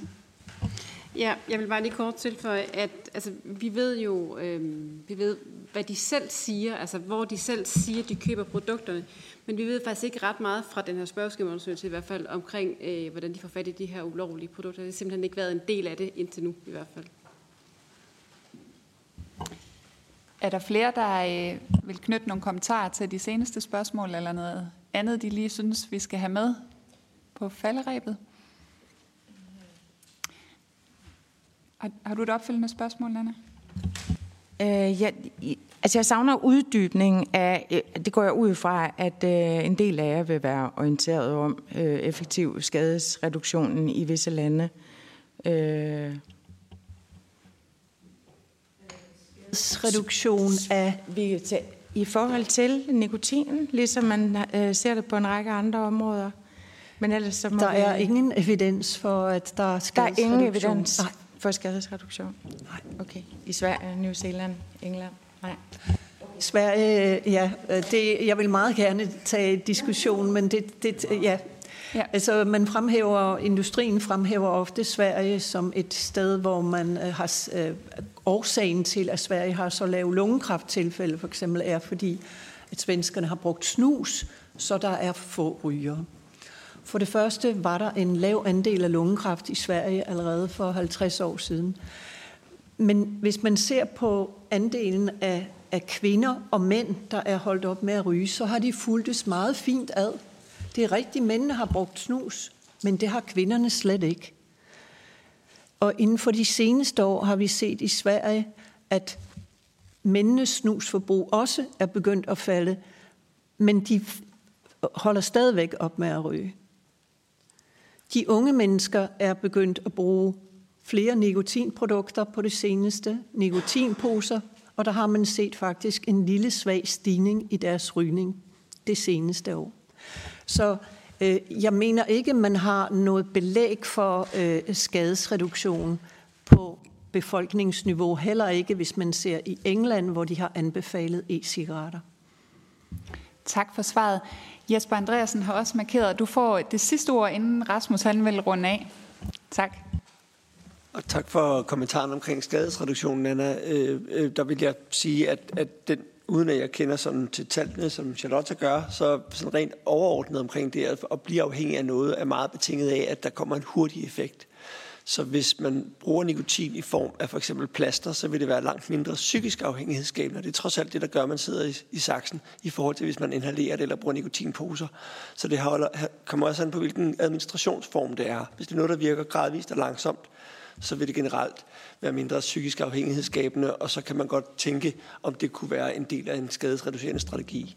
Ja, jeg vil bare lige kort tilføje, at altså, vi ved jo, øh, vi ved, hvad de selv siger, altså hvor de selv siger, de køber produkterne, men vi ved faktisk ikke ret meget fra den her spørgeskemaundersøgelse i hvert fald omkring, øh, hvordan de får fat i de her ulovlige produkter. Det har simpelthen ikke været en del af det indtil nu i hvert fald. Er der flere, der øh, vil knytte nogle kommentarer til de seneste spørgsmål, eller noget andet, de lige synes, vi skal have med på falderæbet? Har, har du et opfølgende spørgsmål, Anna? Øh, ja, altså jeg savner uddybning af, øh, det går jeg ud fra, at øh, en del af jer vil være orienteret om øh, effektiv skadesreduktionen i visse lande. Øh, reduktion af i forhold til nikotinen, ligesom man øh, ser det på en række andre områder. Men ellers så må der er vi... ingen evidens for, at der er skadesreduktion. Der er ingen evidens Nej. for skadesreduktion? Nej. Okay. I Sverige, New Zealand, England? Nej. Sverige, ja, det, jeg vil meget gerne tage diskussion, men det, det ja, Ja. Altså, man fremhæver, industrien fremhæver ofte Sverige som et sted, hvor man øh, har øh, årsagen til, at Sverige har så lav lungekræfttilfælde, for eksempel, er fordi, at svenskerne har brugt snus, så der er få rygere. For det første var der en lav andel af lungekræft i Sverige allerede for 50 år siden. Men hvis man ser på andelen af, af kvinder og mænd, der er holdt op med at ryge, så har de fuldtes meget fint ad. Det er rigtigt, mændene har brugt snus, men det har kvinderne slet ikke. Og inden for de seneste år har vi set i Sverige, at mændenes snusforbrug også er begyndt at falde, men de holder stadigvæk op med at ryge. De unge mennesker er begyndt at bruge flere nikotinprodukter på det seneste, nikotinposer, og der har man set faktisk en lille svag stigning i deres rygning det seneste år. Så øh, jeg mener ikke, man har noget belæg for øh, skadesreduktion på befolkningsniveau, heller ikke hvis man ser i England, hvor de har anbefalet e-cigaretter. Tak for svaret. Jesper Andreasen har også markeret, at du får det sidste ord, inden Rasmus han vil runde af. Tak. Og tak for kommentaren omkring skadesreduktionen, Anna. Øh, øh, der vil jeg sige, at, at den uden at jeg kender sådan til tallene, som Charlotte gør, så sådan rent overordnet omkring det at blive afhængig af noget, er meget betinget af, at der kommer en hurtig effekt. Så hvis man bruger nikotin i form af for eksempel plaster, så vil det være langt mindre psykisk afhængighedsskabende. Det er trods alt det, der gør, at man sidder i, i saksen, i forhold til hvis man inhalerer det eller bruger nikotinposer. Så det holder, kommer også an på, hvilken administrationsform det er. Hvis det er noget, der virker gradvist og langsomt, så vil det generelt være mindre psykisk afhængighedsskabende, og så kan man godt tænke, om det kunne være en del af en skadesreducerende strategi,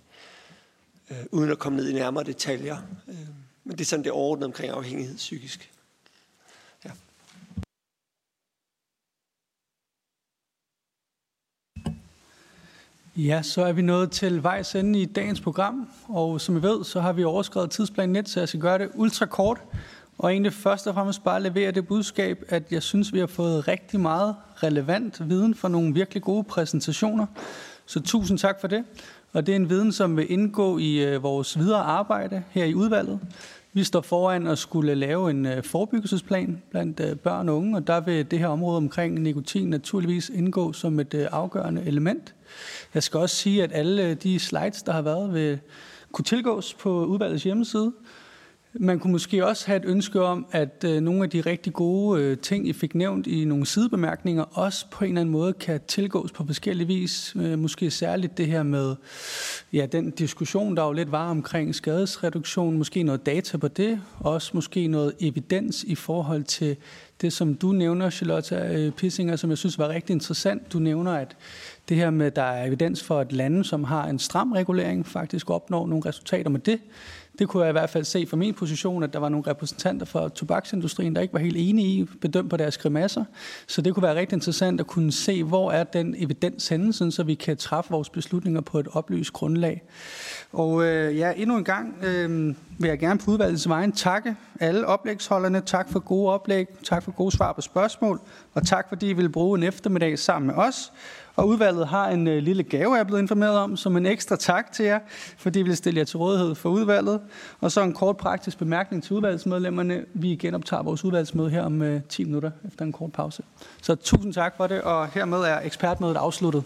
øh, uden at komme ned i nærmere detaljer. Øh, men det er sådan det overordnede omkring afhængighed psykisk. Ja. Ja, så er vi nået til vejs ende i dagens program, og som I ved, så har vi overskrevet tidsplanen net, så jeg skal gøre det ultra kort. Og egentlig først og fremmest bare levere det budskab, at jeg synes, vi har fået rigtig meget relevant viden fra nogle virkelig gode præsentationer. Så tusind tak for det. Og det er en viden, som vil indgå i øh, vores videre arbejde her i udvalget. Vi står foran at skulle lave en øh, forebyggelsesplan blandt øh, børn og unge, og der vil det her område omkring nikotin naturligvis indgå som et afgørende element. Jeg skal også sige, at alle de slides, der har været, vil kunne tilgås på udvalgets hjemmeside. Man kunne måske også have et ønske om, at øh, nogle af de rigtig gode øh, ting, I fik nævnt i nogle sidebemærkninger, også på en eller anden måde kan tilgås på forskellige vis. Øh, måske særligt det her med ja, den diskussion, der jo lidt var omkring skadesreduktion. Måske noget data på det. Også måske noget evidens i forhold til det, som du nævner, Charlotte øh, Pissinger, som jeg synes var rigtig interessant. Du nævner, at det her med, at der er evidens for, at lande, som har en stram regulering, faktisk opnår nogle resultater med det. Det kunne jeg i hvert fald se fra min position, at der var nogle repræsentanter fra tobaksindustrien, der ikke var helt enige i, bedømt på deres grimasser. Så det kunne være rigtig interessant at kunne se, hvor er den evidens henne, så vi kan træffe vores beslutninger på et oplyst grundlag. Og øh, ja, endnu en gang øh, vil jeg gerne på udvalgets vejen takke alle oplægsholderne. Tak for gode oplæg, tak for gode svar på spørgsmål, og tak fordi I vil bruge en eftermiddag sammen med os. Og udvalget har en øh, lille gave, jeg er blevet informeret om, som en ekstra tak til jer, fordi I vil stille jer til rådighed for udvalget. Og så en kort praktisk bemærkning til udvalgsmedlemmerne. Vi genoptager vores udvalgsmøde her om øh, 10 minutter efter en kort pause. Så tusind tak for det, og hermed er ekspertmødet afsluttet.